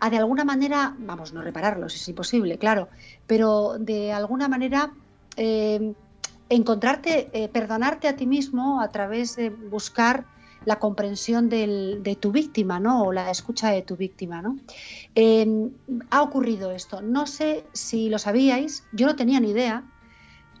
a de alguna manera, vamos, no repararlo, si es imposible, claro, pero de alguna manera eh, encontrarte, eh, perdonarte a ti mismo a través de buscar la comprensión de tu víctima, ¿no? O la escucha de tu víctima, ¿no? Em, ha ocurrido esto. No sé si lo sabíais, yo no tenía ni idea,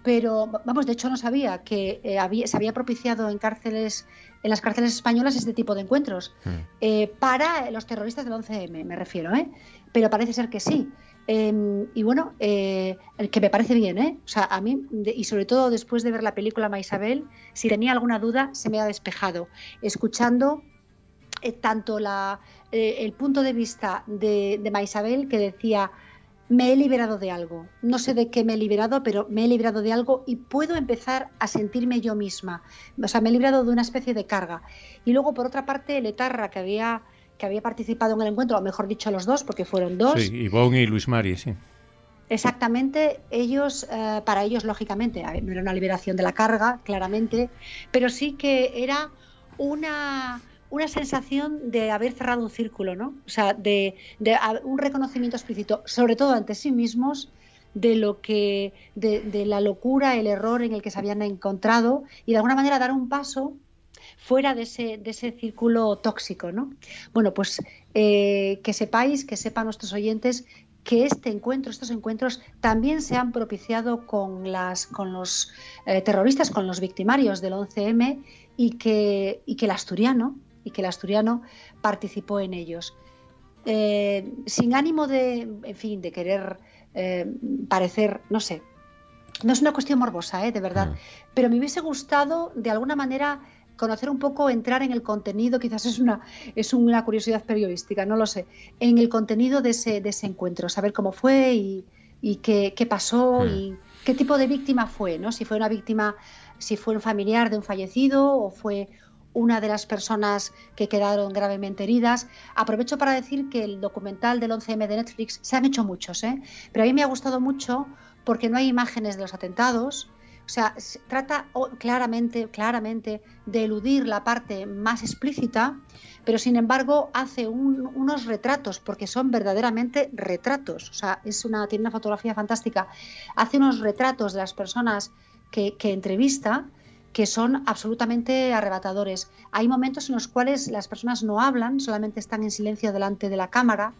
pero vamos, de hecho no sabía que eh, se había propiciado en cárceles, en las cárceles españolas este tipo de encuentros hmm. eh, para los terroristas del 11M, me refiero, ¿eh? Pero parece ser que sí. Em, y bueno, eh, que me parece bien, ¿eh? O sea, a mí, y sobre todo después de ver la película Maisabel, si tenía alguna duda, se me ha despejado. Escuchando eh, tanto la, eh, el punto de vista de, de Maisabel, que decía, me he liberado de algo. No sé de qué me he liberado, pero me he liberado de algo y puedo empezar a sentirme yo misma. O sea, me he librado de una especie de carga. Y luego, por otra parte, el etarra que había que había participado en el encuentro, o mejor dicho los dos, porque fueron dos. Sí, Ivonne y Luis Mari, sí. Exactamente, ellos, eh, para ellos, lógicamente, no era una liberación de la carga, claramente, pero sí que era una, una sensación de haber cerrado un círculo, ¿no? O sea, de, de un reconocimiento explícito, sobre todo ante sí mismos, de lo que, de, de la locura, el error en el que se habían encontrado y de alguna manera dar un paso fuera de ese, de ese círculo tóxico. ¿no? Bueno, pues eh, que sepáis, que sepan nuestros oyentes que este encuentro, estos encuentros también se han propiciado con, las, con los eh, terroristas, con los victimarios del 11M y que, y que el asturiano y que el asturiano participó en ellos. Eh, sin ánimo de, en fin, de querer parecer, no sé, no es una cuestión morbosa, de verdad, mm. pero me hubiese gustado de alguna manera conocer un poco, entrar en el contenido, quizás es una, es una curiosidad periodística, no lo sé, en el contenido de ese, de ese encuentro, saber cómo fue y, y qué, qué, pasó hmm. y qué tipo de víctima fue, ¿no? Si fue una víctima, si fue un familiar de un fallecido o fue una de las personas que quedaron gravemente heridas. Aprovecho para decir que el documental del 11M de Netflix se han hecho muchos, ¿eh? pero a mí me ha gustado mucho porque no hay imágenes de los atentados, o sea, trata claramente, claramente de eludir la parte más explícita, pero sin embargo hace unos retratos, porque son verdaderamente retratos. O sea, es una, tiene una fotografía fantástica. Hace unos retratos de las personas que, que entrevista que son absolutamente arrebatadores. Hay momentos en los cuales las personas no hablan, solamente están en silencio delante de la cámara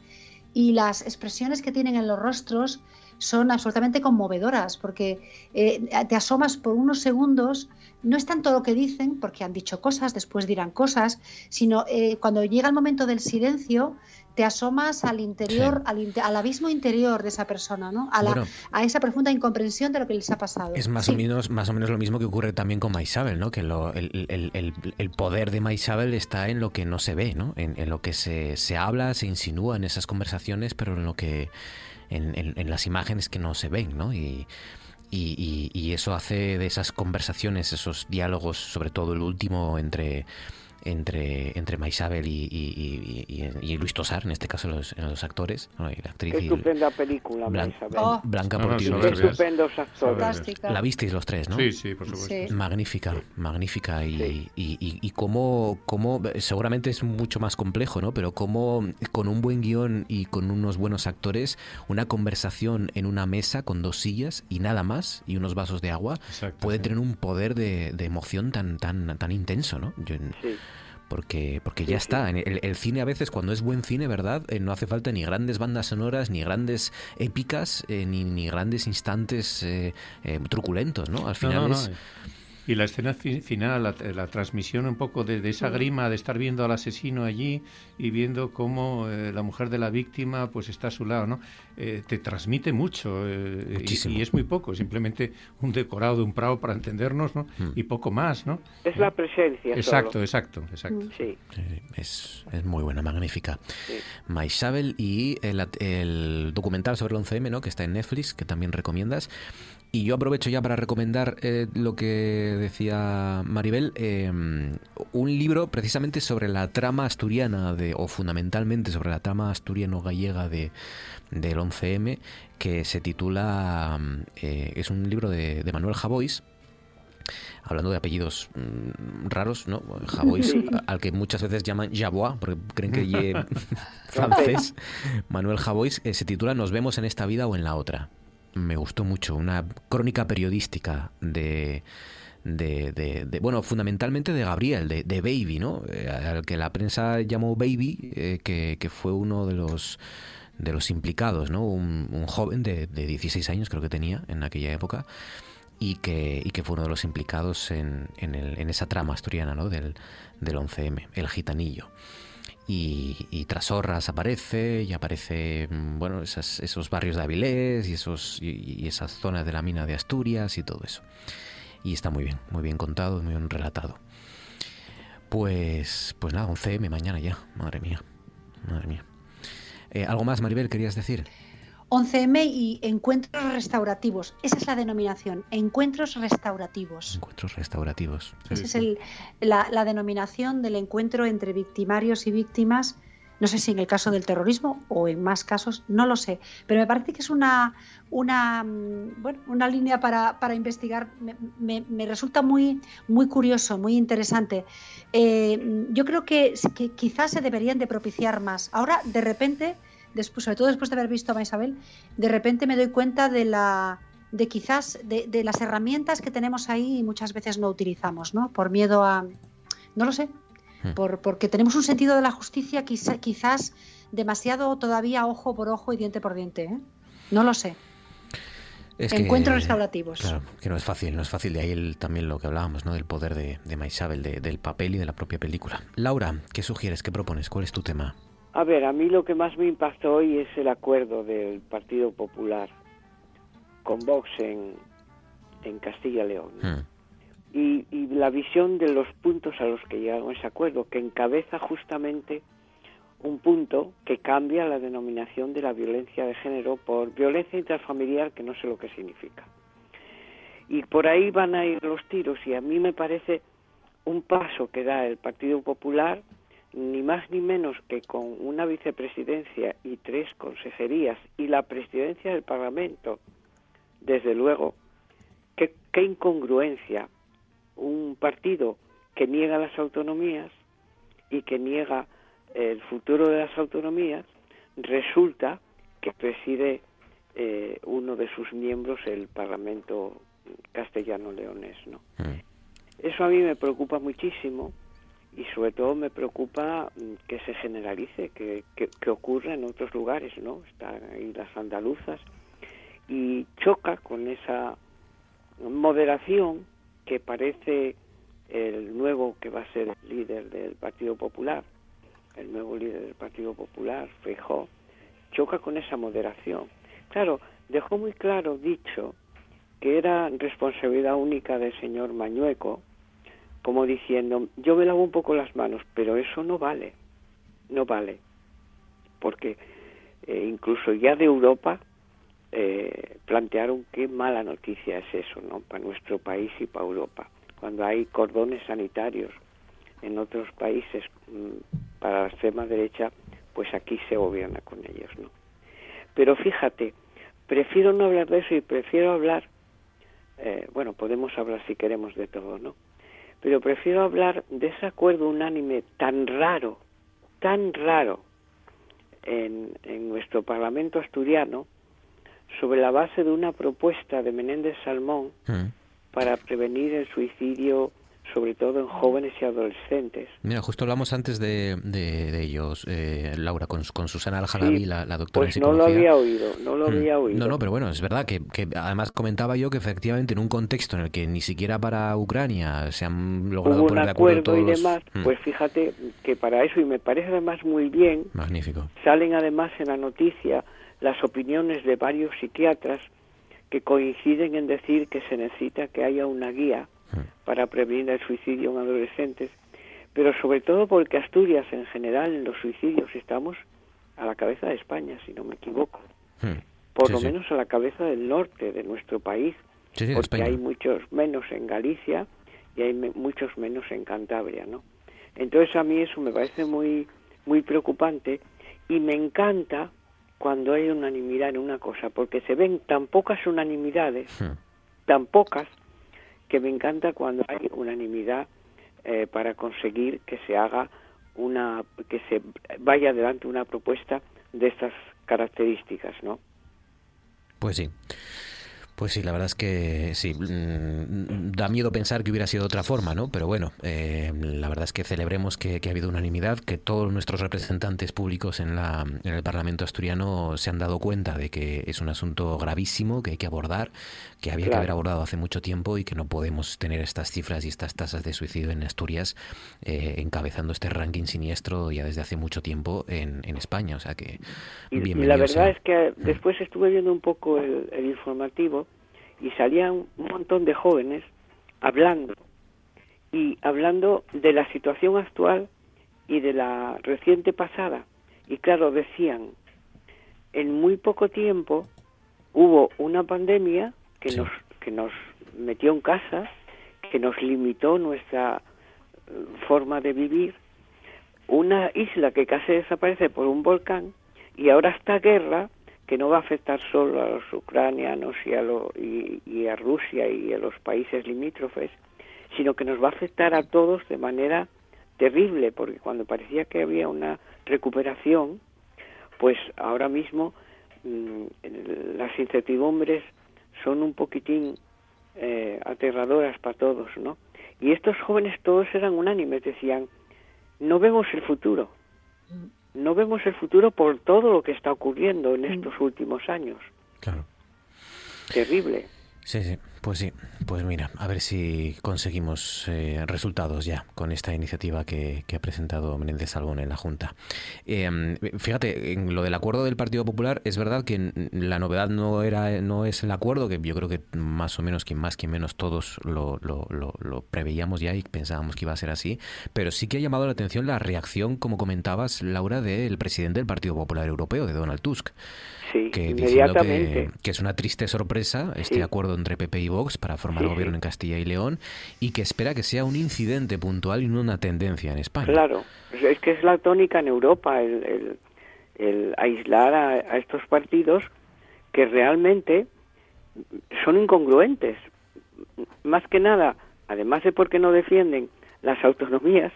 y las expresiones que tienen en los rostros son absolutamente conmovedoras, porque eh, te asomas por unos segundos, no es tanto lo que dicen, porque han dicho cosas, después dirán cosas, sino eh, cuando llega el momento del silencio, te asomas al interior, al, abismo interior de esa persona, ¿no? A, la, a, esa profunda incomprensión de lo que les ha pasado. Es más o menos, más o menos lo mismo que ocurre también con Maisabel, ¿no? Que lo, el, el, el, poder de Maisabel está en lo que no se ve, ¿no? En, en lo que se, se habla, se insinúa en esas conversaciones, pero en lo que en, las imágenes que no se ven, ¿no? Y, y, y, eso hace de esas conversaciones, esos diálogos, sobre todo el último entre entre, entre Maisabel y, y, Luis Tosar, en este caso los, los actores, la actriz. estupenda película, oh. Blanca Portillo. estupendos actores. La visteis los tres, ¿no? Sí, sí, por supuesto. Magnífica, magnífica. Y, y, y, cómo, cómo, seguramente es mucho más complejo, ¿no? Pero cómo con un buen guion y con unos buenos actores, una conversación en una mesa con dos sillas y nada más, y unos vasos de agua, puede tener un poder de, de, emoción tan, tan, tan intenso, ¿no? Yo, sí porque, porque ya está. El, el, cine a veces, cuando es buen cine, ¿verdad? Eh, no hace falta ni grandes bandas sonoras, ni grandes épicas, eh, ni, ni, grandes instantes eh, truculentos, ¿no? Al final es... Y la escena final, la, transmisión un poco de, esa grima de estar viendo al asesino allí y viendo cómo eh, la mujer de la víctima pues está a su lado, ¿no? Eh, te transmite mucho eh, y, es muy poco, simplemente un decorado de un prado para entendernos, ¿no? Mm. Y poco más, ¿no? Es la presencia. Exacto, exacto, exacto. Sí. Es, es, muy buena, magnífica. Sí. Maisabel y el, el, documental sobre el 11M, ¿no? Que está en Netflix, que también recomiendas. Y yo aprovecho ya para recomendar eh, lo que decía Maribel, em, un libro precisamente sobre la trama asturiana, de, o fundamentalmente sobre la trama asturiano-gallega de, del 11M, que se titula, eh, es un libro de, Manuel Javois, hablando de apellidos mm, raros, ¿no? Javois, al que muchas veces llaman Javois, porque creen que es francés. Manuel Javois eh, se titula Nos vemos en esta vida o en la otra me gustó mucho, una crónica periodística de, de, bueno, fundamentalmente de Gabriel, de, de Baby, ¿no? Eh, al que la prensa llamó Baby, eh, que, que, fue uno de los de los implicados, ¿no? Un, joven de, de, 16 años creo que tenía en aquella época y que, y que fue uno de los implicados en, en, el, en esa trama asturiana, ¿no? Del, del 11M, el gitanillo y, tras Horras aparece y aparece mm, bueno esos barrios de Avilés y esos y, esas zonas de la mina de Asturias y todo eso. Y está muy bien muy bien contado muy bien relatado. Pues pues nada 11M mañana ya madre mía madre mía. Eh, algo más Maribel querías decir 11M y encuentros restaurativos. Esa es la denominación, encuentros restaurativos. Encuentros restaurativos. Esa es la, denominación del encuentro entre victimarios y víctimas. No sé si en el caso del terrorismo o en más casos, no lo sé. Pero me parece que es una, una, mm, bueno, una línea para, investigar. Me, resulta muy, muy curioso, muy interesante. Eh, yo creo que, que quizás se deberían de propiciar más. Ahora, de repente después, sobre todo después de haber visto a Isabel, de repente me doy cuenta de la de quizás de, las herramientas que tenemos ahí y muchas veces no utilizamos, ¿no? Por miedo a, no lo sé, hmm. por, porque tenemos un sentido de la justicia quizás, quizás demasiado todavía ojo por ojo y diente por diente, ¿eh? No lo sé. Encuentros restaurativos. Claro, que no es fácil, no es fácil. De ahí también lo que hablábamos, ¿no? Del poder de, de Maisabel, del papel y de la propia película. Laura, ¿qué sugieres? ¿Qué propones? ¿Cuál es tu tema? A ver, a mí lo que más me impactó hoy es el acuerdo del Partido Popular con Vox en, en Castilla y León. Hmm. Y, y, la visión de los puntos a los que llegaron ese acuerdo, que encabeza justamente un punto que cambia la denominación de la violencia de género por violencia intrafamiliar, que no sé lo que significa. Y por ahí van a ir los tiros, y a mí me parece un paso que da el Partido Popular ni más ni menos que con una vicepresidencia y tres consejerías y la presidencia del Parlamento, desde luego, qué, incongruencia un partido que niega las autonomías y que niega el futuro de las autonomías, resulta que preside eh, uno de sus miembros el Parlamento castellano-leonés. ¿no? Mm. Eso a mí me preocupa muchísimo y sobre todo me preocupa mm, que se generalice, que, que, ocurra en otros lugares, ¿no? Están ahí las andaluzas y choca con esa moderación que parece el nuevo que va a ser el líder del Partido Popular, el nuevo líder del Partido Popular, Feijó, choca con esa moderación. Claro, dejó muy claro dicho que era responsabilidad única del señor Mañueco, como diciendo, yo me lavo un poco las manos, pero eso no vale, no vale, porque eh, incluso ya de Europa eh, plantearon qué mala noticia es eso, ¿no? Para nuestro país y para Europa, cuando hay cordones sanitarios en otros países mm, para la extrema derecha, pues aquí se gobierna con ellos, ¿no? Pero fíjate, prefiero no hablar de eso y prefiero hablar, eh, bueno, podemos hablar si queremos de todo, ¿no? Pero prefiero hablar de ese acuerdo unánime tan raro, tan raro en, nuestro Parlamento asturiano sobre la base de una propuesta de Menéndez Salmón mm. para prevenir el suicidio sobre todo en jóvenes y adolescentes. Mira, justo hablamos antes de, de, ellos, eh, Laura, con, con Susana Aljarabi, la, doctora pues en psicología. no lo había oído, no lo mm. había oído. No, no, pero bueno, es verdad que, que, además comentaba yo que efectivamente en un contexto en el que ni siquiera para Ucrania se han logrado poner de acuerdo todos y demás, mm. pues fíjate que para eso, y me parece además muy bien, Magnífico. salen además en la noticia las opiniones de varios psiquiatras que coinciden en decir que se necesita que haya una guía para prevenir el suicidio en adolescentes, pero sobre todo porque Asturias en general en los suicidios estamos a la cabeza de España, si no me equivoco. Hmm. Por lo menos a la cabeza del norte de nuestro país, porque hay muchos menos en Galicia y hay muchos menos en Cantabria, ¿no? Entonces a mí eso me parece muy muy preocupante y me encanta cuando hay unanimidad en una cosa, porque se ven tan pocas unanimidades, hmm. tan pocas, que me encanta cuando hay unanimidad eh, para conseguir que se haga una, que se vaya adelante una propuesta de estas características, ¿no? Pues sí. Pues sí, la verdad es que sí, mm, da miedo pensar que hubiera sido de otra forma, ¿no? Pero bueno, eh, la verdad es que celebremos que, ha habido unanimidad, que todos nuestros representantes públicos en, la, en el Parlamento asturiano se han dado cuenta de que es un asunto gravísimo que hay que abordar, que había que haber abordado hace mucho tiempo y que no podemos tener estas cifras y estas tasas de suicidio en Asturias eh, encabezando este ranking siniestro ya desde hace mucho tiempo en, en España. O sea que, y, la verdad es que mm. después estuve viendo un poco el informativo y salían un montón de jóvenes hablando y hablando de la situación actual y de la reciente pasada. Y claro, decían, en muy poco tiempo hubo una pandemia que nos que nos metió en casa, que nos limitó nuestra eh, forma de vivir, una isla que casi desaparece por un volcán y ahora esta guerra que no va a afectar solo a los ucranianos y a, y, a Rusia y a los países limítrofes, sino que nos va a afectar a todos de manera terrible, porque cuando parecía que había una recuperación, pues ahora mismo mm, las incertidumbres son un poquitín eh, aterradoras para todos, ¿no? Y estos jóvenes todos eran unánimes, decían, no vemos el futuro, no vemos el futuro por todo lo que está ocurriendo en mm. estos últimos años. Claro. Terrible. Sí, sí. Pues sí, pues mira, a ver si conseguimos eh, resultados ya con esta iniciativa que, ha presentado Menéndez Salbón en la Junta. Em, fíjate, en lo del acuerdo del Partido Popular, es verdad que la novedad no era no es el acuerdo, que yo creo que más o menos, quien más, quien menos, todos lo, lo, lo, preveíamos ya y pensábamos que iba a ser así, pero sí que ha llamado la atención la reacción, como comentabas, Laura, del presidente del Partido Popular Europeo, de Donald Tusk. Sí, que, inmediatamente. Que, es una triste sorpresa este acuerdo entre PP y Vox para formar gobierno en Castilla y León y que espera que sea un incidente puntual y no una tendencia en España. Claro, es que es la tónica en Europa el, el, aislar a, estos partidos que realmente son incongruentes. Más que nada, además de porque no defienden las autonomías,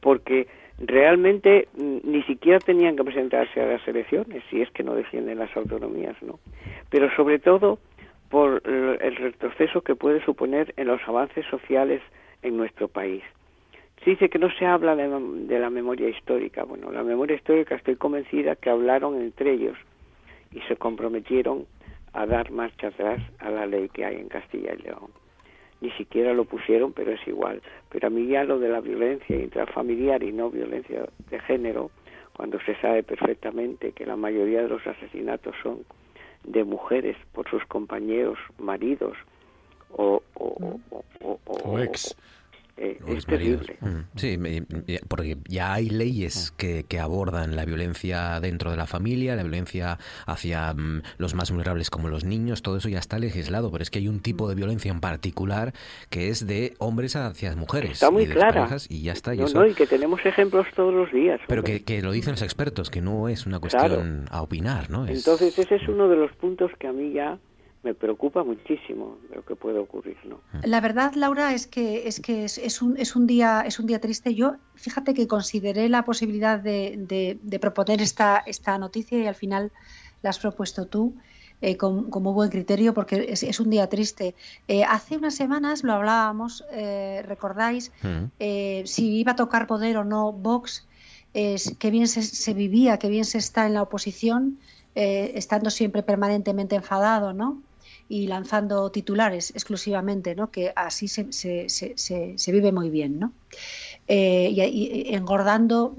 porque realmente mm, ni siquiera tenían que presentarse a las elecciones si es que no defienden las autonomías, ¿no? Pero sobre todo por el retroceso que puede suponer en los avances sociales en nuestro país. Se dice que no se habla de, la memoria histórica. Bueno, la memoria histórica estoy convencida que hablaron entre ellos y se comprometieron a dar marcha atrás a la ley que hay en Castilla y León. Ni siquiera lo pusieron, pero es igual. Pero a mí ya lo de la violencia intrafamiliar y no violencia de género, cuando se sabe perfectamente que la mayoría de los asesinatos son de mujeres por sus compañeros maridos o, o, o ex eh, es terrible. Mm, sí, porque ya hay leyes que, que, abordan la violencia dentro de la familia, la violencia hacia mm, los más vulnerables como los niños, todo eso ya está legislado, pero es que hay un tipo de violencia en particular que es de hombres hacia mujeres. Está muy y clara. y ya está. Y, no, y que tenemos ejemplos todos los días. Pero que, que, lo dicen los expertos, que no es una cuestión a opinar, ¿no? Entonces ese es uno de los puntos que a mí ya me preocupa muchísimo lo que puede ocurrir, ¿no? La verdad, Laura, es que es que es, un, es un día es un día triste. Yo, fíjate que consideré la posibilidad de, de, proponer esta esta noticia y al final la has propuesto tú. eh, con, muy buen criterio porque es, un día triste. Eh, hace unas semanas lo hablábamos, recordáis, mm. si iba a tocar poder o no Vox, qué bien se, vivía, qué bien se está en la oposición, estando siempre permanentemente enfadado, ¿no? Y lanzando titulares exclusivamente, ¿no? que así se, se, se, se vive muy bien. ¿no? Eh, y, engordando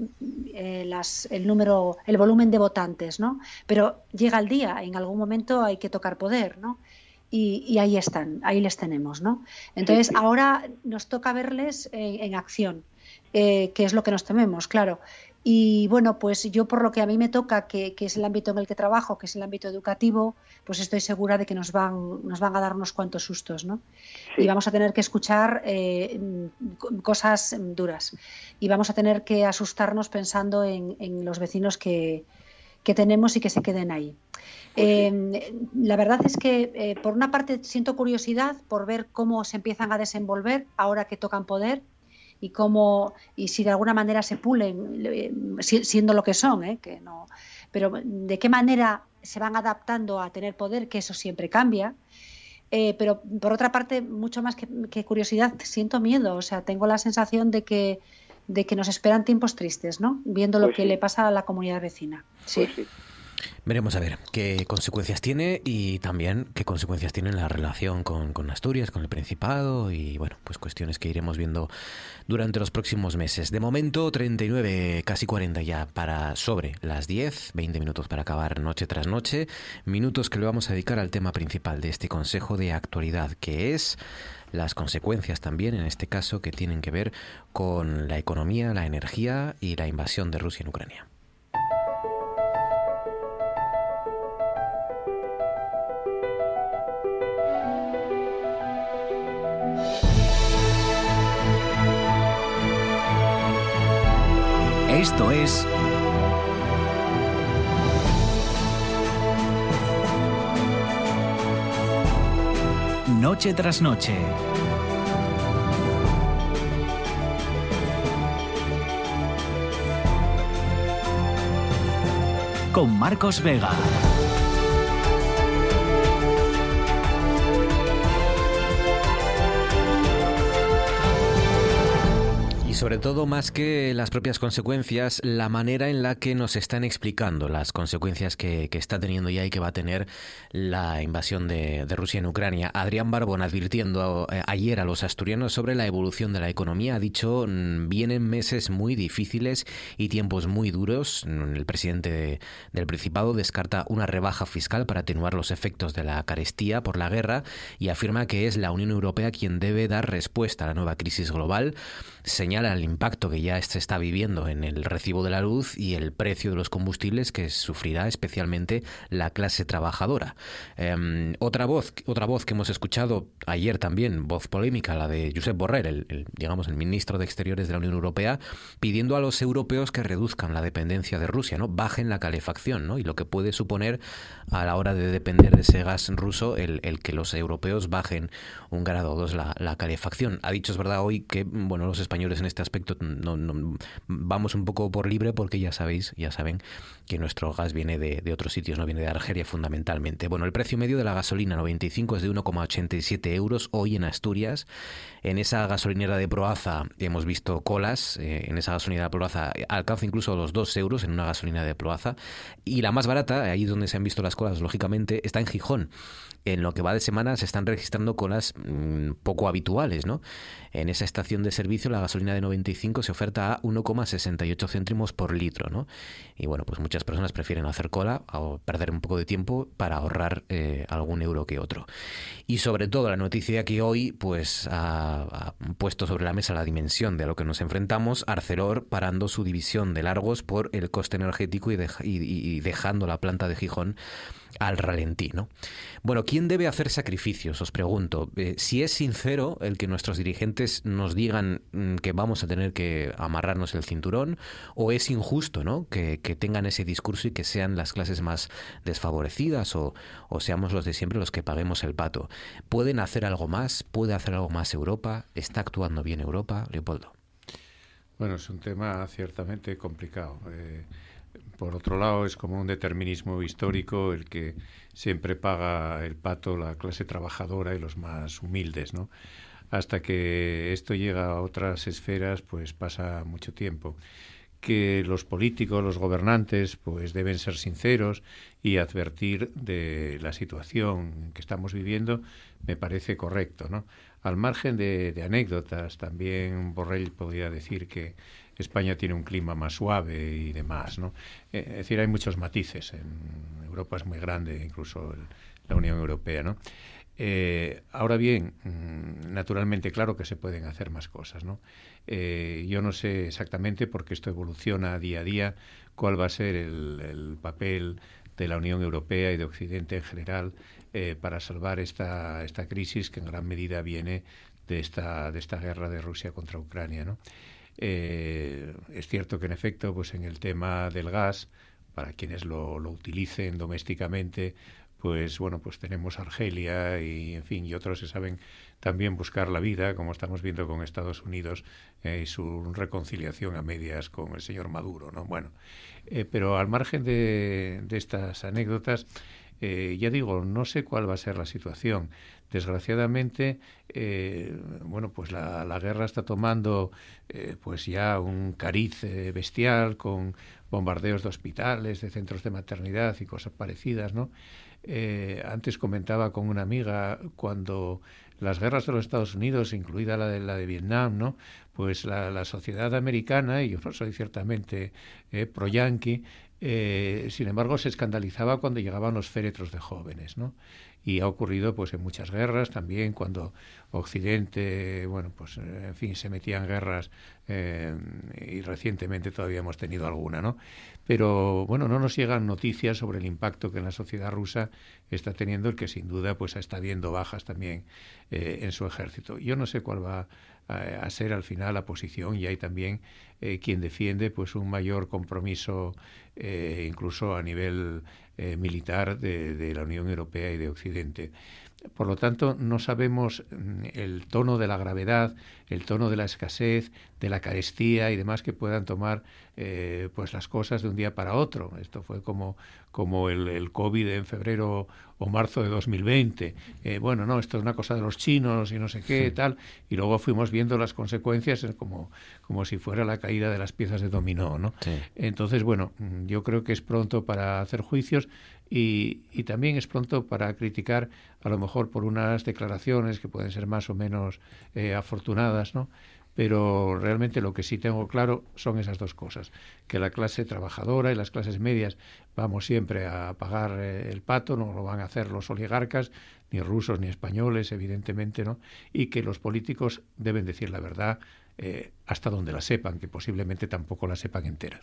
eh, las, el número, el volumen de votantes, ¿no? Pero llega el día, en algún momento hay que tocar poder, ¿no? Y, ahí están, ahí les tenemos, ¿no? Entonces ahora nos toca verles en, acción, eh, que es lo que nos tememos, claro. Y bueno, pues yo por lo que a mí me toca, que, es el ámbito en el que trabajo, que es el ámbito educativo, pues estoy segura de que nos van, nos van a dar unos cuantos sustos, ¿no? Y vamos a tener que escuchar eh, cosas duras. Y vamos a tener que asustarnos pensando en, los vecinos que, tenemos y que se queden ahí. Em, la verdad es que, eh, por una parte, siento curiosidad por ver cómo se empiezan a desenvolver ahora que tocan poder y cómo y si de alguna manera se pulen siendo lo que son, ¿eh? que no, pero de qué manera se van adaptando a tener poder, que eso siempre cambia. Eh, pero por otra parte, mucho más que, curiosidad, siento miedo. O sea, tengo la sensación de que, de que nos esperan tiempos tristes, ¿no? Viendo lo pues que le pasa a la comunidad vecina. sí. Pues Veremos a ver qué consecuencias tiene y también qué consecuencias tiene la relación con, con, Asturias, con el Principado y bueno, pues cuestiones que iremos viendo durante los próximos meses. De momento 39, casi 40 ya para sobre las 10, 20 minutos para acabar noche tras noche, minutos que le vamos a dedicar al tema principal de este Consejo de Actualidad que es las consecuencias también, en este caso, que tienen que ver con la economía, la energía y la invasión de Rusia en Ucrania. Esto es Noche tras Noche. Con Marcos Vega. Sobre todo, más que las propias consecuencias, la manera en la que nos están explicando las consecuencias que, está teniendo ya y que va a tener la invasión de, Rusia en Ucrania. Adrián Barbón, advirtiendo eh, ayer a los asturianos sobre la evolución de la economía, ha dicho, mm, vienen meses muy difíciles y tiempos muy duros. Mm, el presidente del Principado descarta una rebaja fiscal para atenuar los efectos de la carestía por la guerra y afirma que es la Unión Europea quien debe dar respuesta a la nueva crisis global. Señala el impacto que ya se está viviendo en el recibo de la luz y el precio de los combustibles que sufrirá especialmente la clase trabajadora. Em, otra voz, otra voz que hemos escuchado ayer también, voz polémica, la de Josep Borrell, el, digamos el ministro de Exteriores de la Unión Europea, pidiendo a los europeos que reduzcan la dependencia de Rusia, no, bajen la calefacción, ¿no? y lo que puede suponer a la hora de depender de ese gas ruso el, que los europeos bajen un grado o dos la, la calefacción. Ha dicho es verdad hoy que bueno los españoles en este aspecto no, vamos un poco por libre porque ya sabéis, ya saben que nuestro gas viene de, otros sitios, no viene de Argelia fundamentalmente. Bueno, el precio medio de la gasolina 95 es de 1,87 euros hoy en Asturias. En esa gasolinera de Proaza hemos visto colas, eh, en esa gasolinera de Proaza alcanza incluso los 2 euros en una gasolina de Proaza. Y la más barata, ahí donde se han visto las colas, lógicamente, está en Gijón en lo que va de semana se están registrando colas mm, poco habituales, ¿no? En esa estación de servicio la gasolina de 95 se oferta a 1,68 céntimos por litro, ¿no? Y bueno, pues muchas personas prefieren hacer cola o perder un poco de tiempo para ahorrar eh, algún euro que otro. Y sobre todo la noticia que hoy pues ha, puesto sobre la mesa la dimensión de a lo que nos enfrentamos, Arcelor parando su división de largos por el coste energético y, y dejando la planta de Gijón al ralentí. ¿no? Bueno, ¿quién debe hacer sacrificios? Os pregunto. Eh, si es sincero el que nuestros dirigentes nos digan mm, que vamos a tener que amarrarnos el cinturón, o es injusto ¿no? que, tengan ese discurso y que sean las clases más desfavorecidas o, seamos los de siempre los que paguemos el pato. ¿Pueden hacer algo más? ¿Puede hacer algo más Europa? ¿Está actuando bien Europa? Leopoldo. Bueno, es un tema ciertamente complicado. Eh, por otro lado, es como un determinismo histórico el que siempre paga el pato la clase trabajadora y los más humildes, ¿no? Hasta que esto llega a otras esferas, pues pasa mucho tiempo que los políticos, los gobernantes, pues deben ser sinceros y advertir de la situación que estamos viviendo, me parece correcto, ¿no? Al margen de, anécdotas, también Borrell podría decir que España tiene un clima más suave y demás, ¿no? Eh, es decir, hay muchos matices. En Europa es muy grande, incluso la Unión Europea, ¿no? Eh, ahora bien, mm, naturalmente, claro que se pueden hacer más cosas, ¿no? Eh, yo no sé exactamente, porque esto evoluciona día a día, cuál va a ser el, papel de la Unión Europea y de Occidente en general para salvar esta, esta crisis que en gran medida viene de esta, de esta guerra de Rusia contra Ucrania. ¿no? Eh, es cierto que, en efecto, pues en el tema del gas, para quienes lo, utilicen domésticamente, pues bueno, pues tenemos Argelia y en fin, y otros que saben también buscar la vida, como estamos viendo con Estados Unidos eh, y su reconciliación a medias con el señor Maduro, ¿no? Bueno, eh, pero al margen de, estas anécdotas, eh, ya digo, no sé cuál va a ser la situación. Desgraciadamente, bueno, pues la, la, guerra está tomando pues ya un cariz bestial con bombardeos de hospitales, de centros de maternidad y cosas parecidas, ¿no? Eh, antes comentaba con una amiga cuando las guerras de los Estados Unidos, incluida la de, la de Vietnam, ¿no? pues la, sociedad americana, y yo no soy ciertamente eh, pro-yanqui, eh, sin embargo se escandalizaba cuando llegaban los féretros de jóvenes. ¿no? y ha ocurrido pues en muchas guerras también cuando Occidente bueno pues en fin se metía en guerras eh, y recientemente todavía hemos tenido alguna no pero bueno no nos llegan noticias sobre el impacto que en la sociedad rusa está teniendo el que sin duda pues está habiendo bajas también eh, en su ejército yo no sé cuál va a, ser al final la posición y hay también eh, quien defiende pues un mayor compromiso incluso a nivel eh, militar de, la Unión Europea y de Occidente. Por lo tanto, no sabemos mm, el tono de la gravedad, el tono de la escasez, de la carestía y demás que puedan tomar eh, pues las cosas de un día para otro. Esto fue como, como el, el COVID en febrero o marzo de 2020. Eh, bueno, no, esto es una cosa de los chinos y no sé qué, tal. Y luego fuimos viendo las consecuencias como, como si fuera la caída de las piezas de dominó, ¿no? Entonces, bueno, yo creo que es pronto para hacer juicios y, y, también es pronto para criticar, a lo mejor por unas declaraciones que pueden ser más o menos eh, afortunadas, ¿no? Pero realmente lo que sí tengo claro son esas dos cosas, que la clase trabajadora y las clases medias vamos siempre a pagar eh, el pato, no lo van a hacer los oligarcas, ni rusos ni españoles, evidentemente, ¿no? Y que los políticos deben decir la verdad eh, hasta donde la sepan, que posiblemente tampoco la sepan entera.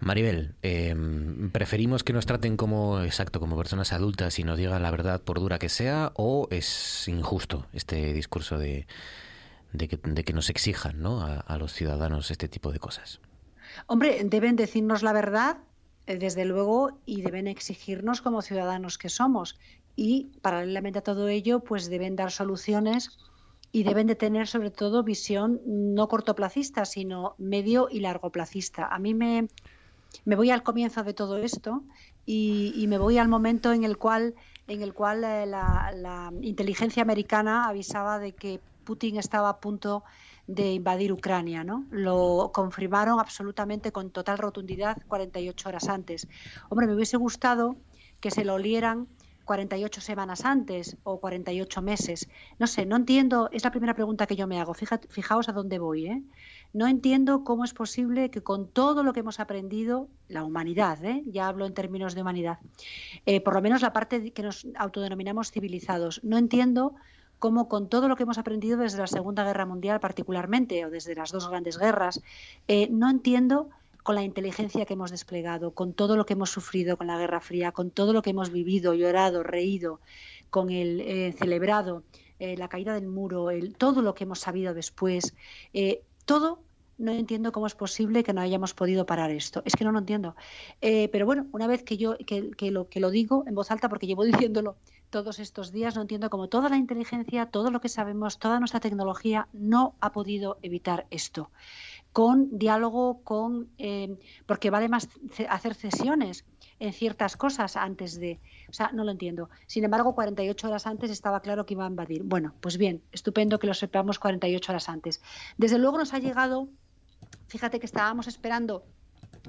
Maribel, em, ¿preferimos que nos traten como, exacto, como personas adultas y nos digan la verdad por dura que sea o es injusto este discurso de, de, que, nos exijan ¿no? a, los ciudadanos este tipo de cosas? Hombre, deben decirnos la verdad, eh, desde luego, y deben exigirnos como ciudadanos que somos. Y paralelamente a todo ello, pues deben dar soluciones y deben de tener sobre todo visión no cortoplacista, sino medio y largoplacista. A mí me, me voy al comienzo de todo esto y, me voy al momento en el cual, en el cual eh, la, inteligencia americana avisaba de que Putin estaba a punto de invadir Ucrania, ¿no? Lo confirmaron absolutamente con total rotundidad 48 horas antes. Hombre, me hubiese gustado que se lo olieran 48 semanas antes o 48 meses. No sé, no entiendo, es la primera pregunta que yo me hago. fijaos a dónde voy, ¿eh? No entiendo cómo es posible que con todo lo que hemos aprendido, la humanidad, ¿eh? ya hablo en términos de humanidad, eh, por lo menos la parte que nos autodenominamos civilizados, no entiendo cómo con todo lo que hemos aprendido desde la Segunda Guerra Mundial particularmente, o desde las dos grandes guerras, eh, no entiendo con la inteligencia que hemos desplegado, con todo lo que hemos sufrido con la Guerra Fría, con todo lo que hemos vivido, llorado, reído, con el celebrado, la caída del muro, el, todo lo que hemos sabido después, todo no entiendo cómo es posible que no hayamos podido parar esto. Es que no lo entiendo. Eh, pero bueno, una vez que yo que lo digo en voz alta, porque llevo diciéndolo todos estos días, no entiendo cómo toda la inteligencia, todo lo que sabemos, toda nuestra tecnología no ha podido evitar esto. con diálogo, con eh, porque va además hacer cesiones en ciertas cosas antes de, o sea, no lo entiendo. Sin embargo, 48 horas antes estaba claro que iba a invadir. Bueno, pues bien, estupendo que lo sepamos 48 horas antes. Desde luego nos ha llegado, fíjate que estábamos esperando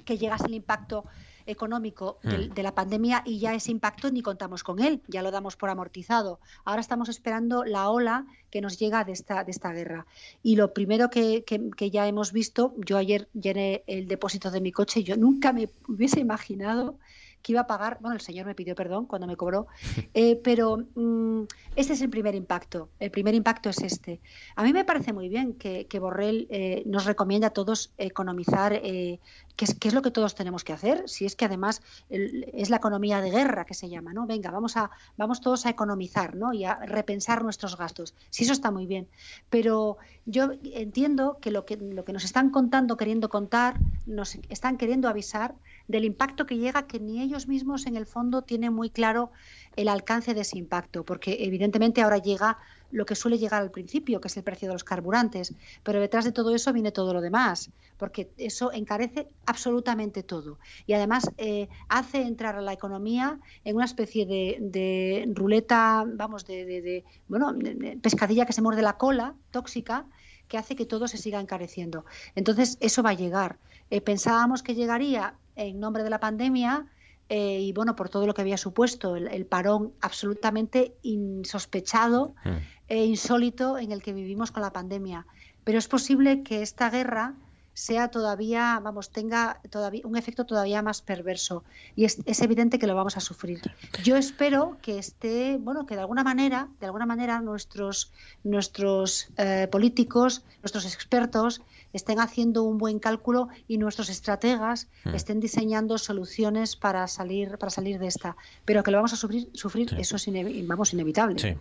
que llegase el impacto económico mm. de, la pandemia y ya ese impacto ni contamos con él, ya lo damos por amortizado. Ahora estamos esperando la ola que nos llega de esta, de esta guerra. Y lo primero que, que ya hemos visto, yo ayer llené el depósito de mi coche, yo nunca me hubiese imaginado que iba a pagar, bueno, el señor me pidió perdón cuando me cobró, eh, pero mm, este es el primer impacto, el primer impacto es este. A mí me parece muy bien que, Borrell eh, nos recomienda a todos economizar, eh, que, es, lo que todos tenemos que hacer, si es que además es la economía de guerra que se llama, ¿no? Venga, vamos, a, vamos todos a economizar, ¿no? Y a repensar nuestros gastos. Sí, eso está muy bien, pero yo entiendo que lo que, lo que nos están contando, queriendo contar, nos están queriendo avisar del impacto que llega, que ni ellos mismos en el fondo tienen muy claro el alcance de ese impacto, porque evidentemente ahora llega lo que suele llegar al principio, que es el precio de los carburantes, pero detrás de todo eso viene todo lo demás, porque eso encarece absolutamente todo y además eh, hace entrar a la economía en una especie de, ruleta, vamos, de, bueno, pescadilla que se muerde la cola, tóxica, que hace que todo se siga encareciendo. Entonces, eso va a llegar. Eh, pensábamos que llegaría en nombre de la pandemia eh, y bueno, por todo lo que había supuesto, el, parón absolutamente insospechado mm. e insólito en el que vivimos con la pandemia. Pero es posible que esta guerra sea todavía, vamos, tenga todavía un efecto todavía más perverso y es, evidente que lo vamos a sufrir. Yo espero que esté, bueno, que de alguna manera, de alguna manera nuestros nuestros eh, políticos, nuestros expertos estén haciendo un buen cálculo y nuestros estrategas hmm. estén diseñando soluciones para salir para salir de esta, pero que lo vamos a sufrir, sufrir eso es vamos inevitable. Sí.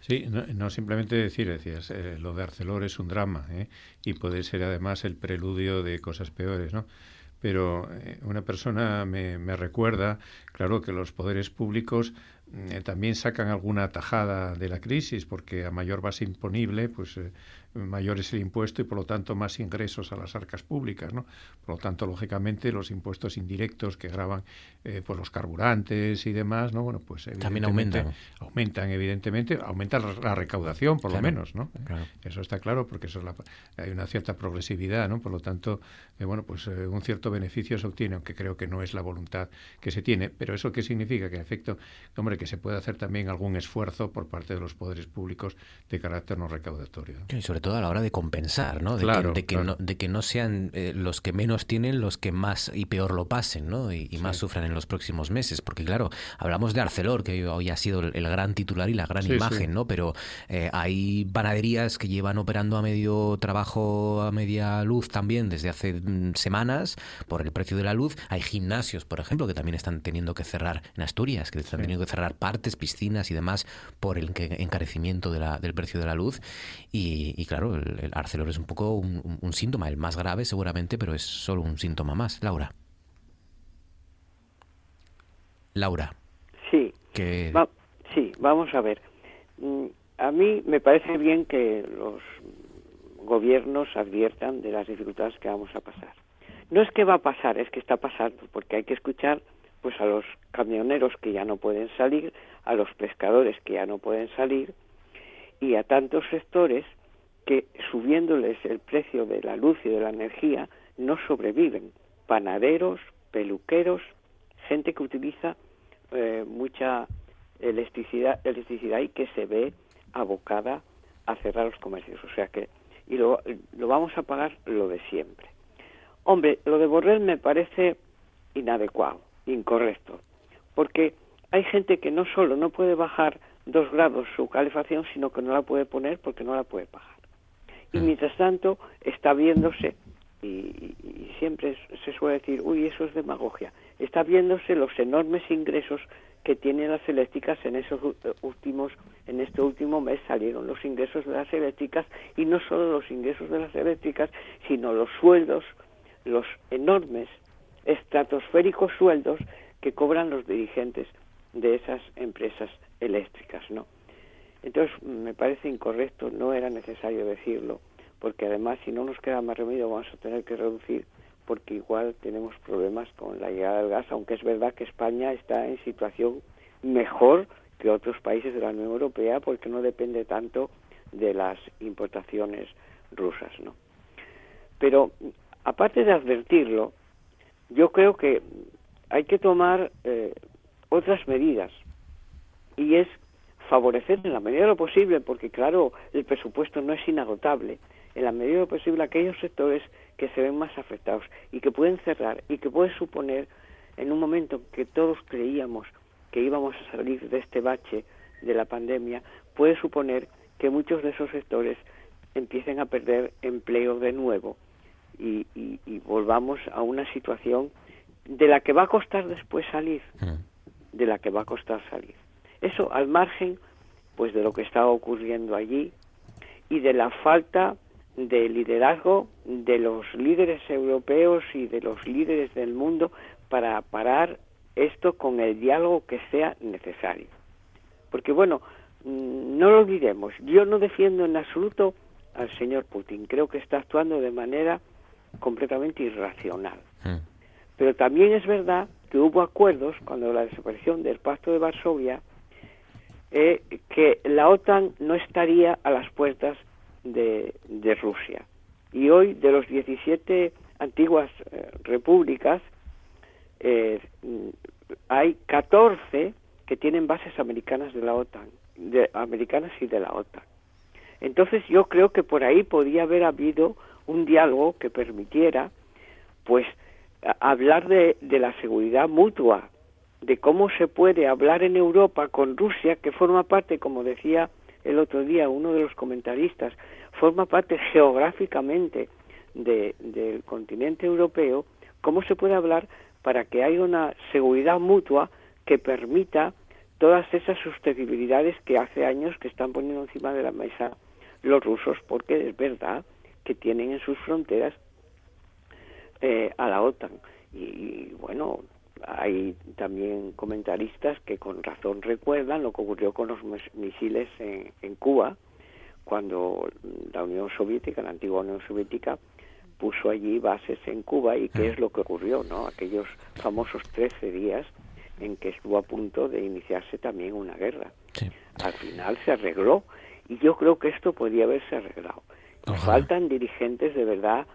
Sí, no, simplemente decir, decías, eh, lo de Arcelor es un drama ¿eh? y puede ser además el preludio de cosas peores, ¿no? Pero eh, una persona me, me, recuerda, claro, que los poderes públicos también sacan alguna tajada de la crisis, porque a mayor base imponible, pues mayor es el impuesto y por lo tanto más ingresos a las arcas públicas, ¿no? Por lo tanto, lógicamente, los impuestos indirectos que graban eh, pues los carburantes y demás, ¿no? Bueno, pues también aumentan. Aumentan, evidentemente, aumenta la, recaudación, por lo menos, ¿no? Eso está claro porque eso hay una cierta progresividad, ¿no? Por lo tanto, eh, bueno, pues eh, un cierto beneficio se obtiene, aunque creo que no es la voluntad que se tiene. Pero eso qué significa que, en efecto, hombre, que se puede hacer también algún esfuerzo por parte de los poderes públicos de carácter no recaudatorio. sobre todo a la hora de compensar, ¿no? De, que, no, de que no sean eh, los que menos tienen los que más y peor lo pasen, ¿no? Y, más sufran en los próximos meses. Porque, claro, hablamos de Arcelor, que hoy ha sido el, gran titular y la gran imagen, ¿no? Pero eh, hay panaderías que llevan operando a medio trabajo, a media luz también desde hace mm, semanas por el precio de la luz. Hay gimnasios, por ejemplo, que también están teniendo que cerrar en Asturias, que están teniendo que cerrar partes, piscinas y demás por el encarecimiento de la, del precio de la luz. Y, y claro, el, Arcelor es un poco un, síntoma, el más grave seguramente, pero es solo un síntoma más. Laura. Laura. Sí. sí, vamos a ver. Mm, a mí me parece bien que los gobiernos adviertan de las dificultades que vamos a pasar. No es que va a pasar, es que está pasando, porque hay que escuchar pues a los camioneros que ya no pueden salir, a los pescadores que ya no pueden salir y a tantos sectores que subiéndoles el precio de la luz y de la energía no sobreviven. Panaderos, peluqueros, gente que utiliza eh, mucha electricidad, electricidad y que se ve abocada a cerrar los comercios. O sea que, y lo, lo vamos a pagar lo de siempre. Hombre, lo de Borrell me parece inadecuado, incorrecto, porque hay gente que no solo no puede bajar dos grados su calefacción, sino que no la puede poner porque no la puede pagar. Y mientras tanto está viéndose, y, siempre se suele decir, uy, eso es demagogia, está viéndose los enormes ingresos que tienen las eléctricas en esos últimos, en este último mes salieron. Los ingresos de las eléctricas y no solo los ingresos de las eléctricas, sino los sueldos, los enormes estratosféricos sueldos que cobran los dirigentes de esas empresas eléctricas, ¿no? Entonces, me parece incorrecto, no era necesario decirlo, porque además si no nos queda más remedio vamos a tener que reducir porque igual tenemos problemas con la llegada del gas, aunque es verdad que España está en situación mejor que otros países de la Unión Europea porque no depende tanto de las importaciones rusas, ¿no? Pero aparte de advertirlo, yo creo que hay que tomar eh, otras medidas y es favorecer en la medida de lo posible, porque claro, el presupuesto no es inagotable, en la medida de lo posible aquellos sectores que se ven más afectados y que pueden cerrar y que puede suponer en un momento que todos creíamos que íbamos a salir de este bache de la pandemia, puede suponer que muchos de esos sectores empiecen a perder empleo de nuevo y, volvamos a una situación de la que va a costar después salir, mm. de la que va a costar salir. Eso al margen pues de lo que está ocurriendo allí y de la falta de liderazgo de los líderes europeos y de los líderes del mundo para parar esto con el diálogo que sea necesario. Porque bueno, mm, no lo olvidemos, yo no defiendo en absoluto al señor Putin, creo que está actuando de manera completamente irracional. Hmm. Pero también es verdad que hubo acuerdos cuando la desaparición del Pacto de Varsovia eh, que la OTAN no estaría a las puertas de, Rusia. Y hoy, de los 17 antiguas eh, repúblicas, eh, hay 14 que tienen bases americanas de la OTAN, de, americanas y de la OTAN. Entonces yo creo que por ahí podía haber habido un diálogo que permitiera, pues, hablar de, de la seguridad mutua, de cómo se puede hablar en Europa con Rusia, que forma parte, como decía el otro día uno de los comentaristas, forma parte geográficamente del continente europeo, cómo se puede hablar para que haya una seguridad mutua que permita todas esas sostenibilidades que hace años que están poniendo encima de la mesa los rusos, porque es verdad que tienen en sus fronteras eh, a la OTAN. y, bueno, hay también comentaristas que con razón recuerdan lo que ocurrió con los misiles en, en Cuba, cuando la Unión Soviética, la antigua Unión Soviética, puso allí bases en Cuba y qué es lo que ocurrió, ¿no? Aquellos famosos 13 días en que estuvo a punto de iniciarse también una guerra. Al final se arregló y yo creo que esto podría haberse arreglado. Faltan dirigentes de verdad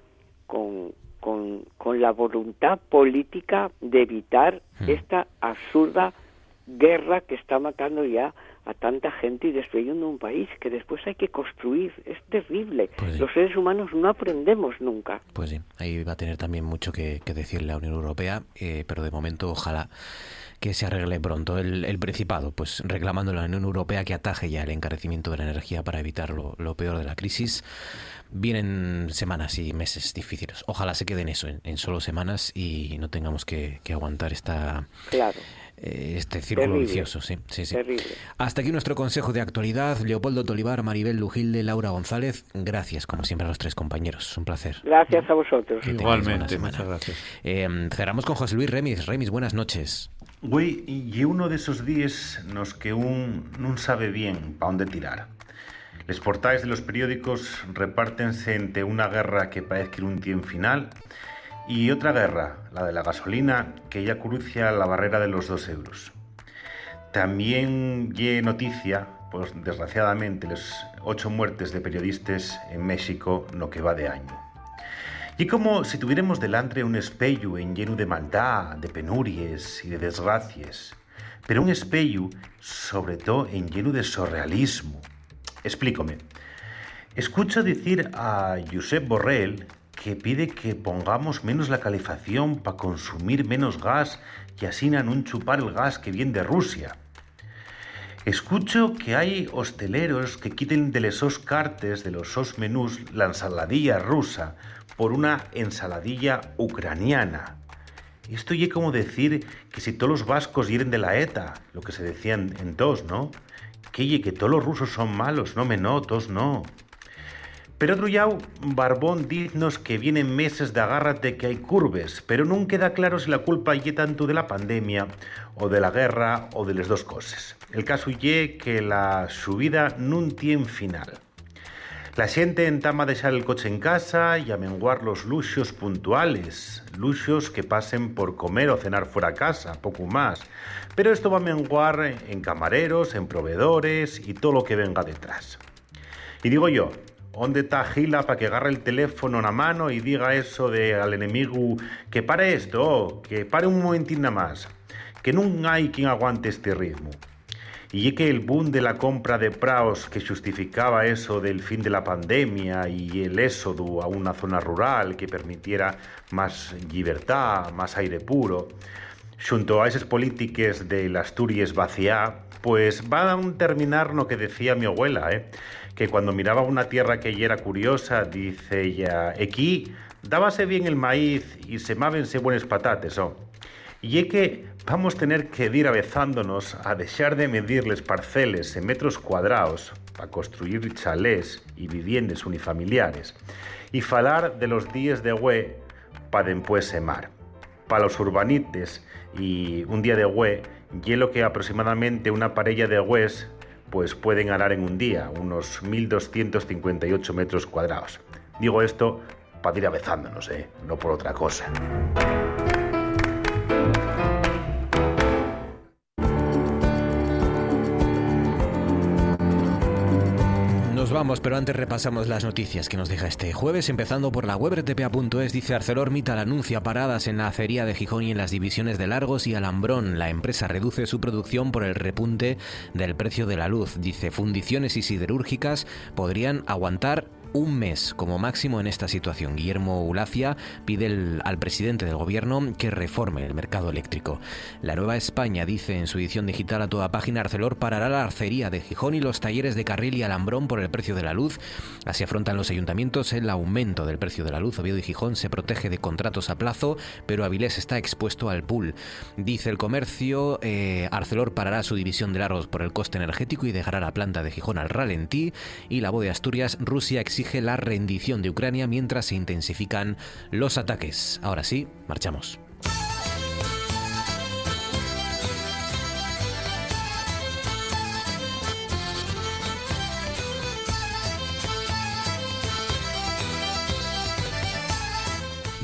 con, con, con la voluntad política de evitar hmm. esta absurda guerra que está matando ya a tanta gente y destruyendo un país que después hay que construir. Es terrible. Pues Los seres humanos no aprendemos nunca. Pues sí, ahí va a tener también mucho que, decir la Unión Europea, eh, pero de momento ojalá que se arregle pronto el, el, Principado, pues reclamando a la Unión Europea que ataje ya el encarecimiento de la energía para evitar lo, lo peor de la crisis. Vienen semanas y meses difíciles. Ojalá se queden eso, en, solo semanas y no tengamos que, aguantar esta, eh, este círculo vicioso. Sí, sí, sí. Hasta aquí nuestro consejo de actualidad. Leopoldo Tolivar, Maribel Lujilde, Laura González. Gracias, como siempre, a los tres compañeros. Un placer. Gracias a vosotros. Igualmente, muchas gracias. Eh, cerramos con José Luis Remis. Remis, buenas noches. Güey, y uno de esos días nos que un no sabe bien para dónde tirar. Les portais de los periódicos repártense entre una guerra que parece ir un tiempo final y otra guerra, la de la gasolina, que ya crucia la barrera de los dos euros. También lle noticia, pues desgraciadamente, las ocho muertes de periodistas en México no que va de año. Y como si tuviéramos delante un espello en lleno de maldad, de penurias y de desgracias, pero un espello sobre todo en lleno de surrealismo, Explícome. Escucho decir a Josep Borrell que pide que pongamos menos la calefacción para consumir menos gas y así no chupar el gas que viene de Rusia. Escucho que hay hosteleros que quiten de esos cartes de los sos menús la ensaladilla rusa por una ensaladilla ucraniana. Esto y como decir que si todos los vascos hieren de la ETA, lo que se decían en dos, ¿no? que, que todos los rusos son malos, no me notos, no. Pero otro yau, Barbón diznos que vienen meses de agárrate que hay curves, pero no queda claro si la culpa ye tanto de la pandemia o de la guerra o de las dos cosas. El caso ye que la subida no tiene final. La xente entama a deixar el coche en casa e a menguar los luxos puntuales, luxos que pasen por comer o cenar fuera casa, pouco máis. Pero isto va a menguar en camareros, en proveedores e todo lo que venga detrás. Y digo yo, ¿dónde está Gila para que agarre el teléfono en la mano y diga eso de al enemigo que pare esto, que pare un momentín nada más, que no hay quien aguante este ritmo? Y es que el boom de la compra de praos que justificaba eso del fin de la pandemia y el éxodo a una zona rural que permitiera más libertad, más aire puro, junto a esas políticas de Asturias vaciá, pues va a terminar lo que decía mi abuela, ¿eh? que cuando miraba una tierra que ya era curiosa, dice ella, aquí dábase bien el maíz y semábense buenas patates, ¿oh? Y es que vamos a tener que ir avezándonos a dejar de medirles parceles en metros cuadrados para construir chalés y viviendas unifamiliares y falar de los días de hue para después semar. Para los urbanites y un día de hue, hielo que aproximadamente una parella de hues pues pueden ganar en un día, unos 1.258 metros cuadrados. Digo esto para ir avezándonos, ¿eh? no por otra cosa. Vamos, pero antes repasamos las noticias que nos deja este jueves, empezando por la web rtpa.es. Dice ArcelorMittal anuncia paradas en la acería de Gijón y en las divisiones de Largos y Alambrón. La empresa reduce su producción por el repunte del precio de la luz. Dice fundiciones y siderúrgicas podrían aguantar un mes como máximo en esta situación. Guillermo Ulacia pide al presidente del gobierno que reforme el mercado eléctrico. La Nueva España dice en su edición digital a toda página Arcelor parará la arcería de Gijón y los talleres de Carril y Alambrón por el precio de la luz. Así afrontan los ayuntamientos el aumento del precio de la luz. Oviedo y Gijón se protege de contratos a plazo, pero Avilés está expuesto al pool. Dice el comercio, eh, Arcelor parará su división de largos por el coste energético y dejará la planta de Gijón al ralentí. Y la voz de Asturias, Rusia la rendición de Ucrania mientras se intensifican los ataques. Ahora sí, marchamos.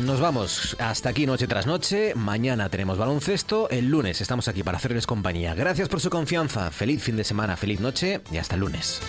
Nos vamos hasta aquí noche tras noche. Mañana tenemos baloncesto. El lunes estamos aquí para hacerles compañía. Gracias por su confianza. Feliz fin de semana, feliz noche y hasta el lunes.